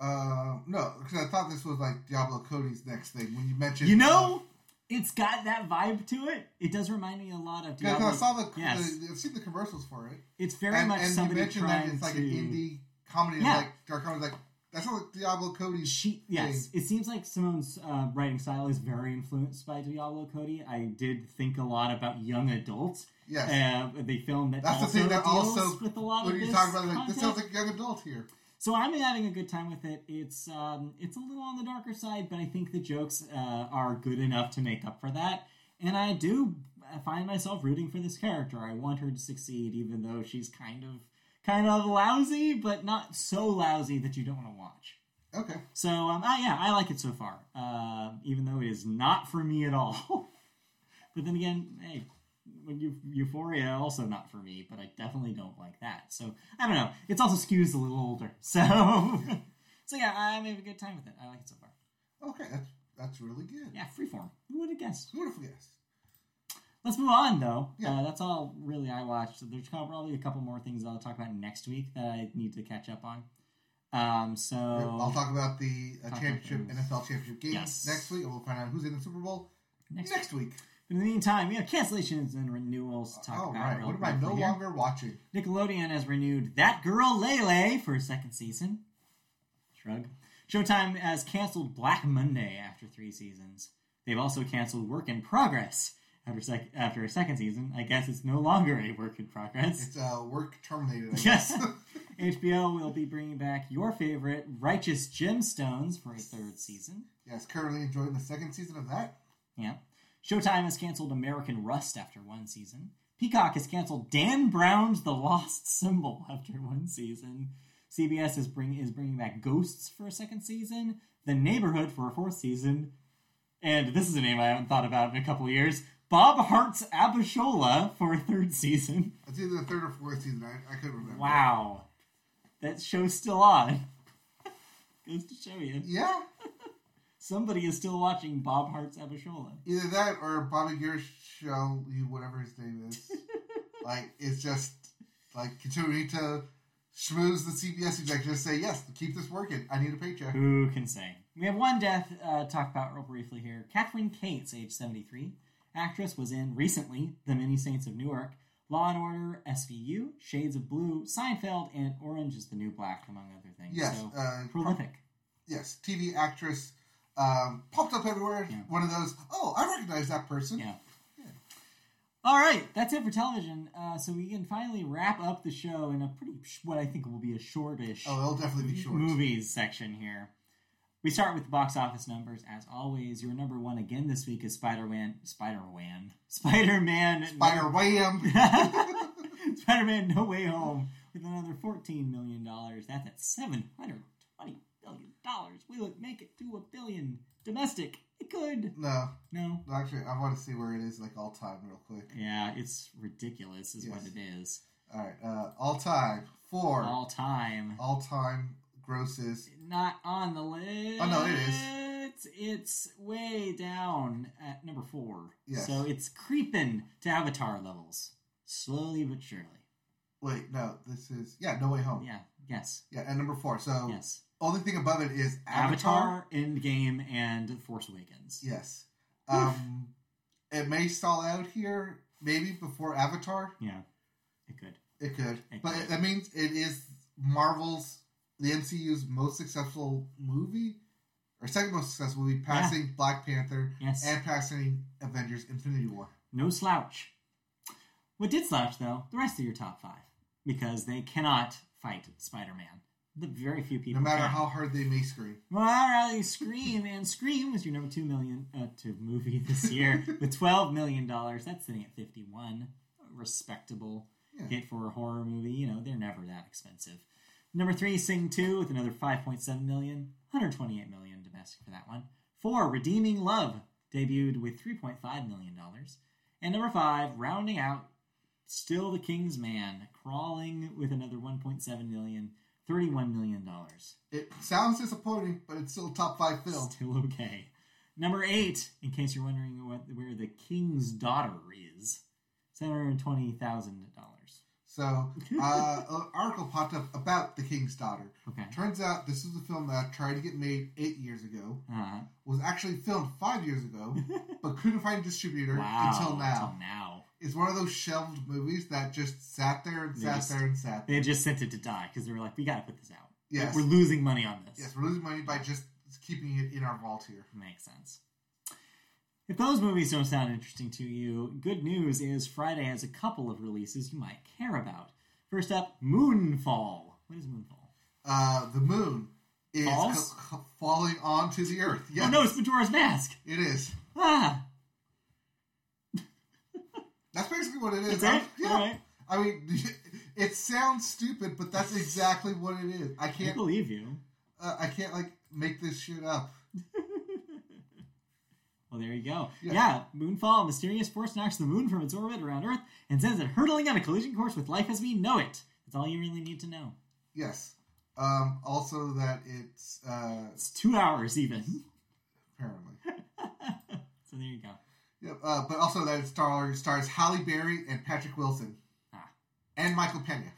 Speaker 1: Uh, no, because I thought this was like Diablo Cody's next thing when you mentioned.
Speaker 2: You know, it's got that vibe to it. It does remind me a lot of Diablo.
Speaker 1: I saw the,
Speaker 2: yes.
Speaker 1: the I've seen the commercials for it,
Speaker 2: it's very
Speaker 1: and,
Speaker 2: much
Speaker 1: and you
Speaker 2: somebody
Speaker 1: mentioned
Speaker 2: trying
Speaker 1: that it's like
Speaker 2: to.
Speaker 1: an indie comedy,
Speaker 2: Yeah.
Speaker 1: like dark comedy, like That's not like Diablo Cody's.
Speaker 2: She yes, it seems like Simone's uh, writing style is very influenced by Diablo Cody. I did think a lot about young adults.
Speaker 1: Yes.
Speaker 2: Uh, the film that
Speaker 1: That's the
Speaker 2: also
Speaker 1: thing that also-
Speaker 2: with a lot
Speaker 1: when
Speaker 2: of
Speaker 1: you
Speaker 2: this
Speaker 1: talk about like this sounds like young adult here.
Speaker 2: So I'm having a good time with it. It's um, it's a little on the darker side, but I think the jokes uh, are good enough to make up for that. And I do find myself rooting for this character. I want her to succeed, even though she's kind of kind of lousy, but not so lousy that you don't want to watch.
Speaker 1: Okay.
Speaker 2: So um, I, yeah, I like it so far, uh, even though it is not for me at all. but then again, hey, Eu- Euphoria also not for me, but I definitely don't like that. So I don't know. It's also skews a little older. So so yeah, I'm having a good time with it. I like it so far.
Speaker 1: Okay, that's that's really good.
Speaker 2: Yeah, freeform. Who would have guessed?
Speaker 1: Who would have guessed?
Speaker 2: Let's move on though.
Speaker 1: Yeah.
Speaker 2: Uh, that's all really I watched. There's probably a couple more things I'll talk about next week that I need to catch up on. Um, so
Speaker 1: I'll talk about the uh,
Speaker 2: Talk
Speaker 1: championship
Speaker 2: about
Speaker 1: NFL championship games
Speaker 2: Yes.
Speaker 1: next week, and we'll find out who's in the Super Bowl
Speaker 2: next
Speaker 1: next, week.
Speaker 2: In the meantime, we have cancellations and renewals to talk
Speaker 1: All
Speaker 2: about.
Speaker 1: right, what am I no
Speaker 2: here.
Speaker 1: longer watching?
Speaker 2: Nickelodeon has renewed That Girl Lay Lay for a second season. Shrug. Showtime has canceled Black Monday after three seasons. They've also canceled Work in Progress after sec- after a second season. I guess it's no longer a work in progress.
Speaker 1: It's uh, work terminated. I
Speaker 2: Yes.
Speaker 1: guess.
Speaker 2: HBO will be bringing back your favorite Righteous Gemstones for a third season.
Speaker 1: yes, currently enjoying the second season of that.
Speaker 2: Yeah. Showtime has canceled American Rust after one season. Peacock has canceled Dan Brown's The Lost Symbol after one season. CBS is bring is bringing back Ghosts for a second season. The Neighborhood for a fourth season. And this is a name I haven't thought about in a couple of years. Bob Hearts Abishola for a third season.
Speaker 1: It's either the third or fourth season. I, I couldn't remember.
Speaker 2: Wow. That show's still on. Goes to show you.
Speaker 1: Yeah,
Speaker 2: Somebody is still watching Bob Hearts Abishola.
Speaker 1: either that or Bobby Gershow, you whatever his name is. like it's just like continuing to schmooze the CBS executive. Say yes, keep this working. I need a paycheck.
Speaker 2: Who can say? We have one death uh, talk about real briefly here. Kathryn Kates, age 73, actress, was in recently The Many Saints of Newark, Law and Order, SVU, Shades of Blue, Seinfeld, and Orange is the New Black, among other things.
Speaker 1: Yes,
Speaker 2: So,
Speaker 1: uh,
Speaker 2: prolific.
Speaker 1: yes, TV actress um, popped up everywhere.
Speaker 2: Yeah.
Speaker 1: One of those. Oh, I recognize that person.
Speaker 2: Yeah. All right, that's it for television. Uh, so we can finally wrap up the show in a pretty, sh- what I think will be a shortish
Speaker 1: Oh, it'll definitely be short.
Speaker 2: movies section here. We start with the box office numbers as always. Your number one again this week is Spider Man. Spider Man. Spider Man.
Speaker 1: Spider Wham.
Speaker 2: Spider Man No Way Home with another $14 million. That's at $720 billion. Will it make it to a billion domestic? It could.
Speaker 1: no,
Speaker 2: No.
Speaker 1: actually, I want to see where it is like all time real quick.
Speaker 2: Yeah, it's ridiculous, is what it is.
Speaker 1: All right, uh, all time Four.
Speaker 2: All time.
Speaker 1: all time grosses.
Speaker 2: Not on the list.
Speaker 1: Oh, no, it is.
Speaker 2: It's, it's way down at number four.
Speaker 1: Yes.
Speaker 2: So it's creeping to Avatar levels. Slowly but surely.
Speaker 1: Wait, no, this is yeah, No Way Home.
Speaker 2: Yeah, yes.
Speaker 1: Yeah, and number four. So
Speaker 2: Yes.
Speaker 1: only thing above it is Avatar.
Speaker 2: Avatar, Endgame, and Force Awakens.
Speaker 1: Yes. Um, it may stall out here, maybe before Avatar.
Speaker 2: Yeah, it could.
Speaker 1: It could,
Speaker 2: It
Speaker 1: but
Speaker 2: could.
Speaker 1: that means it is Marvel's, the MCU's most successful movie, or second most successful movie, passing Black Panther
Speaker 2: Yes.
Speaker 1: and passing Avengers: Infinity War.
Speaker 2: No slouch. What did slouch, though? The rest of your top five. Because they cannot fight Spider Man. The very few people.
Speaker 1: No matter
Speaker 2: can.
Speaker 1: how hard they may scream.
Speaker 2: Well, I'd rather Scream, and Scream was your number two million uh, to movie this year with twelve million dollars. That's sitting at fifty one, respectable
Speaker 1: Yeah.
Speaker 2: hit for a horror movie. You know they're never that expensive. Number three, Sing Two with another 5.7 million, 128 million domestic for that one. Four, Redeeming Love debuted with three point five million dollars, and number five, rounding out, still the King's Man, crawling with another one point seven million. $31 million.
Speaker 1: It sounds disappointing, but it's still a top five film.
Speaker 2: Still okay. Number eight, in case you're wondering what, where the king's daughter is, seven hundred twenty thousand dollars.
Speaker 1: So, uh, an article popped up about The King's Daughter.
Speaker 2: Okay.
Speaker 1: Turns out this was a film that tried to get made eight years ago,
Speaker 2: Uh,
Speaker 1: was actually filmed five years ago, but couldn't find a distributor
Speaker 2: wow.
Speaker 1: until now.
Speaker 2: Until now.
Speaker 1: It's one of those shelved movies that just sat there and
Speaker 2: They
Speaker 1: sat
Speaker 2: just-
Speaker 1: there and sat there.
Speaker 2: They just sent it to die because they were like, we got to put this out.
Speaker 1: Yes.
Speaker 2: We're losing money on this.
Speaker 1: Yes, we're losing money by just keeping it in our vault here.
Speaker 2: Makes sense. If those movies don't sound interesting to you, good news is Friday has a couple of releases you might care about. First up, Moonfall. What is Moonfall?
Speaker 1: Uh, the moon is
Speaker 2: Falls?
Speaker 1: co- co- falling onto the earth. Yes,
Speaker 2: Oh no, it's Majora's Mask.
Speaker 1: it is.
Speaker 2: Ah,
Speaker 1: That's basically what it is.
Speaker 2: that's it.
Speaker 1: I'm- yeah.
Speaker 2: Right,
Speaker 1: I mean, it sounds stupid, but that's exactly what it is. I
Speaker 2: I
Speaker 1: can't.
Speaker 2: believe you.
Speaker 1: Uh, I can't like make this shit up.
Speaker 2: Well, there you go.
Speaker 1: Yeah.
Speaker 2: Yeah. Moonfall, a mysterious force knocks the moon from its orbit around Earth and sends it hurtling on a collision course with life as we know it. That's all you really need to know.
Speaker 1: Yes. Um, also, that it's uh,
Speaker 2: It's two hours even.
Speaker 1: apparently.
Speaker 2: so there you go.
Speaker 1: Yep. Uh, but also that it stars stars Halle Berry and Patrick Wilson,
Speaker 2: Ah.
Speaker 1: and Michael Pena.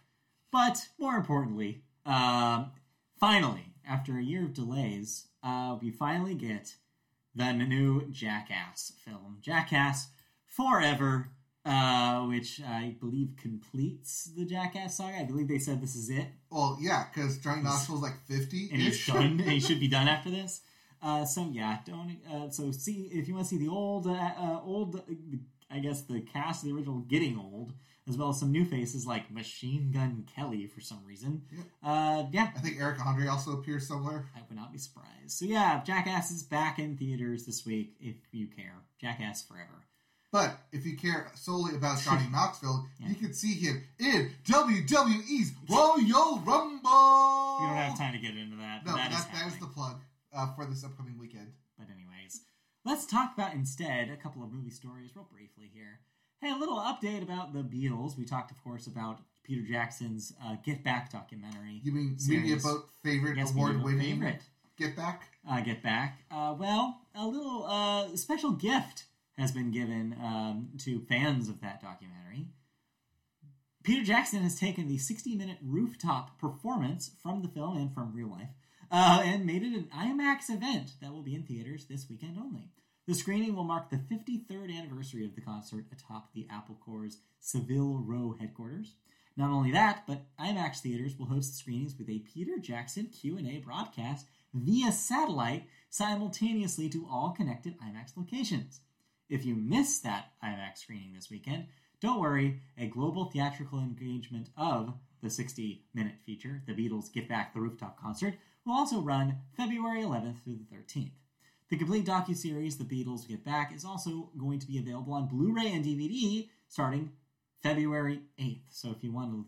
Speaker 2: But more importantly, um, finally, after a year of delays, uh, we finally get the new Jackass film, Jackass Forever, uh, which I believe completes the Jackass saga. I believe they said this is it,
Speaker 1: Well, yeah, because Johnny Knoxville's like fifty.
Speaker 2: and he's done, and he should be done after this. Uh, so yeah, don't. Uh, so see if you want to see the old, uh, uh, old, uh, I guess the cast of the original getting old, as well as some new faces like Machine Gun Kelly for some reason.
Speaker 1: Yep.
Speaker 2: Uh, yeah,
Speaker 1: I think Eric Andre also appears somewhere.
Speaker 2: I would not be surprised. So yeah, Jackass is back in theaters this week. If you care, Jackass Forever.
Speaker 1: But if you care solely about Johnny Knoxville,
Speaker 2: Yeah.
Speaker 1: you can see him in WWE's Royal Rumble.
Speaker 2: We don't have time to get into that.
Speaker 1: No,
Speaker 2: that is
Speaker 1: that, that is
Speaker 2: happening.
Speaker 1: the plug uh, for this upcoming weekend.
Speaker 2: But anyways, let's talk about instead a couple of movie stories real briefly here. Hey, a little update about the Beatles. We talked, of course, about Peter Jackson's uh, Get Back documentary.
Speaker 1: You mean
Speaker 2: Series.
Speaker 1: Media favorite
Speaker 2: Yes,
Speaker 1: award winning?
Speaker 2: favorite.
Speaker 1: Get Back?
Speaker 2: uh, Get Back. Uh, well, a little uh, special gift has been given um, to fans of that documentary. Peter Jackson has taken the 60 minute rooftop performance from the film and from real life uh, and made it an IMAX event that will be in theaters this weekend only. The screening will mark the 53rd anniversary of the concert atop the Apple Corps Savile Row headquarters. Not only that, but IMAX theaters will host the screenings with a Peter Jackson Q&A broadcast via satellite simultaneously to all connected IMAX locations. If you miss that IMAX screening this weekend, don't worry, a global theatrical engagement of the 60 minute feature, The Beatles Get Back the Rooftop Concert, will also run February 11th through the 13th. The complete docu-series The Beatles Get Back is also going to be available on Blu-ray and DVD starting February 8th. So if you want to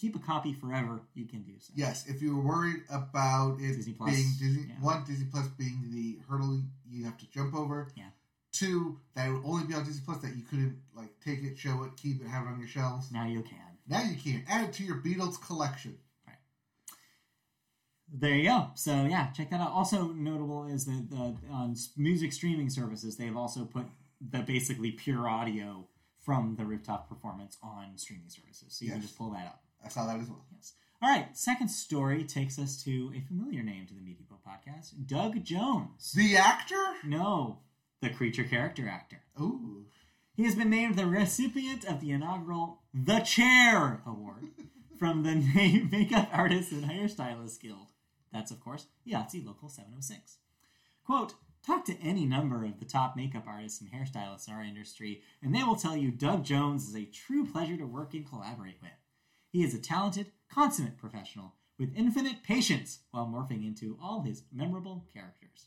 Speaker 2: keep a copy forever, you can do so.
Speaker 1: Yes, if you were worried about it
Speaker 2: Disney Plus,
Speaker 1: being Disney,
Speaker 2: yeah.
Speaker 1: one Disney Plus being the hurdle you have to jump over.
Speaker 2: Yeah.
Speaker 1: Two, that it would only be on Disney Plus that you couldn't like take it, show it, keep it, have it on your shelves.
Speaker 2: Now you can.
Speaker 1: Now you can add it to your Beatles collection.
Speaker 2: There you go. So yeah, check that out. Also notable is that the, on music streaming services, they have also put the basically pure audio from the rooftop performance on streaming services, so you can just pull that up.
Speaker 1: I saw that as well.
Speaker 2: Yes. All right. Second story takes us to a familiar name to the Media Boat podcast, Doug Jones.
Speaker 1: The actor?
Speaker 2: No, the creature character actor.
Speaker 1: Ooh.
Speaker 2: He has been named the recipient of the inaugural The Chair Award from the Makeup Artists and Hairstylists Guild. That's, of course, IATSE Local 706. Quote, talk to any number of the top makeup artists and hairstylists in our industry, and they will tell you Doug Jones is a true pleasure to work and collaborate with. He is a talented, consummate professional with infinite patience while morphing into all his memorable characters.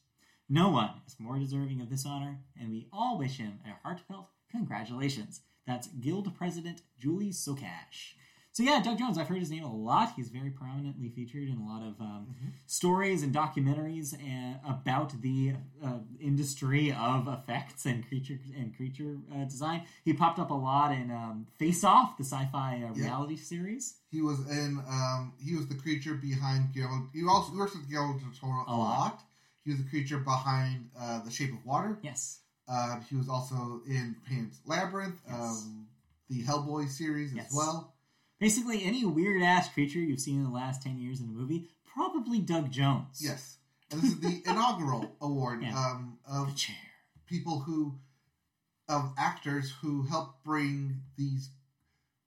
Speaker 2: No one is more deserving of this honor, and we all wish him a heartfelt congratulations. That's Guild President Julie Socash. So yeah, Doug Jones, I've heard his name a lot. He's very prominently featured in a lot of um, stories and documentaries and, about the uh, industry of effects and creature and creature uh, design. He popped up a lot in um, Face Off, the sci-fi uh,
Speaker 1: Yeah.
Speaker 2: reality series.
Speaker 1: He was in. Um, he was the creature behind Guillermo. He also works with Guillermo del Toro a
Speaker 2: A lot.
Speaker 1: lot. He was the creature behind uh, The Shape of Water.
Speaker 2: Yes.
Speaker 1: Uh, he was also in Pan's Labyrinth,
Speaker 2: Yes.
Speaker 1: um, the Hellboy series
Speaker 2: Yes.
Speaker 1: as well.
Speaker 2: Basically, any weird ass creature you've seen in the last 10 years in a movie, probably Doug Jones.
Speaker 1: Yes, and this is the inaugural award
Speaker 2: Yeah.
Speaker 1: um,
Speaker 2: The
Speaker 1: of
Speaker 2: chair.
Speaker 1: people who, of actors who help bring these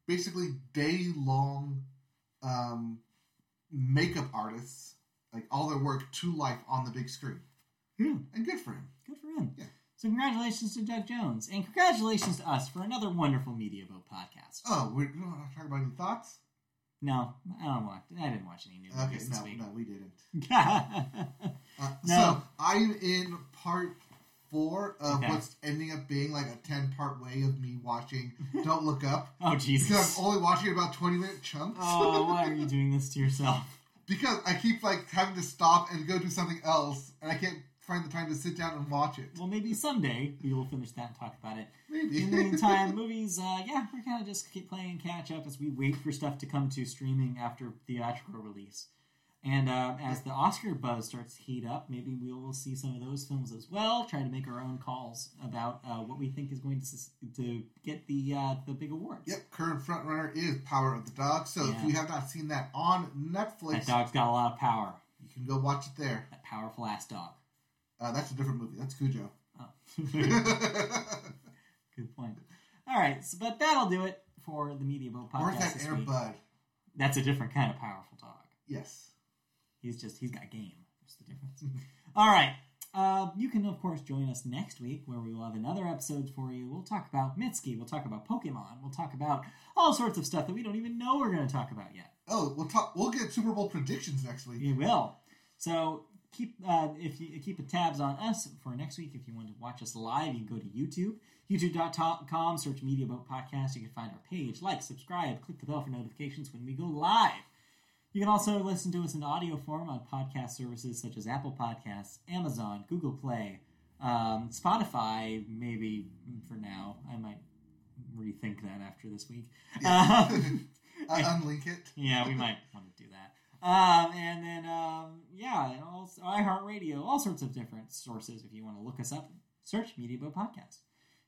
Speaker 1: basically day long, um, makeup artists like all their work to life on the big screen,
Speaker 2: Yeah.
Speaker 1: and good for him.
Speaker 2: Good for him.
Speaker 1: Yeah.
Speaker 2: So congratulations to Doug Jones, and congratulations to us for another wonderful Media Boat podcast.
Speaker 1: Oh, we're we don't talk about any thoughts.
Speaker 2: No, I don't watch. I didn't watch any new
Speaker 1: Okay,
Speaker 2: movies this
Speaker 1: no,
Speaker 2: week.
Speaker 1: no, we didn't. Uh,
Speaker 2: No.
Speaker 1: So I'm in part four of
Speaker 2: Okay.
Speaker 1: what's ending up being like a ten part way of me watching Don't Look Up
Speaker 2: Oh Jesus!
Speaker 1: because I'm only watching about twenty minute chunks.
Speaker 2: Oh, why are you doing this to yourself?
Speaker 1: because I keep like having to stop and go do something else, and I can't find the time to sit down and watch it.
Speaker 2: Well, maybe someday we will finish that and talk about it.
Speaker 1: Maybe.
Speaker 2: In the meantime, movies, uh, yeah, we're kind of just keep playing catch up as we wait for stuff to come to streaming after theatrical release. And uh, as the Oscar buzz starts to heat up, maybe we will see some of those films as well. Try to make our own calls about uh, what we think is going to to get the uh, the big awards.
Speaker 1: Yep, current frontrunner is Power of the Dog. So
Speaker 2: Yeah.
Speaker 1: if you have not seen that on Netflix,
Speaker 2: That dog's got a lot of power.
Speaker 1: you can go watch it there.
Speaker 2: That powerful ass dog.
Speaker 1: Uh, that's a different movie. That's Cujo.
Speaker 2: Oh. Good point. All right, so, but that'll do it for the Media Boat podcast
Speaker 1: or that
Speaker 2: this
Speaker 1: Air
Speaker 2: week.
Speaker 1: Bud?
Speaker 2: That's a different kind of powerful dog.
Speaker 1: Yes.
Speaker 2: He's just he's got game. That's the difference. All right. Uh, you can of course join us next week where we will have another episode for you. We'll talk about Mitski. We'll talk about Pokemon. We'll talk about all sorts of stuff that we don't even know we're going to talk about yet.
Speaker 1: Oh, we'll talk. We'll get Super Bowl predictions next week.
Speaker 2: We will. So keep uh, if you keep the tabs on us for next week. If you want to watch us live, you can go to YouTube, youtube.com, search Media Boat Podcast. You can find our page, like, subscribe, click the bell for notifications when we go live. You can also listen to us in audio form on podcast services such as Apple Podcasts, Amazon, Google Play, um, Spotify. Maybe for now, I might rethink that after this week.
Speaker 1: Yeah.
Speaker 2: Um,
Speaker 1: Uh, unlink it.
Speaker 2: yeah, we might want to do that. Um, and then, um, yeah, and also iHeartRadio, all sorts of different sources. If you want to look us up, search Media Boat Podcast.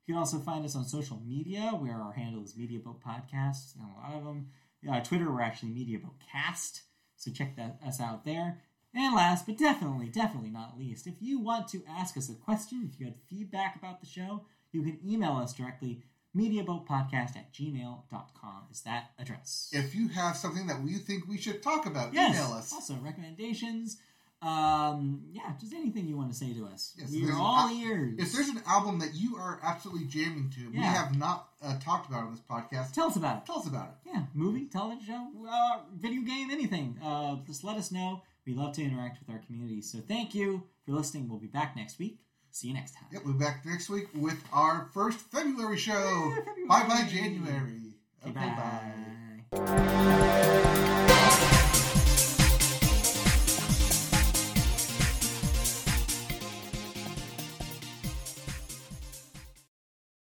Speaker 2: You can also find us on social media, where our handle is Media Boat Podcast, and a lot of them. Uh, Twitter, we're actually Media Boat Cast, so check that us out there. And last, but definitely, definitely not least, if you want to ask us a question, if you had feedback about the show, you can email us directly. MediaBoatPodcast at gmail.com is that address.
Speaker 1: If you have something that we think we should talk about,
Speaker 2: Yes.
Speaker 1: email us.
Speaker 2: Also, recommendations. Um, yeah, just anything you want to say to us.
Speaker 1: Yes,
Speaker 2: we are all
Speaker 1: al-
Speaker 2: ears.
Speaker 1: If there's an album that you are absolutely jamming to, we have not uh, talked about on this podcast,
Speaker 2: Tell us about it.
Speaker 1: tell us about it.
Speaker 2: Yeah, movie, television show, uh, video game, anything. Uh, just let us know. We love to interact with our community. So thank you for listening. We'll be back next week. See you next time.
Speaker 1: Yep, we'll be back next week with our first February show.
Speaker 2: Yeah, February.
Speaker 1: Bye bye, January.
Speaker 2: Okay,
Speaker 1: Okay,
Speaker 2: bye.
Speaker 1: bye.